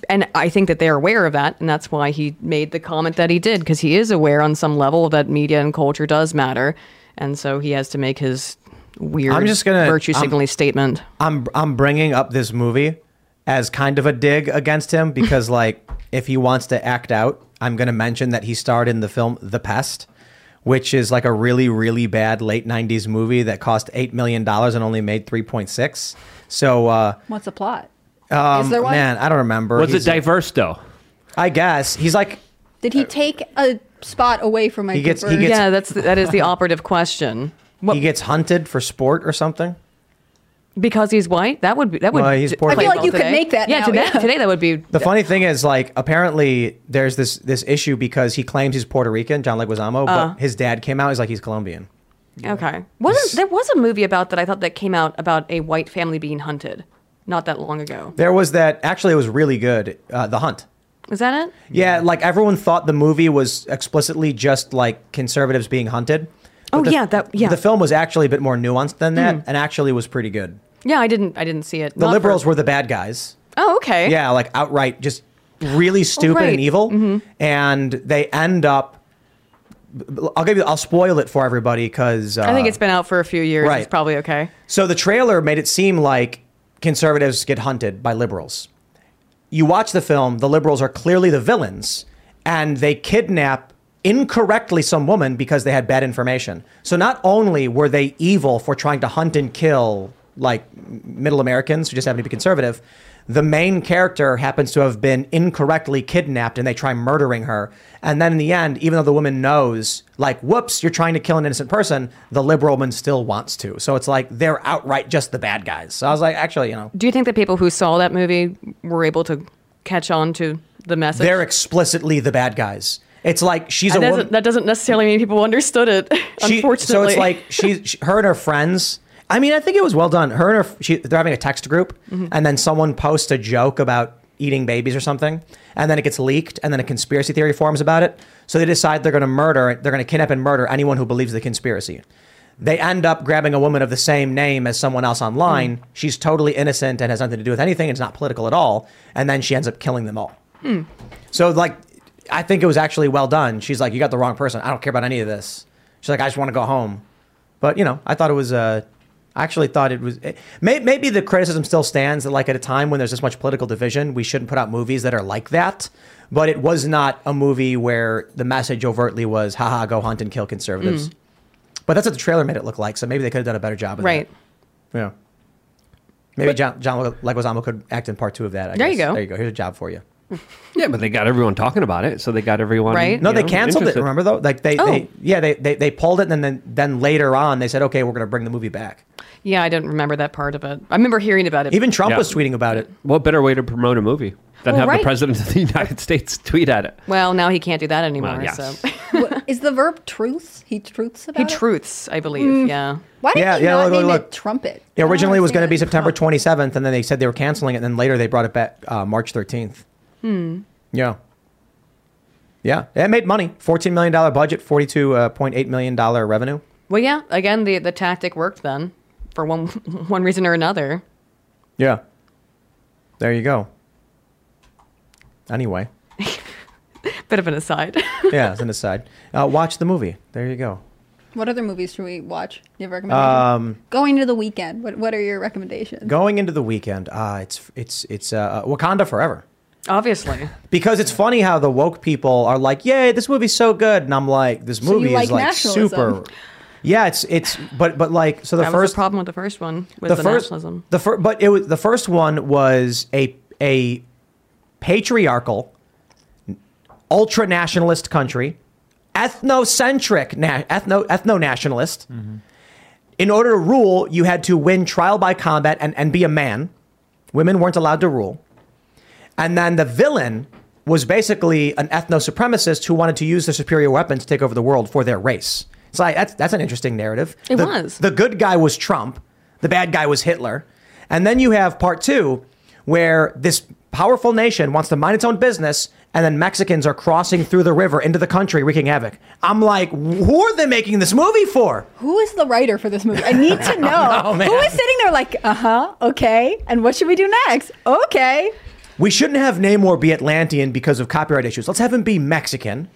And I think that they're aware of that, and that's why he made the comment that he did, because he is aware on some level that media and culture does matter, and so he has to make his weird I'm just gonna- virtue I'm- statement. I'm I'm bringing up this movie as kind of a dig against him because like if he wants to act out, I'm going to mention that he starred in the film The Pest, which is like a really really bad late 90s movie that cost 8 million dollars and only made 3.6. So uh What's the plot? um, Is there one? man, I don't remember. Was it diverse though? I guess. He's like Did he take a spot away from my? He gets- he gets- yeah, that's that is the operative question. He gets hunted for sport or something. Because he's white, that would be that would. Well, he's d- Puerto I feel like well you could make that Yeah, now, today, yeah. today that would be. The funny thing is, like, apparently there's this this issue because he claims he's Puerto Rican, John Leguizamo, Uh. but his dad came out. He's like he's Colombian. Okay. Wasn't there was a movie about that I thought that came out about a white family being hunted not that long ago. There was that. Actually, it was really good. Uh, the Hunt. Is that it? Yeah, like everyone thought the movie was explicitly just like conservatives being hunted. Oh, the- yeah, that- yeah. The film was actually a bit more nuanced than that, Mhm. and actually was pretty good. Yeah, I didn't I didn't see it. The Not liberals for- were the bad guys. Oh, okay. Yeah, like outright, just really stupid right. and evil, Mhm. and they end up. I'll give you. I'll spoil it for everybody because uh, I think it's been out for a few years. right. It's probably okay. So the trailer made it seem like conservatives get hunted by liberals. You watch the film, the liberals are clearly the villains, and they kidnap incorrectly some woman because they had bad information. So not only were they evil for trying to hunt and kill like middle Americans who just happen to be conservative, the main character happens to have been incorrectly kidnapped and they try murdering her. And then in the end, even though the woman knows, like, whoops, you're trying to kill an innocent person, the liberal woman still wants to. So it's like they're outright just the bad guys. So I was like, actually, you know, Do you think that people who saw that movie were able to catch on to the message? they're explicitly the bad guys. It's like she's that, a doesn't, woman. that doesn't necessarily mean people understood it. She- unfortunately, So it's like she's she, her and her friends. I mean, I think it was well done. Her and her she, they're having a text group, Mhm. and then someone posts a joke about eating babies or something, and then it gets leaked, and then a conspiracy theory forms about it. So they decide they're going to murder, they're going to kidnap and murder anyone who believes the conspiracy. They end up grabbing a woman of the same name as someone else online. She's totally innocent and has nothing to do with anything. It's not political at all, and then she ends up killing them all. Hmm. So like, I think it was actually well done. She's like, you got the wrong person. I don't care about any of this. She's like, I just want to go home. But you know, I thought it was. Uh, I actually thought it was. It, may, maybe the criticism still stands that like at a time when there's this much political division, we shouldn't put out movies that are like that. But it was not a movie where the message overtly was, haha, go hunt and kill conservatives. Mm. But that's what the trailer made it look like. So maybe they could have done a better job of right. that. Yeah. Maybe John, John Leguizamo could act in part two of that. I There you go. There you go. Here's a job for you. Yeah, but they got everyone talking about it, so they got everyone. Right? No, you they know, canceled interested. it. Remember though, like they, Oh. they yeah, they, they they pulled it, and then then later on they said, okay, we're going to bring the movie back. Yeah, I don't remember that part of it. I remember hearing about it. Even Trump Yeah. was tweeting about it. What better way to promote a movie than Well, have right. the president of the United States tweet at it? Well, now he can't do that anymore. Well, yes. So What- Is the verb truths? He truths about it. he it? truths, I believe. Mm. Yeah. Why did Yeah, he yeah, not look, look, name look. it trumpet? Yeah, originally it was going to be September 27th, and then they said they were canceling it, and then later they brought it back uh, March 13th. Hmm. Yeah. Yeah, it made money. $14 million budget, $42.8 million revenue. Well, yeah. Again, the the tactic worked then, for one one reason or another. Yeah. There you go. Anyway, Bit of an aside. yeah, it's an aside. Uh, watch the movie. There you go. What other movies should we watch? Do you have recommendations? Um, Going into the weekend. What What are your recommendations? going into the weekend, uh, it's it's it's uh, Wakanda Forever. Obviously. Because it's funny how the woke people are like, "Yay, this movie's so good," and I'm like, "This So you movie like is like nationalism. super." Yeah, it's it's but but like so the that first was the problem with the first one was the, first nationalism. the first but it was the first one was a a patriarchal, ultra nationalist country, ethnocentric na- ethno ethno nationalist. Mm-hmm. In order to rule, you had to win trial by combat and, and be a man. Women weren't allowed to rule. And then the villain was basically an ethno supremacist who wanted to use their superior weapons to take over the world for their race. It's like that's that's an interesting narrative. It The- was. The good guy was Trump, the bad guy was Hitler. And then you have part two, where this powerful nation wants to mind its own business, and then Mexicans are crossing through the river into the country wreaking havoc. I'm like, who are they making this movie for? Who is the writer for this movie? I need to know. know, man. Who is sitting there like, uh huh, okay, and what should we do next? Okay. We shouldn't have Namor be Atlantean because of copyright issues. Let's have him be Mexican.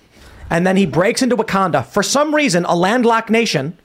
And then he breaks into Wakanda for some reason, a landlocked nation,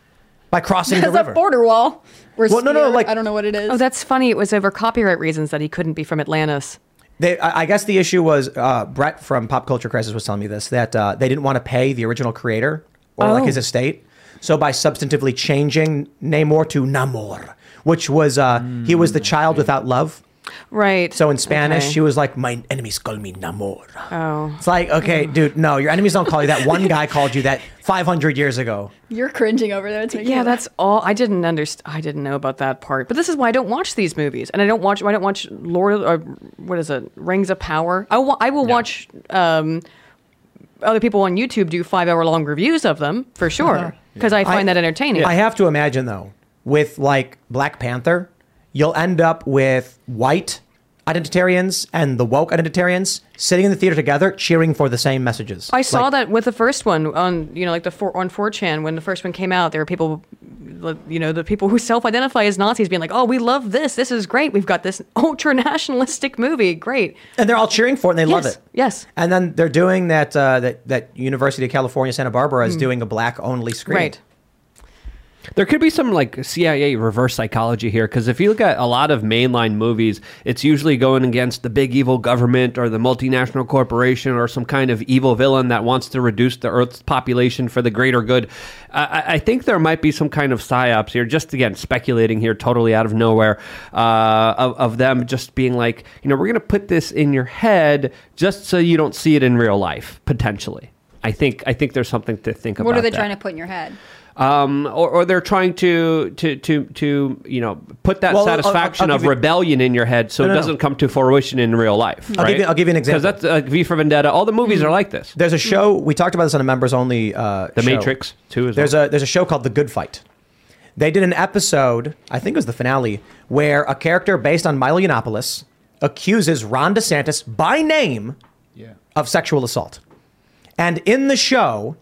by crossing the There's a border wall. Or Well, no, no, like- I don't know what it is. Oh, that's funny. It was over copyright reasons that he couldn't be from Atlantis. They, I I guess the issue was uh, Brett from Pop Culture Crisis was telling me this that uh, they didn't want to pay the original creator or like Oh. his estate. So by substantively changing Namor to Namor, which was uh, he was the child without love. Right. So in Spanish, Okay. she was like, "My enemies call me Namor." Oh. It's like, okay, dude, no, your enemies don't call you that. One guy called you that 500 years ago. You're cringing over there. It's Yeah, that's all. I didn't understand. I didn't know about that part. But this is why I don't watch these movies, and I don't watch. I don't watch Lord of, or what is it? Rings of Power. I, wa- I will watch um, other people on YouTube do five hour long reviews of them for sure because I find that entertaining. I have to imagine though, with like Black Panther, you'll end up with white identitarians and the woke identitarians sitting in the theater together cheering for the same messages. I saw Like, that with the first one on, you know, like the four, on 4chan when the first one came out. There were people, you know, the people who self-identify as Nazis being like, "Oh, we love this. This is great. We've got this ultra nationalistic movie. Great." and they're all cheering for it and they love it. Yes. And then they're doing that uh, that that University of California Santa Barbara is Mm. doing a black only screen. Right. There could be some like CIA reverse psychology here because if you look at a lot of mainline movies, it's usually going against the big evil government or the multinational corporation or some kind of evil villain that wants to reduce the Earth's population for the greater good. I, I think there might be some kind of psyops here, just again, speculating here totally out of nowhere, uh, of, of them just being like, you know, we're going to put this in your head just so you don't see it in real life, potentially. I think I think there's something to think about. What are they that trying to put in your head? Um, or, or they're trying to, to to to you know put that Well, I'll- I'll- satisfaction I'll of give you- rebellion in your head, so No, it no, no. doesn't come to fruition in real life. I'll give you- I'll give you an example. Because that's like V for Vendetta. All the movies are like this. There's a show we talked about this on a members only. Uh, The show. Matrix, too, as There's a there's a show called The Good Fight. They did an episode, I think it was the finale, where a character based on Milo Yiannopoulos accuses Ron DeSantis by name of sexual assault. And in the show,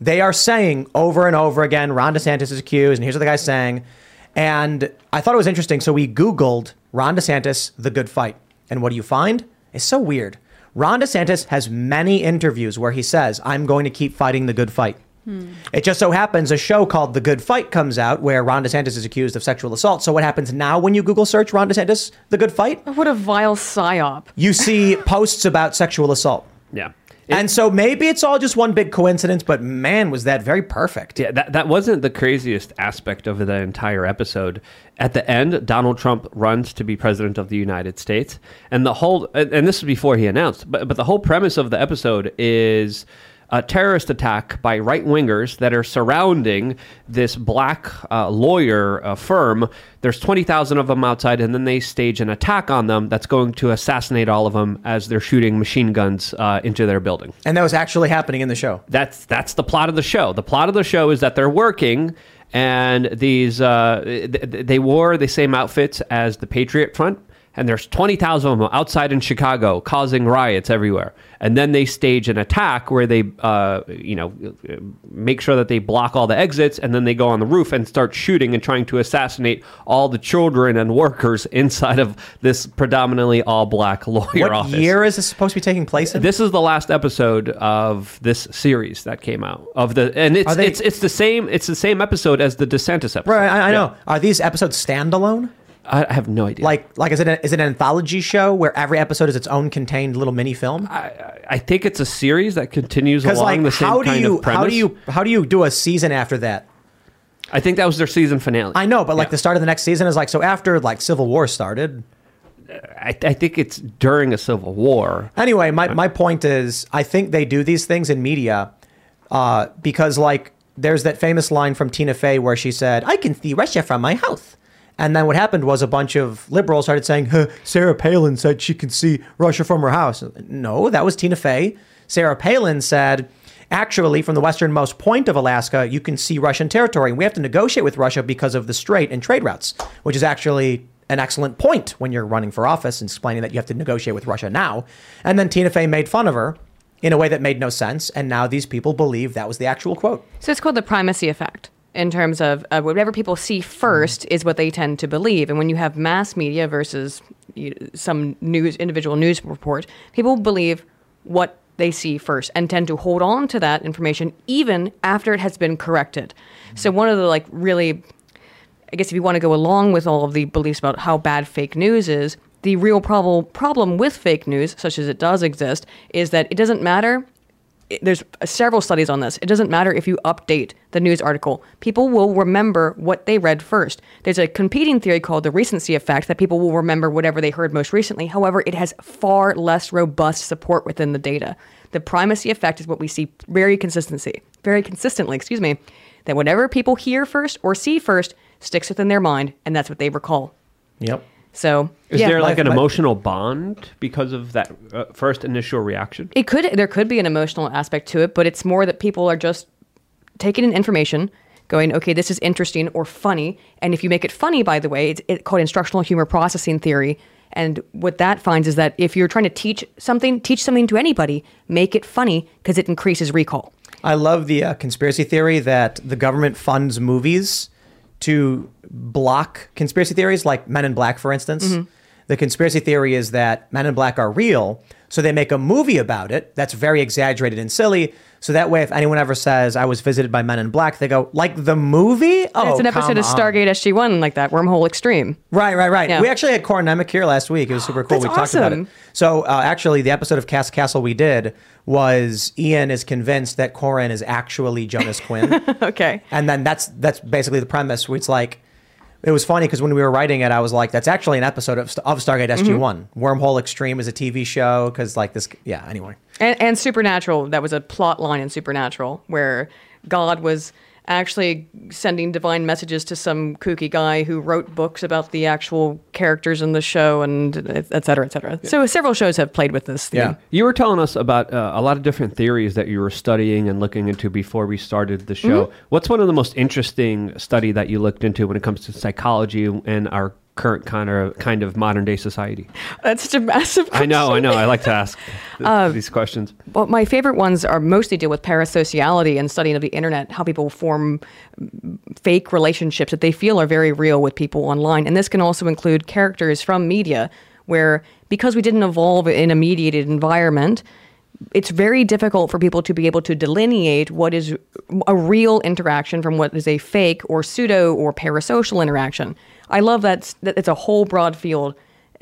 they are saying over and over again, Ron DeSantis is accused, and here's what the guy's saying. And I thought it was interesting. So we Googled Ron DeSantis, the good fight. And what do you find? It's so weird. Ron DeSantis has many interviews where he says, I'm going to keep fighting the good fight. Hmm. It just so happens a show called The Good Fight comes out where Ron DeSantis is accused of sexual assault. So what happens now when you Google search Ron DeSantis, The Good Fight? What a vile psyop. You see posts about sexual assault. Yeah. And so maybe it's all just one big coincidence, but man, was that very perfect. Yeah, that, that wasn't the craziest aspect of the entire episode. At the end, Donald Trump runs to be president of the United States, and the whole and, and this is before he announced, but but the whole premise of the episode is a terrorist attack by right wingers that are surrounding this black uh, lawyer uh, firm. There's 20,000 of them outside, and then they stage an attack on them that's going to assassinate all of them as they're shooting machine guns uh, into their building. And that was actually happening in the show. That's that's the plot of the show. The plot of the show is that they're working, and these uh, th- th- they wore the same outfits as the Patriot Front, and there's twenty thousand of them outside in Chicago causing riots everywhere. And then they stage an attack where they, uh, you know, make sure that they block all the exits, and then they go on the roof and start shooting and trying to assassinate all the children and workers inside of this predominantly all black lawyer What office. year is this supposed to be taking place in? This is the last episode of this series that came out of the, and it's they- it's it's the same it's the same episode as the DeSantis episode. Right, I, I Yeah. know. Are these episodes standalone? I I have no idea. Like, like is it a, is it an anthology show where every episode is its own contained little mini film? I think it's a series that continues along like, the same how do kind you of premise. how do you how do you do a season after that? I think that was their season finale. I know, but like the start of the next season is like so after like Civil War started. I, I think it's during a civil war. Anyway, my, my point is, I think they do these things in media uh, because, like, there's that famous line from Tina Fey where she said, I can see Russia from my house. And then what happened was a bunch of liberals started saying, huh, Sarah Palin said she can see Russia from her house. No, that was Tina Fey. Sarah Palin said, actually, from the westernmost point of Alaska, you can see Russian territory. And we have to negotiate with Russia because of the strait and trade routes, which is actually an excellent point when you're running for office and explaining that you have to negotiate with Russia now. And then Tina Fey made fun of her in a way that made no sense. And now these people believe that was the actual quote. So it's called the primacy effect in terms of uh, whatever people see first is what they tend to believe. And when you have mass media versus you, some news, individual news report, people believe what they see first and tend to hold on to that information even after it has been corrected. So one of the like really I guess if you want to go along with all of the beliefs about how bad fake news is, the real problem problem with fake news, such as it does exist, is that it doesn't matter. There's several studies on this. It doesn't matter if you update the news article. People will remember what they read first. There's a competing theory called the recency effect that people will remember whatever they heard most recently. However, it has far less robust support within the data. The primacy effect is what we see very consistency, very consistently, excuse me, that whatever people hear first or see first sticks within their mind, and that's what they recall. Yep. So, Is yeah. there like an my- emotional bond because of that uh, first initial reaction? It could there could be an emotional aspect to it, but it's more that people are just taking in information, going, okay, this is interesting or funny, and if you make it funny, by the way, it's, it's called instructional humor processing theory. And what that finds is that if you're trying to teach something, teach something to anybody, make it funny because it increases recall. I love the uh, conspiracy theory that the government funds movies to block conspiracy theories, like Men in Black, for instance. Mhm. The conspiracy theory is that Men in Black are real, so they make a movie about it that's very exaggerated and silly. So that way, if anyone ever says I was visited by Men in Black, they go like the movie. Oh, it's an episode come of. Stargate SG One, like that Wormhole Extreme. Right, right, right. Yeah. We actually had Corin Nemec here last week. It was super cool. That's we talked about awesome. it. So uh, actually, the episode of Cast Castle we did was Ian is convinced that Corin is actually Jonas Quinn. okay. And then that's that's basically the premise. Where it's like, it was funny because when we were writing it, I was like, that's actually an episode of, of Stargate mm-hmm. SG One. Wormhole Extreme is a TV show because like this. Yeah. Anyway. And, and Supernatural, that was a plot line in Supernatural where God was actually sending divine messages to some kooky guy who wrote books about the actual characters in the show and et cetera, et cetera. So several shows have played with this theme. You were telling us about uh, a lot of different theories that you were studying and looking into before we started the show. Mhm. What's one of the most interesting study that you looked into when it comes to psychology and our current kind of kind of modern day society? That's such a massive I know, I know. I like to ask th- Uh, these questions. Well, my favorite ones are mostly deal with parasociality and studying of the internet, how people form fake relationships that they feel are very real with people online. And this can also include characters from media, where because we didn't evolve in a mediated environment, it's very difficult for people to be able to delineate what is a real interaction from what is a fake or pseudo or parasocial interaction. I love that it's a whole broad field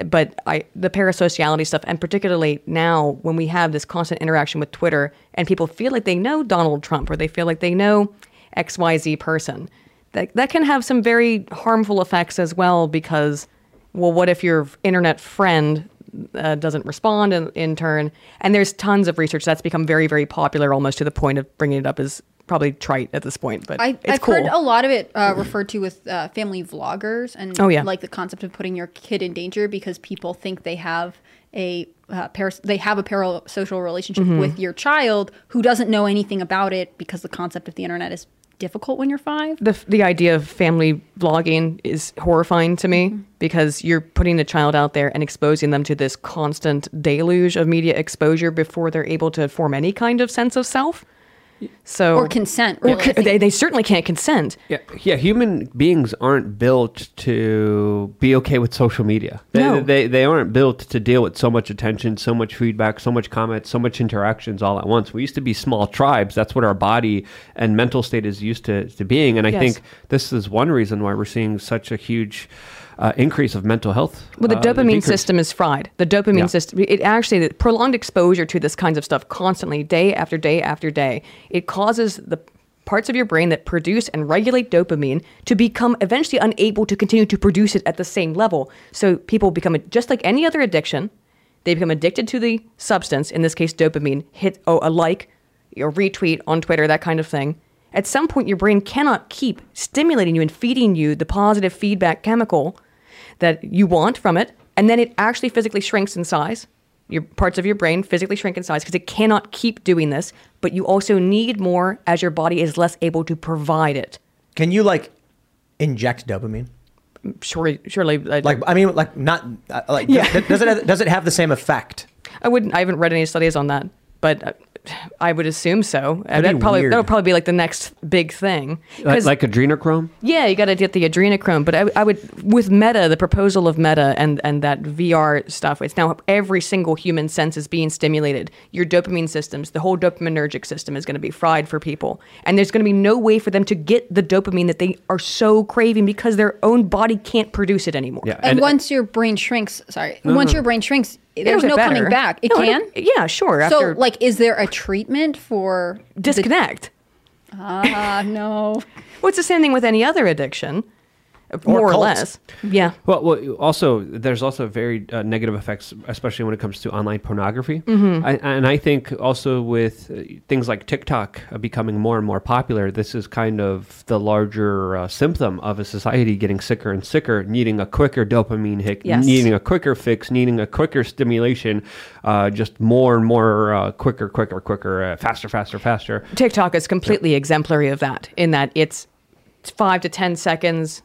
but I the parasociality stuff, and particularly now when we have this constant interaction with Twitter, and people feel like they know Donald Trump or they feel like they know X Y Z person, that that can have some very harmful effects as well. Because, well, what if your internet friend uh, doesn't respond in, in turn? And there's tons of research that's become very very popular, almost to the point of bringing it up as probably trite at this point. But I, it's I've cool. heard a lot of it uh, referred to with uh, family vloggers and Oh, yeah. like the concept of putting your kid in danger because people think they have a uh, paras- they have a parasocial relationship Mhm. with your child who doesn't know anything about it because the concept of the internet is difficult when you're five. the the idea of family vlogging is horrifying to me mm-hmm. because you're putting a child out there and exposing them to this constant deluge of media exposure before they're able to form any kind of sense of self. So Or consent, really, I co- they, they certainly can't consent. Yeah, yeah. Human beings aren't built to be okay with social media. They, No. they they aren't built to deal with so much attention, so much feedback, so much comments, so much interactions all at once. We used to be small tribes. That's what our body and mental state is used to, to being. And I Yes. think this is one reason why we're seeing such a huge uh, increase of mental health. Well, the uh, dopamine decrease. system is fried. The dopamine Yeah. system, it actually, the prolonged exposure to this kinds of stuff constantly, day after day after day, it causes the parts of your brain that produce and regulate dopamine to become eventually unable to continue to produce it at the same level. So people become, just like any other addiction, they become addicted to the substance, in this case, dopamine, hit oh, a like, or retweet on Twitter, that kind of thing. At some point, your brain cannot keep stimulating you and feeding you the positive feedback chemical that you want from it, and then it actually physically shrinks in size. Your parts of your brain physically shrink in size because it cannot keep doing this, but you also need more as your body is less able to provide it. Can you like inject dopamine? Surely, surely, uh, Like I mean, like not uh, like Yeah. does, does it does it have the same effect? I wouldn't. I haven't read any studies on that, but uh, I would assume so. Uh, That'd be That probably weird. that would probably be like the next big thing. Like, 'Cause- like adrenochrome. Yeah, you got to get the adrenochrome, but I, I would with Meta, the proposal of Meta and and that VR stuff. It's now every single human sense is being stimulated. Your dopamine systems, the whole dopaminergic system, is going to be fried for people, and there's going to be no way for them to get the dopamine that they are so craving because their own body can't produce it anymore. Yeah, And, once your brain shrinks, sorry, No, once no. your brain shrinks, It'll there's no coming back. It No, can. it'll- yeah, sure. So, After like, is there a treatment for disconnect. Ah, no. Well, it's the same thing with any other addiction, more or cults. less. Yeah. Well, well, also there's also very uh, negative effects, especially when it comes to online pornography. Mhm. I, and I think also with uh, things like TikTok uh, becoming more and more popular, this is kind of the larger uh, symptom of a society getting sicker and sicker, needing a quicker dopamine hit, Yes. needing a quicker fix, needing a quicker stimulation, uh, just more and more uh, quicker, quicker, quicker, uh, faster, faster, faster. TikTok is completely exemplary of that in that it's it's five to 10 seconds.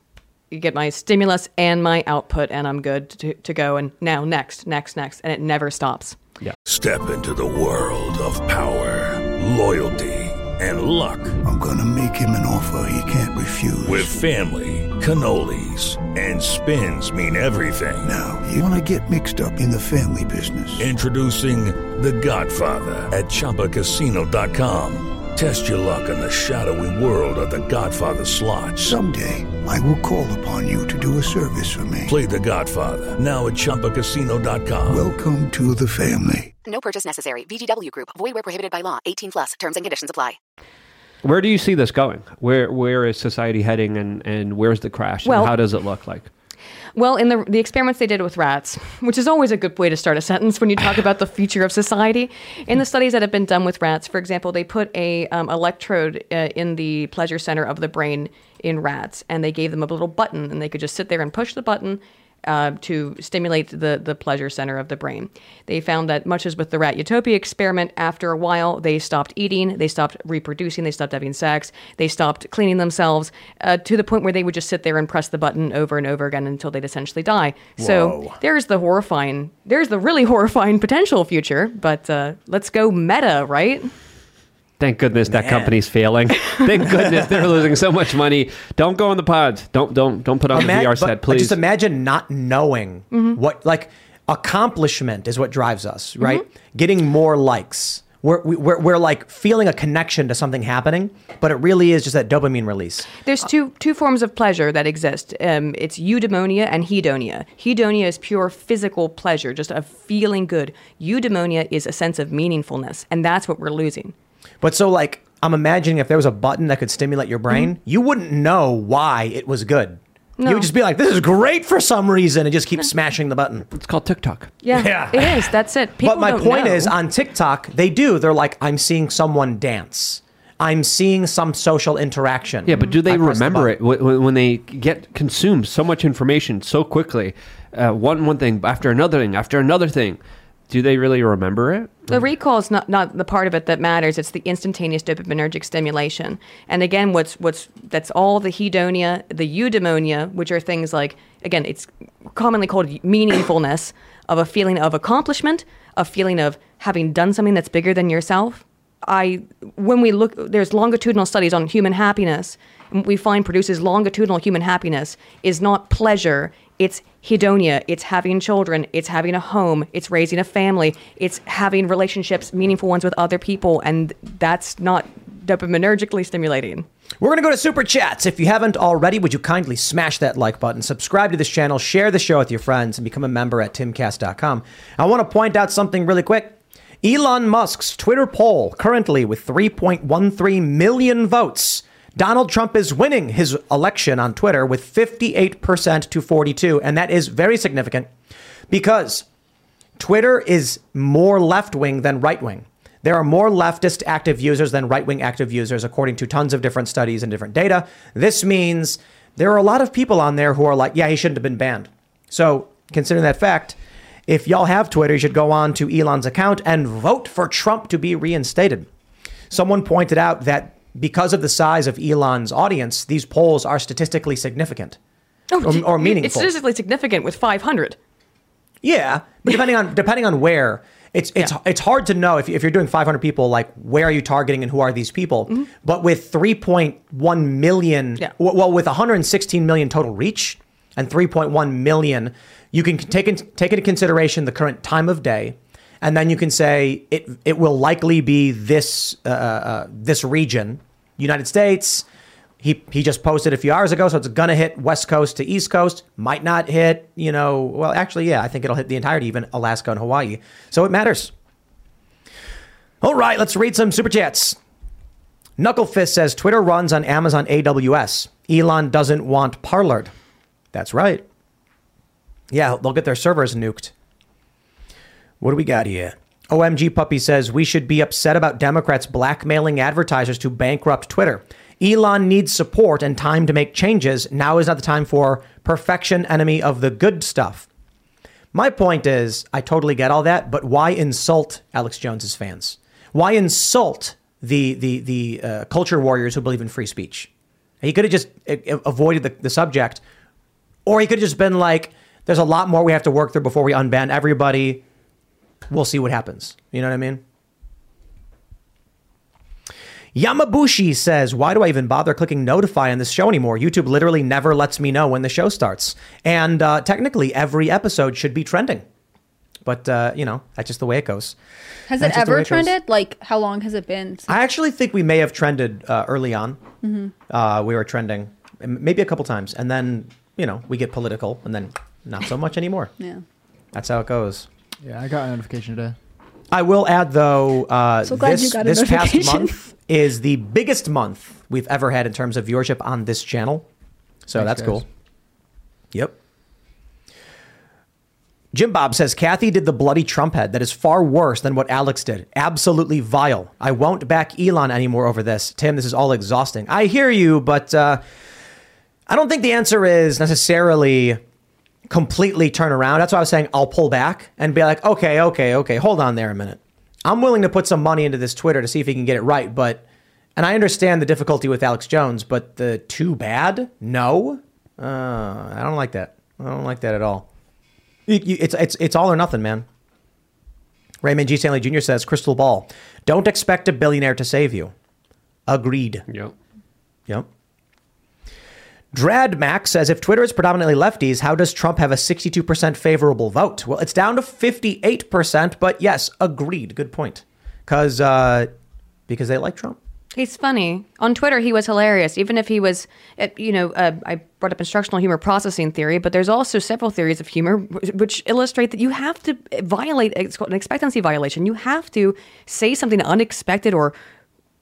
You get my stimulus and my output, and I'm good to, to go. And now, next, next, next. And it never stops. Yeah. Step into the world of power, loyalty, and luck. I'm gonna make him an offer he can't refuse. With family, cannolis, and spins mean everything. Now, you wanna get mixed up in the family business. Introducing The Godfather at ChumbaCasino.com. Test your luck in the shadowy world of The Godfather slot. Someday, I will call upon you to do a service for me. Play The Godfather now at ChumbaCasino.com. Welcome to the family. No purchase necessary. VGW Group. Void where prohibited by law. 18 plus. Terms and conditions apply. Where do you see this going? Where where is society heading, and and where's the crash? Well- and how does it look like? Well, in the the experiments they did with rats, which is always a good way to start a sentence when you talk about the future of society. In the studies that have been done with rats, for example, they put a um, electrode uh, in the pleasure center of the brain in rats, and they gave them a little button, and they could just sit there and push the button. Uh, to stimulate the, the pleasure center of the brain. They found that, much as with the Rat Utopia experiment, after a while they stopped eating, they stopped reproducing, they stopped having sex, they stopped cleaning themselves uh, to the point where they would just sit there and press the button over and over again until they'd essentially die. So there's the horrifying, there's the really horrifying potential future, but uh, let's go meta, right? Thank goodness that company's failing. Thank goodness they're losing so much money. Don't go in the pods. Don't don't don't put on Ima- the VR but- set, please. just imagine not knowing Mhm. what like accomplishment is what drives us, right? Mm-hmm. Getting more likes. We're, we- we're, we're like feeling a connection to something happening, but it really is just that dopamine release. There's two two forms of pleasure that exist. Um, it's eudaimonia and hedonia. Hedonia is pure physical pleasure, just of feeling good. Eudaimonia is a sense of meaningfulness, and that's what we're losing. But so like I'm imagining if there was a button that could stimulate your brain, you wouldn't know why it was good. No. You would just be like, "This is great for some reason," and just keep smashing the button. It's called TikTok. Yeah, it is. That's it. People but my don't point know. is, on TikTok, they do. They're like, "I'm seeing someone dance. I'm seeing some social interaction." Yeah, but do they I press the remember it when, when they get consumed so much information so quickly? Uh, one one thing after another thing after another thing. Do they really remember it? The recall is not, not the part of it that matters. It's the instantaneous dopaminergic stimulation. And again, what's what's that's all the hedonia, the eudaimonia, which are things like again, it's commonly called meaningfulness of a feeling of accomplishment, a feeling of having done something that's bigger than yourself. I when we look there's longitudinal studies on human happiness, and we find produces longitudinal human happiness is not pleasure, it's hedonia, it's having children, it's having a home, it's raising a family, it's having relationships, meaningful ones with other people, and that's not dopaminergically stimulating. We're going to go to super chats. If you haven't already, would you kindly smash that like button, subscribe to this channel, share the show with your friends, and become a member at timcast.com. I want to point out something really quick. Elon Musk's Twitter poll currently with 3.13 million votes. Donald Trump is winning his election on Twitter with 58% to 42, and that is very significant because Twitter is more left wing than right wing. There are more leftist active users than right wing active users, according to tons of different studies and different data. This means there are a lot of people on there who are like, yeah, he shouldn't have been banned. So, considering that fact, if y'all have Twitter, you should go on to Elon's account and vote for Trump to be reinstated. Someone pointed out that because of the size of Elon's audience, these polls are statistically significant or, or It's statistically significant with 500. Yeah, but depending on depending on where, it's it's it's hard to know if, if you're doing 500 people, like where are you targeting and who are these people? Mm-hmm. But with 3.1 million, w- well, with 116 million total reach and 3.1 million, you can take in, take into consideration the current time of day, and then you can say it it will likely be this uh, uh, this region, United States. He, he just posted a few hours ago, so it's gonna hit West Coast to East Coast. Might not hit, you know. Well, actually, yeah, I think it'll hit the entirety, even Alaska and Hawaii. So it matters. All right, let's read some super chats. Knucklefist says Twitter runs on Amazon AWS. Elon doesn't want Parler'd. That's right. Yeah, they'll get their servers nuked. What do we got here? OMG Puppy says we should be upset about Democrats blackmailing advertisers to bankrupt Twitter. Elon needs support and time to make changes. Now is not the time for perfection, enemy of the good stuff. My point is, I totally get all that, but why insult Alex Jones's fans? Why insult the the the uh, culture warriors who believe in free speech? He could have just uh, avoided the, the subject, or he could have just been like, "There's a lot more we have to work through before we unban everybody. We'll see what happens." You know what I mean? Yamabushi says, Why do I even bother clicking notify on this show anymore? YouTube literally never lets me know when the show starts. And uh, technically, every episode should be trending. But, uh, you know, that's just the way it goes. Has That's it just the way ever goes. trended? Like, how long has it been? since- I actually think we may have trended uh, early on. Mhm. Uh, we were trending maybe a couple times. And then, you know, we get political and then not so much anymore. Yeah. That's how it goes. Yeah, I got a notification today. I will add though, uh, So glad this, you got a this past notification. month is the biggest month we've ever had in terms of viewership on this channel. So Thanks, that's guys. cool. Yep. Jim Bob says Kathy did the bloody Trump head that is far worse than what Alex did. Absolutely vile. I won't back Elon anymore over this. Tim, this is all exhausting. I hear you, but uh, I don't think the answer is necessarily completely turn around. That's why I was saying I'll pull back and be like, okay, okay, okay, hold on there a minute. I'm willing to put some money into this Twitter to see if he can get it right, but and I understand the difficulty with Alex Jones, but the too bad, no, uh, I don't like that. I don't like that at all. It's it's it's all or nothing, man. Raymond G. Stanley Jr. says, "Crystal ball, don't expect a billionaire to save you." Agreed. Yep. Yep. Drad Max says if Twitter is predominantly lefties, how does Trump have a 62% favorable vote? Well, it's down to 58%, but yes, agreed. Good point. Because uh, because they like Trump. He's funny. On Twitter, he was hilarious. Even if he was, uh, you know, uh, I brought up instructional humor processing theory, but there's also several theories of humor which illustrate that you have to violate, it's called an expectancy violation. You have to say something unexpected or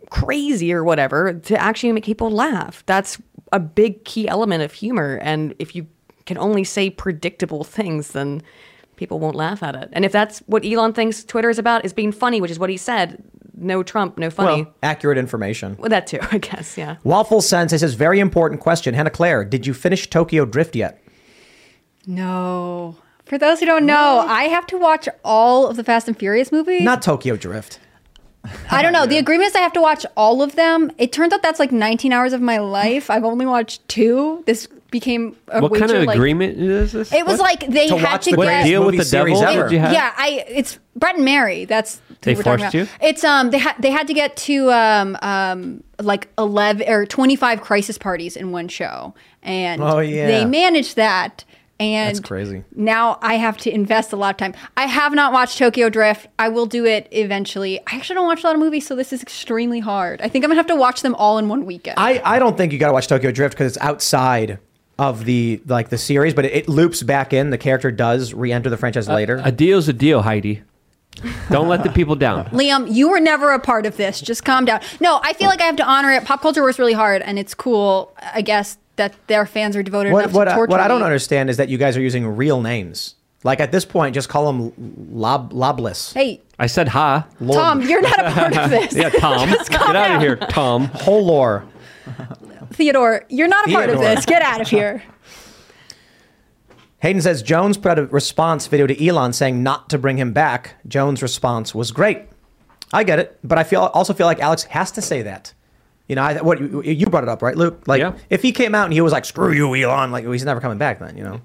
crazy or whatever to actually make people laugh. That's a big key element of humor. And if you can only say predictable things, then people won't laugh at it. And if that's what Elon thinks Twitter is about, is being funny, which is what he said, no Trump, no funny. Well, accurate information. Well, that too, I guess. Yeah. Waffle Sense says, very important question. Hannah Claire, did you finish Tokyo Drift yet? No. For those who don't know, I have to watch all of the Fast and Furious movies. Not Tokyo Drift. I don't know. The agreement is I have to watch all of them. It turns out that's like 19 hours of my life. I've only watched two. This became a what kind of like- agreement is this? It was What? like they To had watch to the what get deal with the devil series ever. did? Yeah, I it's Brett and Mary. That's They we're talking forced about. you? It's um they had they had to get to um um like 11 or 25 crisis parties in one show, and Oh, yeah. they managed that. And That's crazy. now I have to invest a lot of time. I have not watched Tokyo Drift. I will do it eventually. I actually don't watch a lot of movies, so this is extremely hard. I think I'm gonna have to watch them all in one weekend. I, I don't think you got to watch Tokyo Drift because it's outside of the like the series, but it, it loops back in. The character does re-enter the franchise later. A deal's a deal, Heidi. Don't let the people down. Liam, you were never a part of this. Just calm down. No, I feel like I have to honor it. Pop culture works really hard, and it's cool, I guess, that their fans are devoted what enough what to I, torture what I don't understand is that you guys are using real names. Like at this point, just call them Lob Lobless. Hey, I said ha. Tom, you're not a part of this. yeah, Tom. Just Get out down. of here, Tom. Holor. Theodore, you're not a part of this. Get out of here. Hayden says Jones put out a response video to Elon saying not to bring him back. Jones' response was great. I get it, but I feel also feel like Alex has to say that. You know, I, what you, you brought it up, right, Luke? Like, Yeah. if he came out and he was like, "Screw you, Elon," like he's never coming back. Then, you know.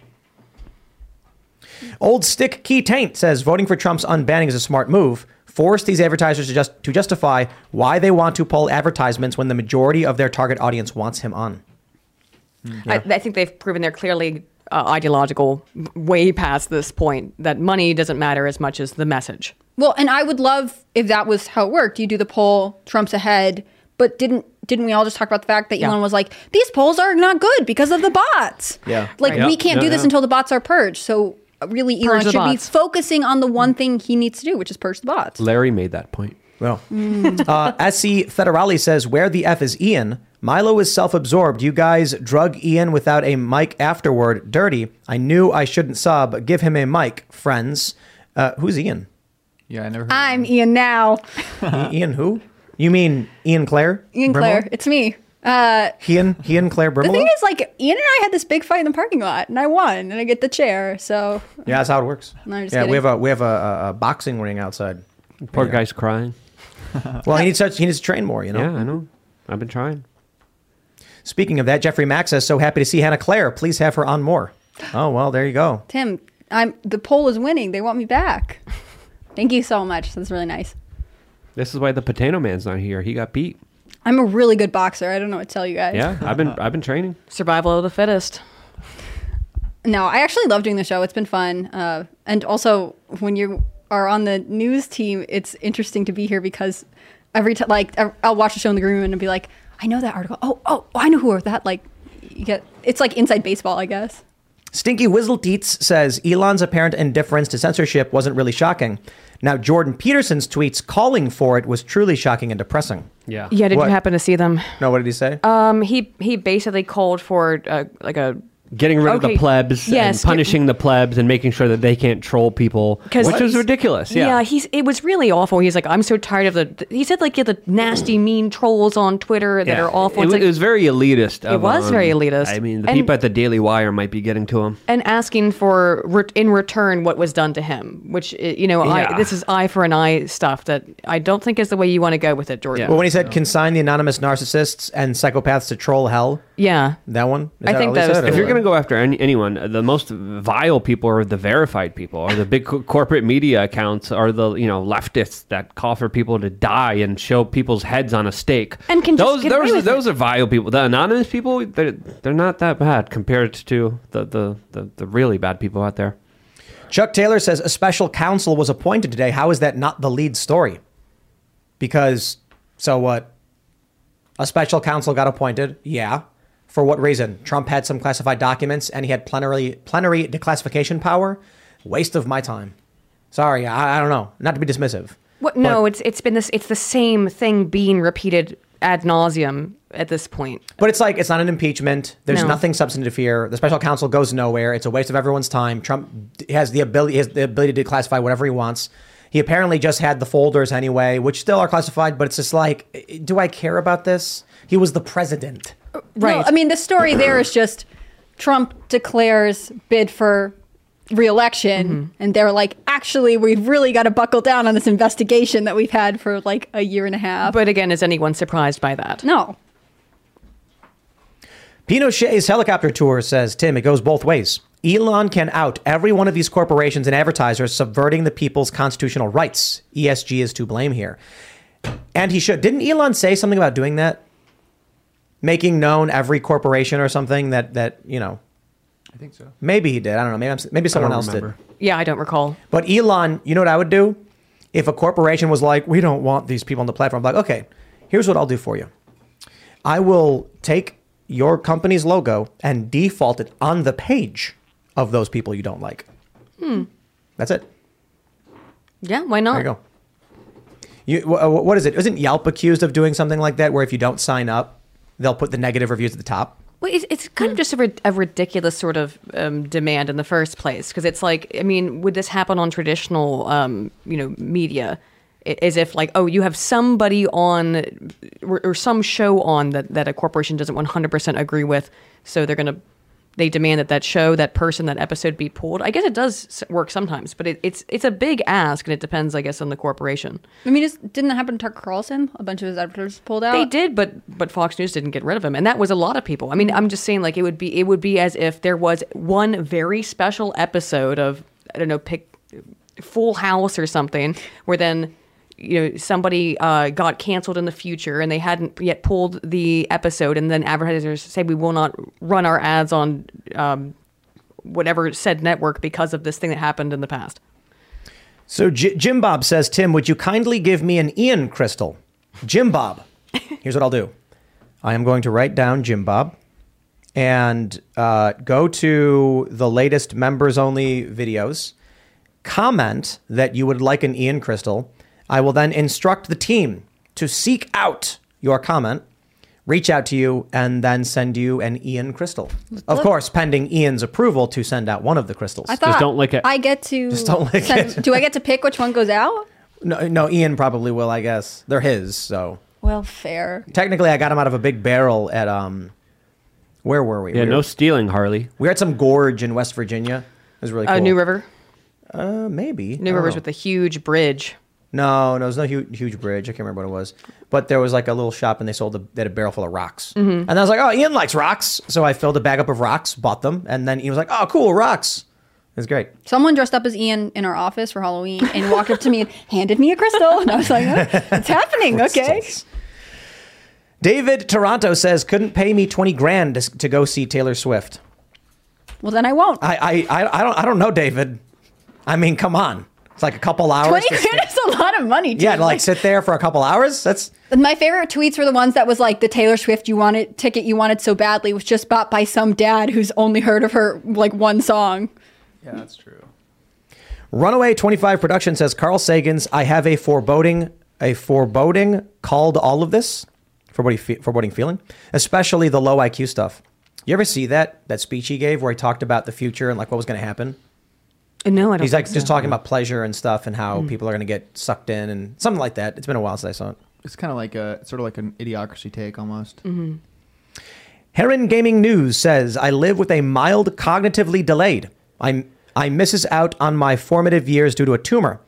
Old Stick Key Taint says voting for Trump's unbanning is a smart move. Force these advertisers to just to justify why they want to pull advertisements when the majority of their target audience wants him on. I, I think they've proven they're clearly uh, ideological way past this point that money doesn't matter as much as the message. Well, and I would love if that was how it worked. You do the poll, Trump's ahead, but didn't didn't we all just talk about the fact that Yeah. Elon was like, these polls are not good because of the bots. Yeah. Like Right. we Yeah. can't Yeah, do this yeah. until the bots are purged. So uh, really, Elon Purge the should be focusing on the one thing he needs to do, which is purge the bots. Larry made that point. Well, uh, SC Federali says, Where the F is Ian? Milo is self absorbed. You guys drug Ian without a mic afterward. Dirty. I knew I shouldn't sub. Give him a mic, friends. Uh, who's Ian? Yeah, I never heard. I'm Ian now. I- Ian who? You mean Ian Claire? Ian Brimelow? Claire, it's me. Uh, Ian, Ian Claire the thing is, like, Ian and I had this big fight in the parking lot, and I won, and I get the chair. So yeah, that's how it works. No, I'm just yeah, we have a we have a, a, a boxing ring outside. Poor Yeah. guy's crying. Well, he needs to, he needs to train more. You know. Yeah, I know. I've been trying. Speaking of that, Jeffrey Max says, "So happy to see Hannah Claire. Please have her on more." Oh well, there you go. Tim, I'm the poll is winning. They want me back. Thank you so much. That's really nice. This is why the potato man's not here. He got beat. I'm a really good boxer. I don't know what to tell you guys. Yeah, I've been I've been training. Survival of the fittest. No, I actually love doing the show. It's been fun. Uh, and also, when you are on the news team, it's interesting to be here because every time, like, I'll watch the show in the green room and be like, I know that article. Oh, oh, oh, I know who wrote that. Like, you get it's like inside baseball, I guess. Stinky Whizzle Teets says Elon's apparent indifference to censorship wasn't really shocking. Now, Jordan Peterson's tweets calling for it was truly shocking and depressing. Yeah. Yeah, did What? you happen to see them? No, what did he say? Um, he he basically called for uh, like a Getting rid of the plebs Yes, and punishing the plebs and making sure that they can't troll people, which is ridiculous. Yeah. he's it was really awful. He's like, I'm so tired of the. He said like yeah, the nasty, mean trolls on Twitter that Yeah. are awful. It, like- it was very elitist. It was um, very elitist. I mean, the And- people at the Daily Wire might be getting to him. and asking for re- in return what was done to him, which uh, you know, Yeah. I, this is eye for an eye stuff that I don't think is the way you want to go with it, Jordan. Well, when he said consign the anonymous narcissists and psychopaths to troll hell, yeah, that one. Is I that think all he If you're what? Going to go after any, anyone, the most vile people are the verified people, or the big co- corporate media accounts, are the you know leftists that call for people to die and show people's heads on a stake. And can just those get away those, with those are vile people. The anonymous people, they're they're not that bad compared to the the, the, the really bad people out there. Chuck Taylor says a special counsel was appointed today. How is that not the lead story? Because, so what? A special counsel got appointed. Yeah. For what reason? Trump had some classified documents and he had plenary, plenary declassification power. Waste of my time. Sorry, I, I don't know. Not to be dismissive. What? No, it's it's been this. It's the same thing being repeated ad nauseum at this point. But it's like it's not an impeachment. There's No. nothing substantive here. The special counsel goes nowhere. It's a waste of everyone's time. Trump has the ability has the ability to classify whatever he wants. He apparently just had the folders anyway, which still are classified. But it's just like, eh, do I care about this? He was the president. Right. I mean, the story there is just Trump declares bid for reelection, Mm-hmm. and they're like, actually, we've really got to buckle down on this investigation that we've had for like a year and a half. But again, is anyone surprised by that? No. Pinochet's helicopter tour says, Tim, it goes both ways. Elon can out every one of these corporations and advertisers subverting the people's constitutional rights. ESG is to blame here. And he should. Didn't Elon say something about doing that? Making known every corporation or something that, that you know, I think so. maybe he did. I don't know. Maybe, I'm, maybe someone else remember. did. Yeah, I don't recall. But Elon, you know what I would do? If a corporation was like, we don't want these people on the platform, I'm like, okay, here's what I'll do for you. I will take your company's logo and default it on the page of those people you don't like. Hmm. That's it. Yeah, why not? There you go. You, wh- wh- what is it? Isn't Yelp accused of doing something like that, where if you don't sign up, they'll put the negative reviews at the top? Well, it's, it's kind of just a, a ridiculous sort of um, demand in the first place because it's like, I mean, would this happen on traditional, um, you know, media? As if like, oh, you have somebody on or, or some show on that, that a corporation doesn't 100% agree with, so they're going to they demand that that show, that person, that episode be pulled. I guess it does work sometimes, but it, it's it's a big ask, and it depends, I guess, on the corporation. I mean, just, didn't that happen to Tucker Carlson? A bunch of his editors pulled out. They did, but but Fox News didn't get rid of him, and that was a lot of people. I mean, I'm just saying, like it would be it would be as if there was one very special episode of I don't know, pick Full House or something, where then you know somebody uh, got canceled in the future and they hadn't yet pulled the episode, and then advertisers say we will not run our ads on um, whatever said network because of this thing that happened in the past. So J- Jim Bob says, Tim, would you kindly give me an Ian crystal? Jim Bob, here's what I'll do. I am going to write down Jim Bob and uh, go to the latest members only videos, comment that you would like an Ian crystal. I will then instruct the team to seek out your comment, reach out to you, and then send you an Ian crystal. Of Look- course, pending Ian's approval to send out one of the crystals. I thought don't lick it. I get to. Just don't lick send- it. Do I get to pick which one goes out? No, no, Ian probably will. I guess they're his. So Well, fair. technically, I got him out of a big barrel at um, where were we? Yeah, we no stealing, Harley. we were at some gorge in West Virginia. It was really cool. Uh, New River. Uh, maybe New I don't River's know. with a huge bridge. No, no, it was no huge, huge bridge. I can't remember what it was, but there was like a little shop and they sold a, they had a barrel full of rocks. Mhm. And I was like, oh, Ian likes rocks, so I filled a bag up of rocks, bought them, and then he was like, oh, cool, rocks. It was great. Someone dressed up as Ian in our office for Halloween and walked up to me and handed me a crystal, and I was like, oh, "It's happening, okay." David Toronto says couldn't pay me twenty grand to, to go see Taylor Swift. Well, then I won't. I, I I I don't I don't know, David. I mean, come on. It's like a couple hours. Twenty grand a lot of money. Too. Yeah, to like sit there for a couple hours. That's My favorite tweets were the ones that was like the Taylor Swift you wanted ticket you wanted so badly was just bought by some dad who's only heard of her like one song. Yeah, that's true. Runaway 25 production says Carl Sagan's I have a foreboding a foreboding called all of this foreboding fe- foreboding feeling, especially the low IQ stuff. You ever see that that speech he gave where he talked about the future and like what was going to happen? Uh, No, I don't. He's like think just so. talking about pleasure and stuff and how Hmm. people are going to get sucked in and something like that. It's been a while since I saw it. It's kind of like a sort of like an idiocracy take almost. Mhm. Heron Gaming News says, I live with a mild cognitively delayed. I'm, I misses out on my formative years due to a tumor.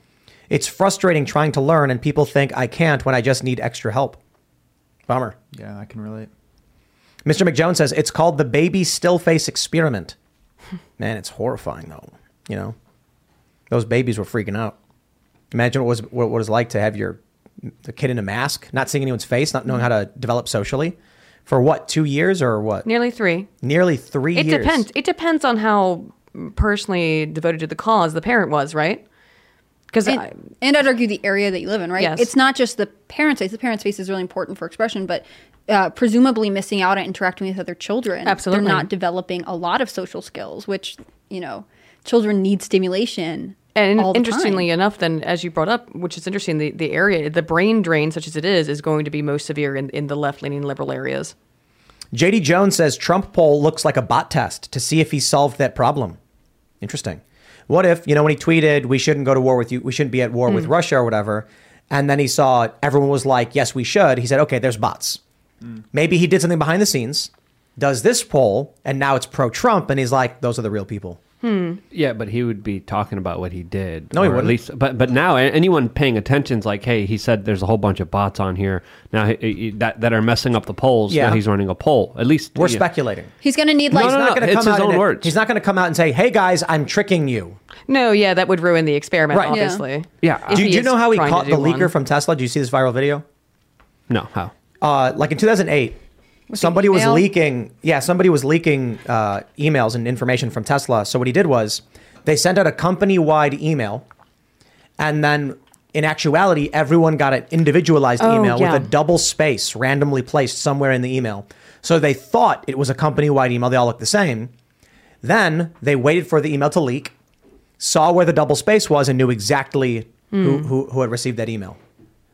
It's frustrating trying to learn, and people think I can't when I just need extra help. Bummer. Yeah, I can relate. Mr. McJones says, it's called the baby still face experiment. Man, it's horrifying, though. You know, those babies were freaking out. Imagine what it was what it was like to have your the kid in a mask, not seeing anyone's face, not knowing how to develop socially, for what two years or what? Nearly three. Nearly three It years. depends. It depends on how personally devoted to the cause the parent was, right? Because And, and I'd argue the area that you live in, right? Yes. It's not just the parent's face. The parent's face is really important for expression, but uh, presumably missing out on interacting with other children. Absolutely. They're not developing a lot of social skills, which, you know, children need stimulation. And all the interestingly time. enough, then as you brought up, which is interesting, the, the area, the brain drain, such as it is, is going to be most severe in, in the left leaning liberal areas. JD Jones says Trump poll looks like a bot test to see if he solved that problem. Interesting. What if, you know, when he tweeted, we shouldn't go to war with you, we shouldn't be at war with Hmm. Russia or whatever, and then he saw everyone was like, yes, we should. He said, okay, there's bots. Maybe he did something behind the scenes, does this poll, and now it's pro Trump, and he's like, those are the real people. Hmm. Yeah, but he would be talking about what he did. No, he or at wouldn't. least, but but now anyone paying attention's like, hey, he said there's a whole bunch of bots on here now he, he- that that are messing up the polls. Yeah. Now he's running a poll. At least We're yeah. speculating. He's going to need like. He's no, not no, going to it's come his out. own and- words. He's not going to come out and say, "Hey guys, I'm tricking you." No, yeah, that would ruin the experiment, Right. Obviously. Yeah. If Do, do you know how he caught the leaker one. from Tesla? Do you see this viral video? No, how? Uh, like in 2008, somebody was leaking. Yeah, somebody was leaking uh, emails and information from Tesla. So what he did was they sent out a company-wide email, and then in actuality, everyone got an individualized Oh, email yeah. with a double space randomly placed somewhere in the email. So they thought it was a company-wide email. They all looked the same. Then they waited for the email to leak, saw where the double space was, and knew exactly who, Hmm. who, who had received that email.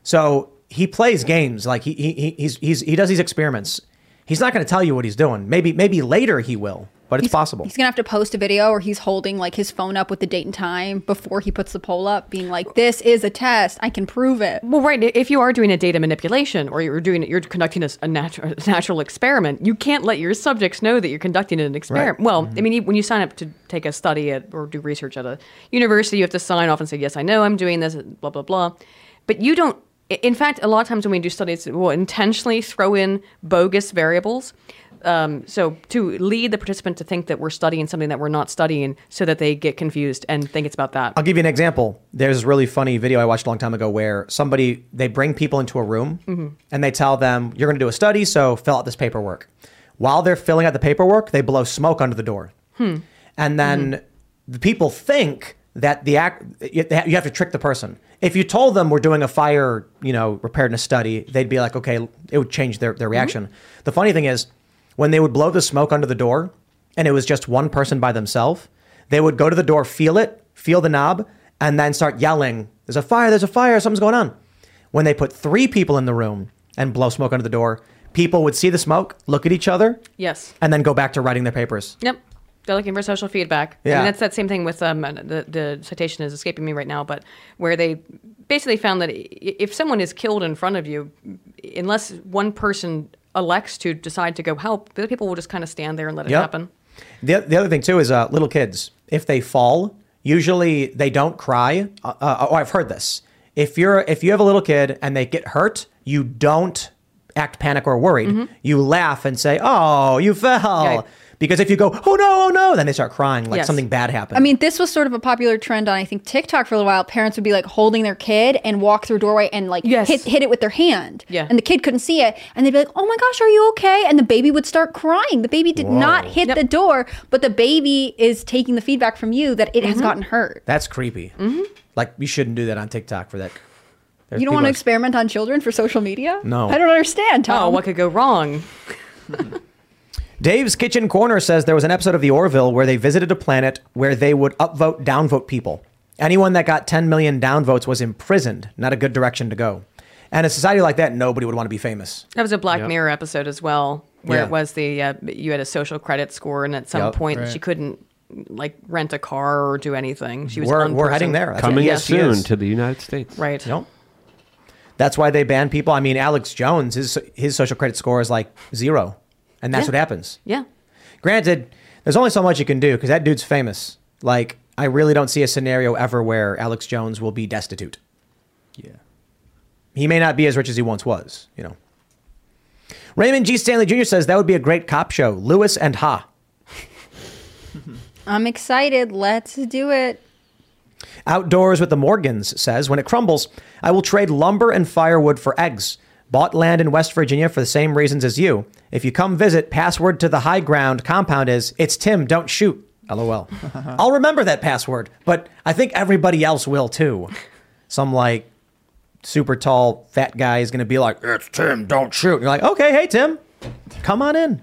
So he plays games like he, he he- he's, he's he does these experiments. He's not going to tell you what he's doing. Maybe maybe later he will, but it's possible. He's gonna have to post a video where he's holding like his phone up with the date and time before he puts the poll up, being like, "This is a test. I can prove it." Well, right. If you are doing a data manipulation or you're doing you're conducting a, a natural, natural experiment, you can't let your subjects know that you're conducting an experiment. Right. Well, mm-hmm. I mean, when you sign up to take a study at or do research at a university, you have to sign off and say, "Yes, I know I'm doing this." Blah blah blah. But you don't. In fact, a lot of times when we do studies, we'll intentionally throw in bogus variables. Um, so to lead the participant to think that we're studying something that we're not studying, so that they get confused and think it's about that. I'll give you an example. There's this really funny video I watched a long time ago where somebody they bring people into a room Mhm. and they tell them you're going to do a study, so fill out this paperwork. While they're filling out the paperwork, they blow smoke under the door. Hmm. and then the people think that the act you have to trick the person. If you told them we're doing a fire, you know, preparedness study, they'd be like, okay, it would change their their mm-hmm. reaction. The funny thing is, when they would blow the smoke under the door, and it was just one person by themselves, they would go to the door, feel it, feel the knob, and then start yelling, "There's a fire! There's a fire! Something's going on!" When they put three people in the room and blow smoke under the door, people would see the smoke, look at each other, Yes. and then go back to writing their papers. Yep. They're looking for social feedback. I Yeah. mean, that's that same thing with um, the, the citation is escaping me right now, but where they basically found that if someone is killed in front of you, unless one person elects to decide to go help, the other people will just kind of stand there and let it Yep. happen. The, the other thing too is uh, little kids. If they fall, usually they don't cry. Uh, uh, oh, I've heard this. If you're if you have a little kid and they get hurt, you don't act panic or worried. Mhm. You laugh and say, "Oh, you fell." Right. Because if you go, oh no, oh no, then they start crying like Yes. something bad happened. I mean, this was sort of a popular trend on I think TikTok for a little while. Parents would be like holding their kid and walk through a doorway and like Yes. hit hit it with their hand. Yeah. And the kid couldn't see it, and they'd be like, "Oh my gosh, are you okay?" And the baby would start crying. The baby did not Whoa. hit the door, but the baby is taking the feedback from you that it has Mhm. gotten hurt. That's creepy. Like you shouldn't do that on TikTok for that. There's you don't want to that- experiment on children for social media? No. I don't understand, Tom. Oh, what could go wrong? Dave's Kitchen Corner says there was an episode of The Orville where they visited a planet where they would upvote, downvote people. Anyone that got 10 million downvotes was imprisoned. Not a good direction to go. And a society like that, nobody would want to be famous. That was a Black Yep. Mirror episode as well, where Yeah. it was the uh, you had a social credit score, and at some Yep. point Right. she couldn't like rent a car or do anything. She was We're- we're heading there. That's Coming Yes, soon to the United States. Right. Yep. That's why they ban people. I mean, Alex Jones, his his social credit score is like zero, and that's Yeah. what happens. Yeah. Granted, there's only so much you can do because that dude's famous. Like, I really don't see a scenario ever where Alex Jones will be destitute. Yeah. He may not be as rich as he once was, you know. Raymond G. Stanley Jr. says that would be a great cop show. Lewis and Ha. I'm excited. Let's do it. Outdoors with the Morgans says, when it crumbles, I will trade lumber and firewood for eggs. Bought land in West Virginia for the same reasons as you. If you come visit, password to the high ground compound is, it's Tim, don't shoot. LOL. I'll remember that password, but I think everybody else will too. Some like super tall fat guy is going to be like, it's Tim, don't shoot. You're like, okay, hey, Tim, come on in.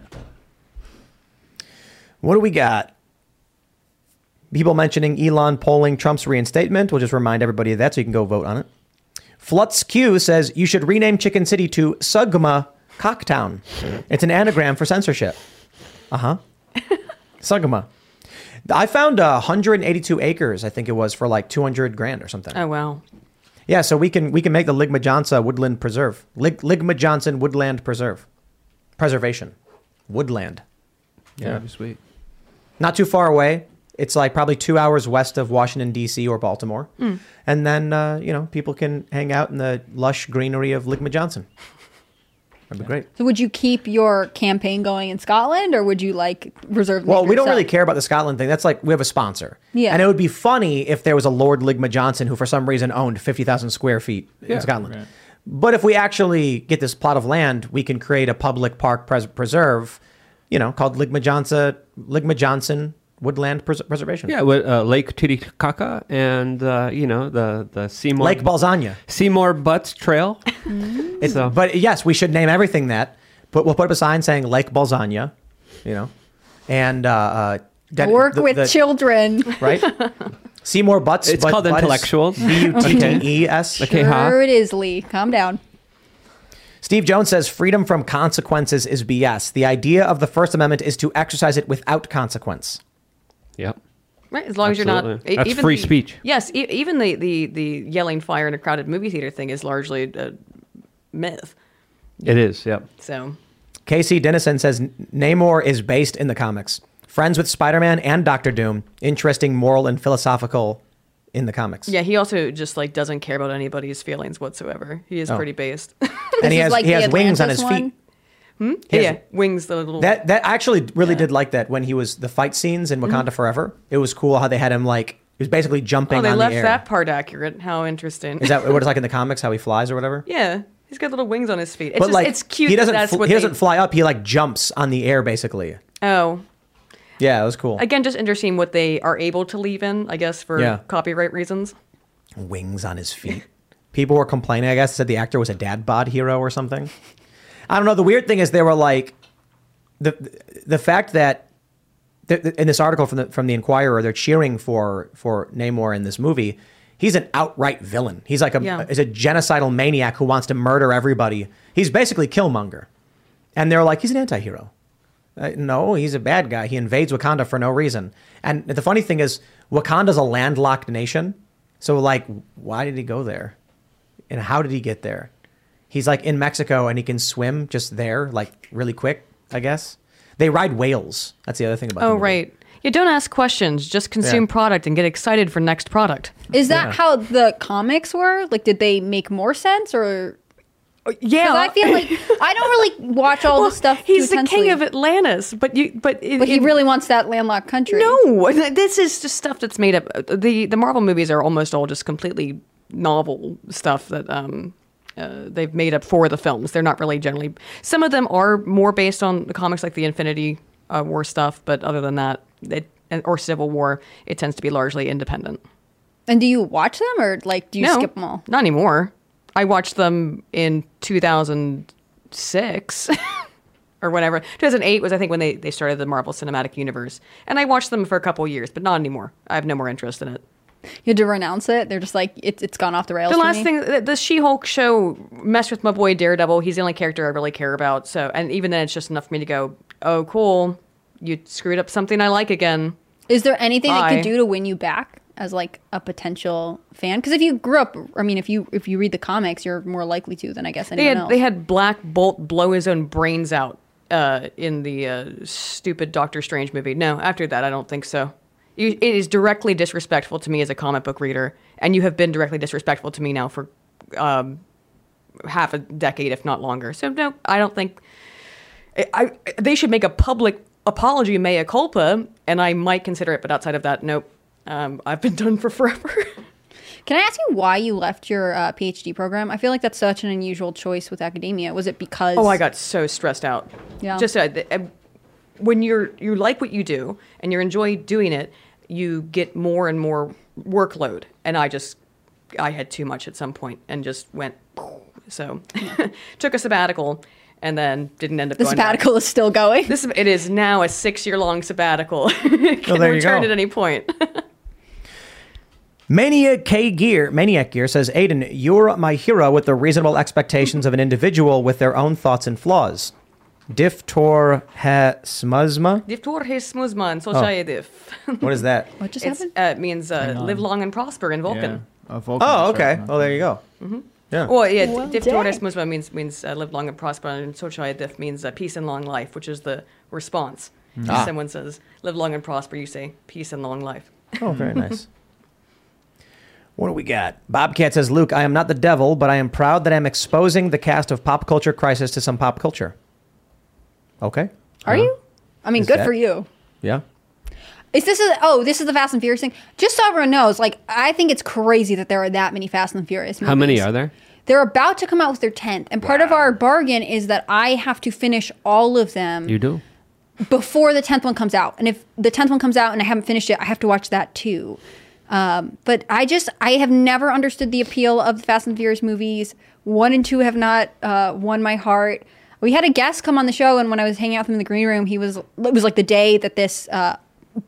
What do we got? People mentioning Elon polling Trump's reinstatement. We'll just remind everybody of that so you can go vote on it. Flutz Q says you should rename Chicken City to Sugma Cocktown. It's an anagram for censorship. Uh huh. Sugma. I found uh, 182 acres, I think it was, for like 200 grand or something. Oh wow. Yeah, so we can we can make the Ligma Johnson Woodland Preserve. Lig, Ligma Johnson Woodland Preserve. Preservation. Woodland. Yeah, that'd be sweet. Not too far away. It's like probably two hours west of Washington D.C. or Baltimore, Mm. and then uh, you know people can hang out in the lush greenery of Ligma Johnson. That'd be great. So, would you keep your campaign going in Scotland, or would you like reserve? Well, we don't yourself? really care about the Scotland thing. That's like we have a sponsor. Yeah. And it would be funny if there was a Lord Ligma Johnson who, for some reason, owned 50,000 square feet Yeah, in Scotland. right. But if we actually get this plot of land, we can create a public park pres- preserve, you know, called Ligma Johnson, Ligma Johnson Woodland Pres- Preservation. Yeah, with, uh, Lake Titicaca and uh, you know the the Seymour Lake Balzania. Seymour Butts Trail. It's, But yes, we should name everything that. But we'll put up a sign saying Lake Balzania, you know, and uh, uh, that- Work the- with the- children. right? Seymour Butts. It's but- called but intellectuals. B U T T E S. Sure, it is Lee. Calm down. Steve Jones says freedom from consequences is BS. The idea of the First Amendment is to exercise it without consequence. Yep. Right, as long as you're not. That's even free the- speech. Yes, e- even the, the the yelling fire in a crowded movie theater thing is largely a myth. It is. Yep. So Casey Dennison says Namor is based in the comics. Friends with Spider-Man and Doctor Doom. Interesting moral and philosophical in the comics. yeah, he also just like doesn't care about anybody's feelings whatsoever. He is Oh. pretty based. And he has he has wings on his feet. Hmm? Has- yeah, wings. The little That that I actually really did like that when he was the fight scenes in Wakanda Mhm. Forever. It was cool how they had him like he was basically jumping Oh, they on left the air. that part accurate. How interesting. Is that what it's like in the comics? How he flies or whatever? yeah, he's got little wings on his feet. It's but just, like it's cute. He doesn't. That's fl- what he they- doesn't fly up. He like jumps on the air basically. Oh, Yeah, it was cool. again, just interesting what they are able to leave in. I guess for Yeah. copyright reasons. Wings on his feet. People were complaining. I guess said the actor was a dad bod hero or something. I don't know. The weird thing is they were like the the fact that th- th- in this article from the from the Inquirer they're cheering for for Namor in this movie. He's an outright villain. He's like a Yeah. is a genocidal maniac who wants to murder everybody. He's basically Killmonger, and they're like he's an anti-hero. Uh, no, he's a bad guy. He invades Wakanda for no reason. And the funny thing is, Wakanda's a landlocked nation. So, like, why did he go there? And how did he get there? He's like in Mexico and he can swim just there, like really quick, I guess. They ride whales. That's the other thing about the Oh, movie. right. Yeah, don't ask questions. Just consume Yeah. product and get excited for next product. Is that Yeah. how the comics were? Like, did they make more sense, or Yeah, 'Cause I feel like I don't really watch all the stuff. He's too the king intensely. of Atlantis, but you, but it, But he it- really wants that landlocked country. No, this is just stuff that's made up. the The Marvel movies are almost all just completely novel stuff that um, uh, they've made up for the films. They're not really generally. Some of them are more based on the comics, like the Infinity uh, War stuff. But other than that, it, or Civil War, it tends to be largely independent. And do you watch them or like do you no, skip them all? Not anymore. I watched them in 2006 or whatever. 2008 was, I think, when they, they started the Marvel Cinematic Universe. And I watched them for a couple years, but not anymore. I have no more interest in it. You had to renounce it. They're just like it's it's gone off the rails. The last thing, the, She-Hulk show messed with my boy Daredevil. He's the only character I really care about. So, and even then, it's just enough for me to go, "Oh, cool, you screwed up something I like again." Is there anything they could do to win you back as like a potential fan? Because if you grew up, I mean, if you if you read the comics, you're more likely to than I guess They anyone had else. they had Black Bolt blow his own brains out uh, in the uh, stupid Doctor Strange movie. No, after that, I don't think so. You, it is directly disrespectful to me as a comic book reader, and you have been directly disrespectful to me now for um, half a decade, if not longer. So no, I don't think I, I, they should make a public apology, mea culpa, and I might consider it. But outside of that, nope. Um, I've been done for forever. Can I ask you why you left your uh, PhD program? I feel like that's such an unusual choice with academia. Was it because? Oh, I got so stressed out. Yeah. Just uh, uh, when you're you like what you do and you enjoy doing it, you get more and more workload. And I just I had too much at some point and just went. So took a sabbatical and then didn't end up. The going back. sabbatical is still going. This it is now a six year long sabbatical. Can there you return at any point. Maniac K Gear, Maniac Gear says, Aydin, you're my hero with the reasonable expectations of an individual with their own thoughts and flaws. Diftor ha smuzma? Diftor his smuzman, so Oh. shayedif. What is that? What just It's, happened? uh, it means uh, live long and prosper in Vulcan. Oh, okay. Oh, there you go. Mhm. Yeah. Well, yeah, Well, Div dang. Torres Musma means means uh, live long and prosper, and Sochai Dif means uh, peace and long life, which is the response. If Ah. someone says live long and prosper, you say peace and long life. Oh, very nice. What do we got? Bobcat says, Luke, I am not the devil, but I am proud that I'm exposing the cast of Pop Culture Crisis to some pop culture. Okay. Are you? I mean, Is good that- for you. Yeah. Is this a, oh this is the Fast and Furious thing? Just so everyone knows, like I think it's crazy that there are that many Fast and Furious. Movies. How many are there? They're about to come out with their tenth, and part of our bargain is that I have to finish all of them You do? before the tenth one comes out. And if the tenth one comes out and I haven't finished it, I have to watch that too. Um, but I just I have never understood the appeal of the Fast and Furious movies. One and two have not uh, won my heart. We had a guest come on the show, and when I was hanging out with him in the green room, he was it was like the day that this uh,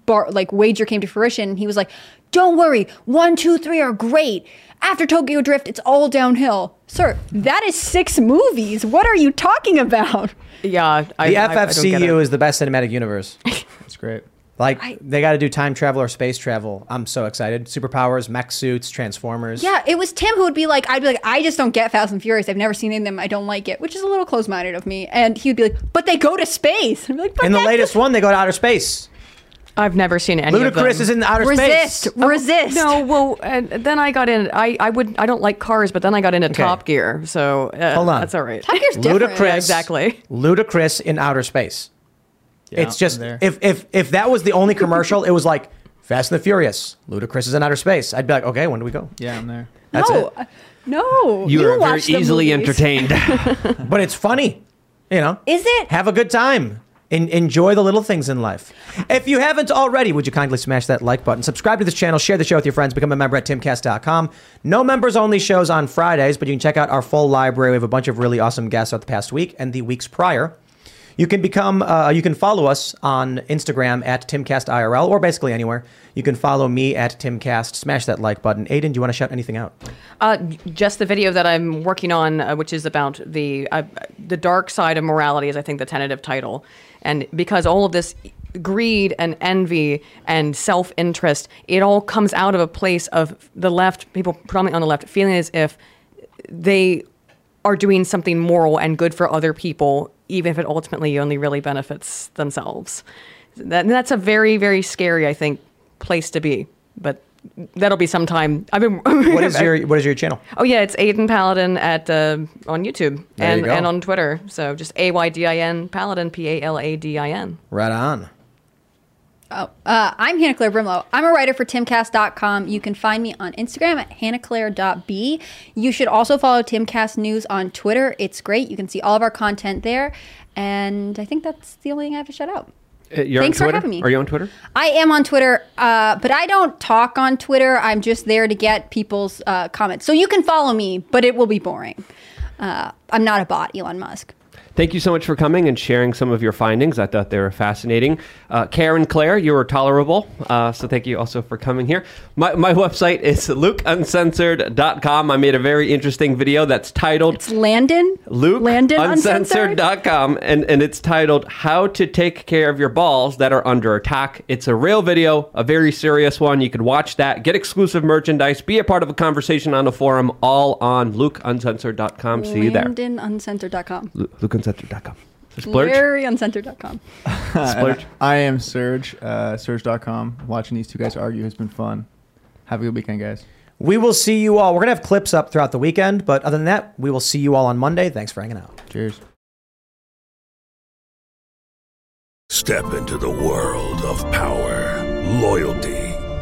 bar like wager came to fruition. He was like, "Don't worry, one, two, three are great. After Tokyo Drift, it's all downhill." Sir, that is six movies. What are you talking about? Yeah, I, the I- I don't get FFCU it. is the best cinematic universe. That's great. Like, they got to do time travel or space travel. I'm so excited. Superpowers, mech suits, Transformers. Yeah, it was Tim who would be like, I'd be like, I just don't get Fast and Furious. I've never seen any of them. I don't like it, which is a little close minded of me. And he would be like, but they go to space. I'd be like, but In the that's latest one, they go to outer space. I've never seen any of them. Ludacris is in outer resist, space. resist. Resist. No, well, and then I got in. I, I would I don't like cars, but then I got into Top Gear, so uh, Hold on. that's all right. Top Gear's different. Ludacris. exactly. Ludacris in outer space. It's just there. if if if that was the only commercial, it was like Fast and the Furious. Ludacris is in outer space. I'd be like, okay, when do we go? Yeah, I'm there. That's no, it. uh, no. You, are very the easily movies. entertained. But it's funny, you know. Is it? Have a good time. En- enjoy the little things in life. If you haven't already, would you kindly smash that like button? Subscribe to this channel, share the show with your friends, become a member at timcast.com. No members only shows on Fridays, but you can check out our full library. We have a bunch of really awesome guests throughout the past week and the weeks prior. You can become, uh, you can follow us on Instagram at TimCastIRL or basically anywhere. You can follow me at TimCast. Smash that like button. Aydin, do you want to shout anything out? Uh, just the video that I'm working on, uh, which is about the uh, the dark side of morality, is I think the tentative title, and because all of this greed and envy and self interest, it all comes out of a place of the left, people predominantly on the left, feeling as if they are doing something moral and good for other people, even if it ultimately only really benefits themselves. That, and that's a very, very scary, I think, place to be. But that'll be sometime. I've been. What is your What is your channel? Oh yeah, it's Aydin Paladin at uh, on YouTube There you and go. and on Twitter. So just A Y D I N Paladin P A L A D I N. Right on. Oh, uh, I'm Hannah Claire Brimelow. I'm a writer for timcast.com. You can find me on Instagram at hannahclaire.b. You should also follow Timcast News on Twitter. It's great. You can see all of our content there. And I think that's the only thing I have to shout out. Uh, You're Thanks for having me. Are you on Twitter? I am on Twitter, uh, but I don't talk on Twitter. I'm just there to get people's uh, comments. So you can follow me, but it will be boring. Uh, I'm not a bot, Elon Musk. Thank you so much for coming and sharing some of your findings. I thought they were fascinating. Uh, Karen Claire, you were tolerable. Uh, so thank you also for coming here. My, my website is lukeuncensored.com. I made a very interesting video that's titled It's Landon. Luke Landon Uncensored.com and, and it's titled How to Take Care of Your Balls That Are Under Attack. It's a real video, a very serious one. You can watch that, get exclusive merchandise, be a part of a conversation on the forum, all on LukeUncensored.com. See you there. LandonUncensored.com. Lu- LukeUncensored.com. Splurge? LarryUncensored.com. Splurge. I am Serge, uh, Serge.com. Watching these two guys argue has been fun. Have a good weekend, guys. We will see you all. We're gonna have clips up throughout the weekend, but other than that, we will see you all on Monday. Thanks for hanging out. Cheers. Step into the world of power, loyalty,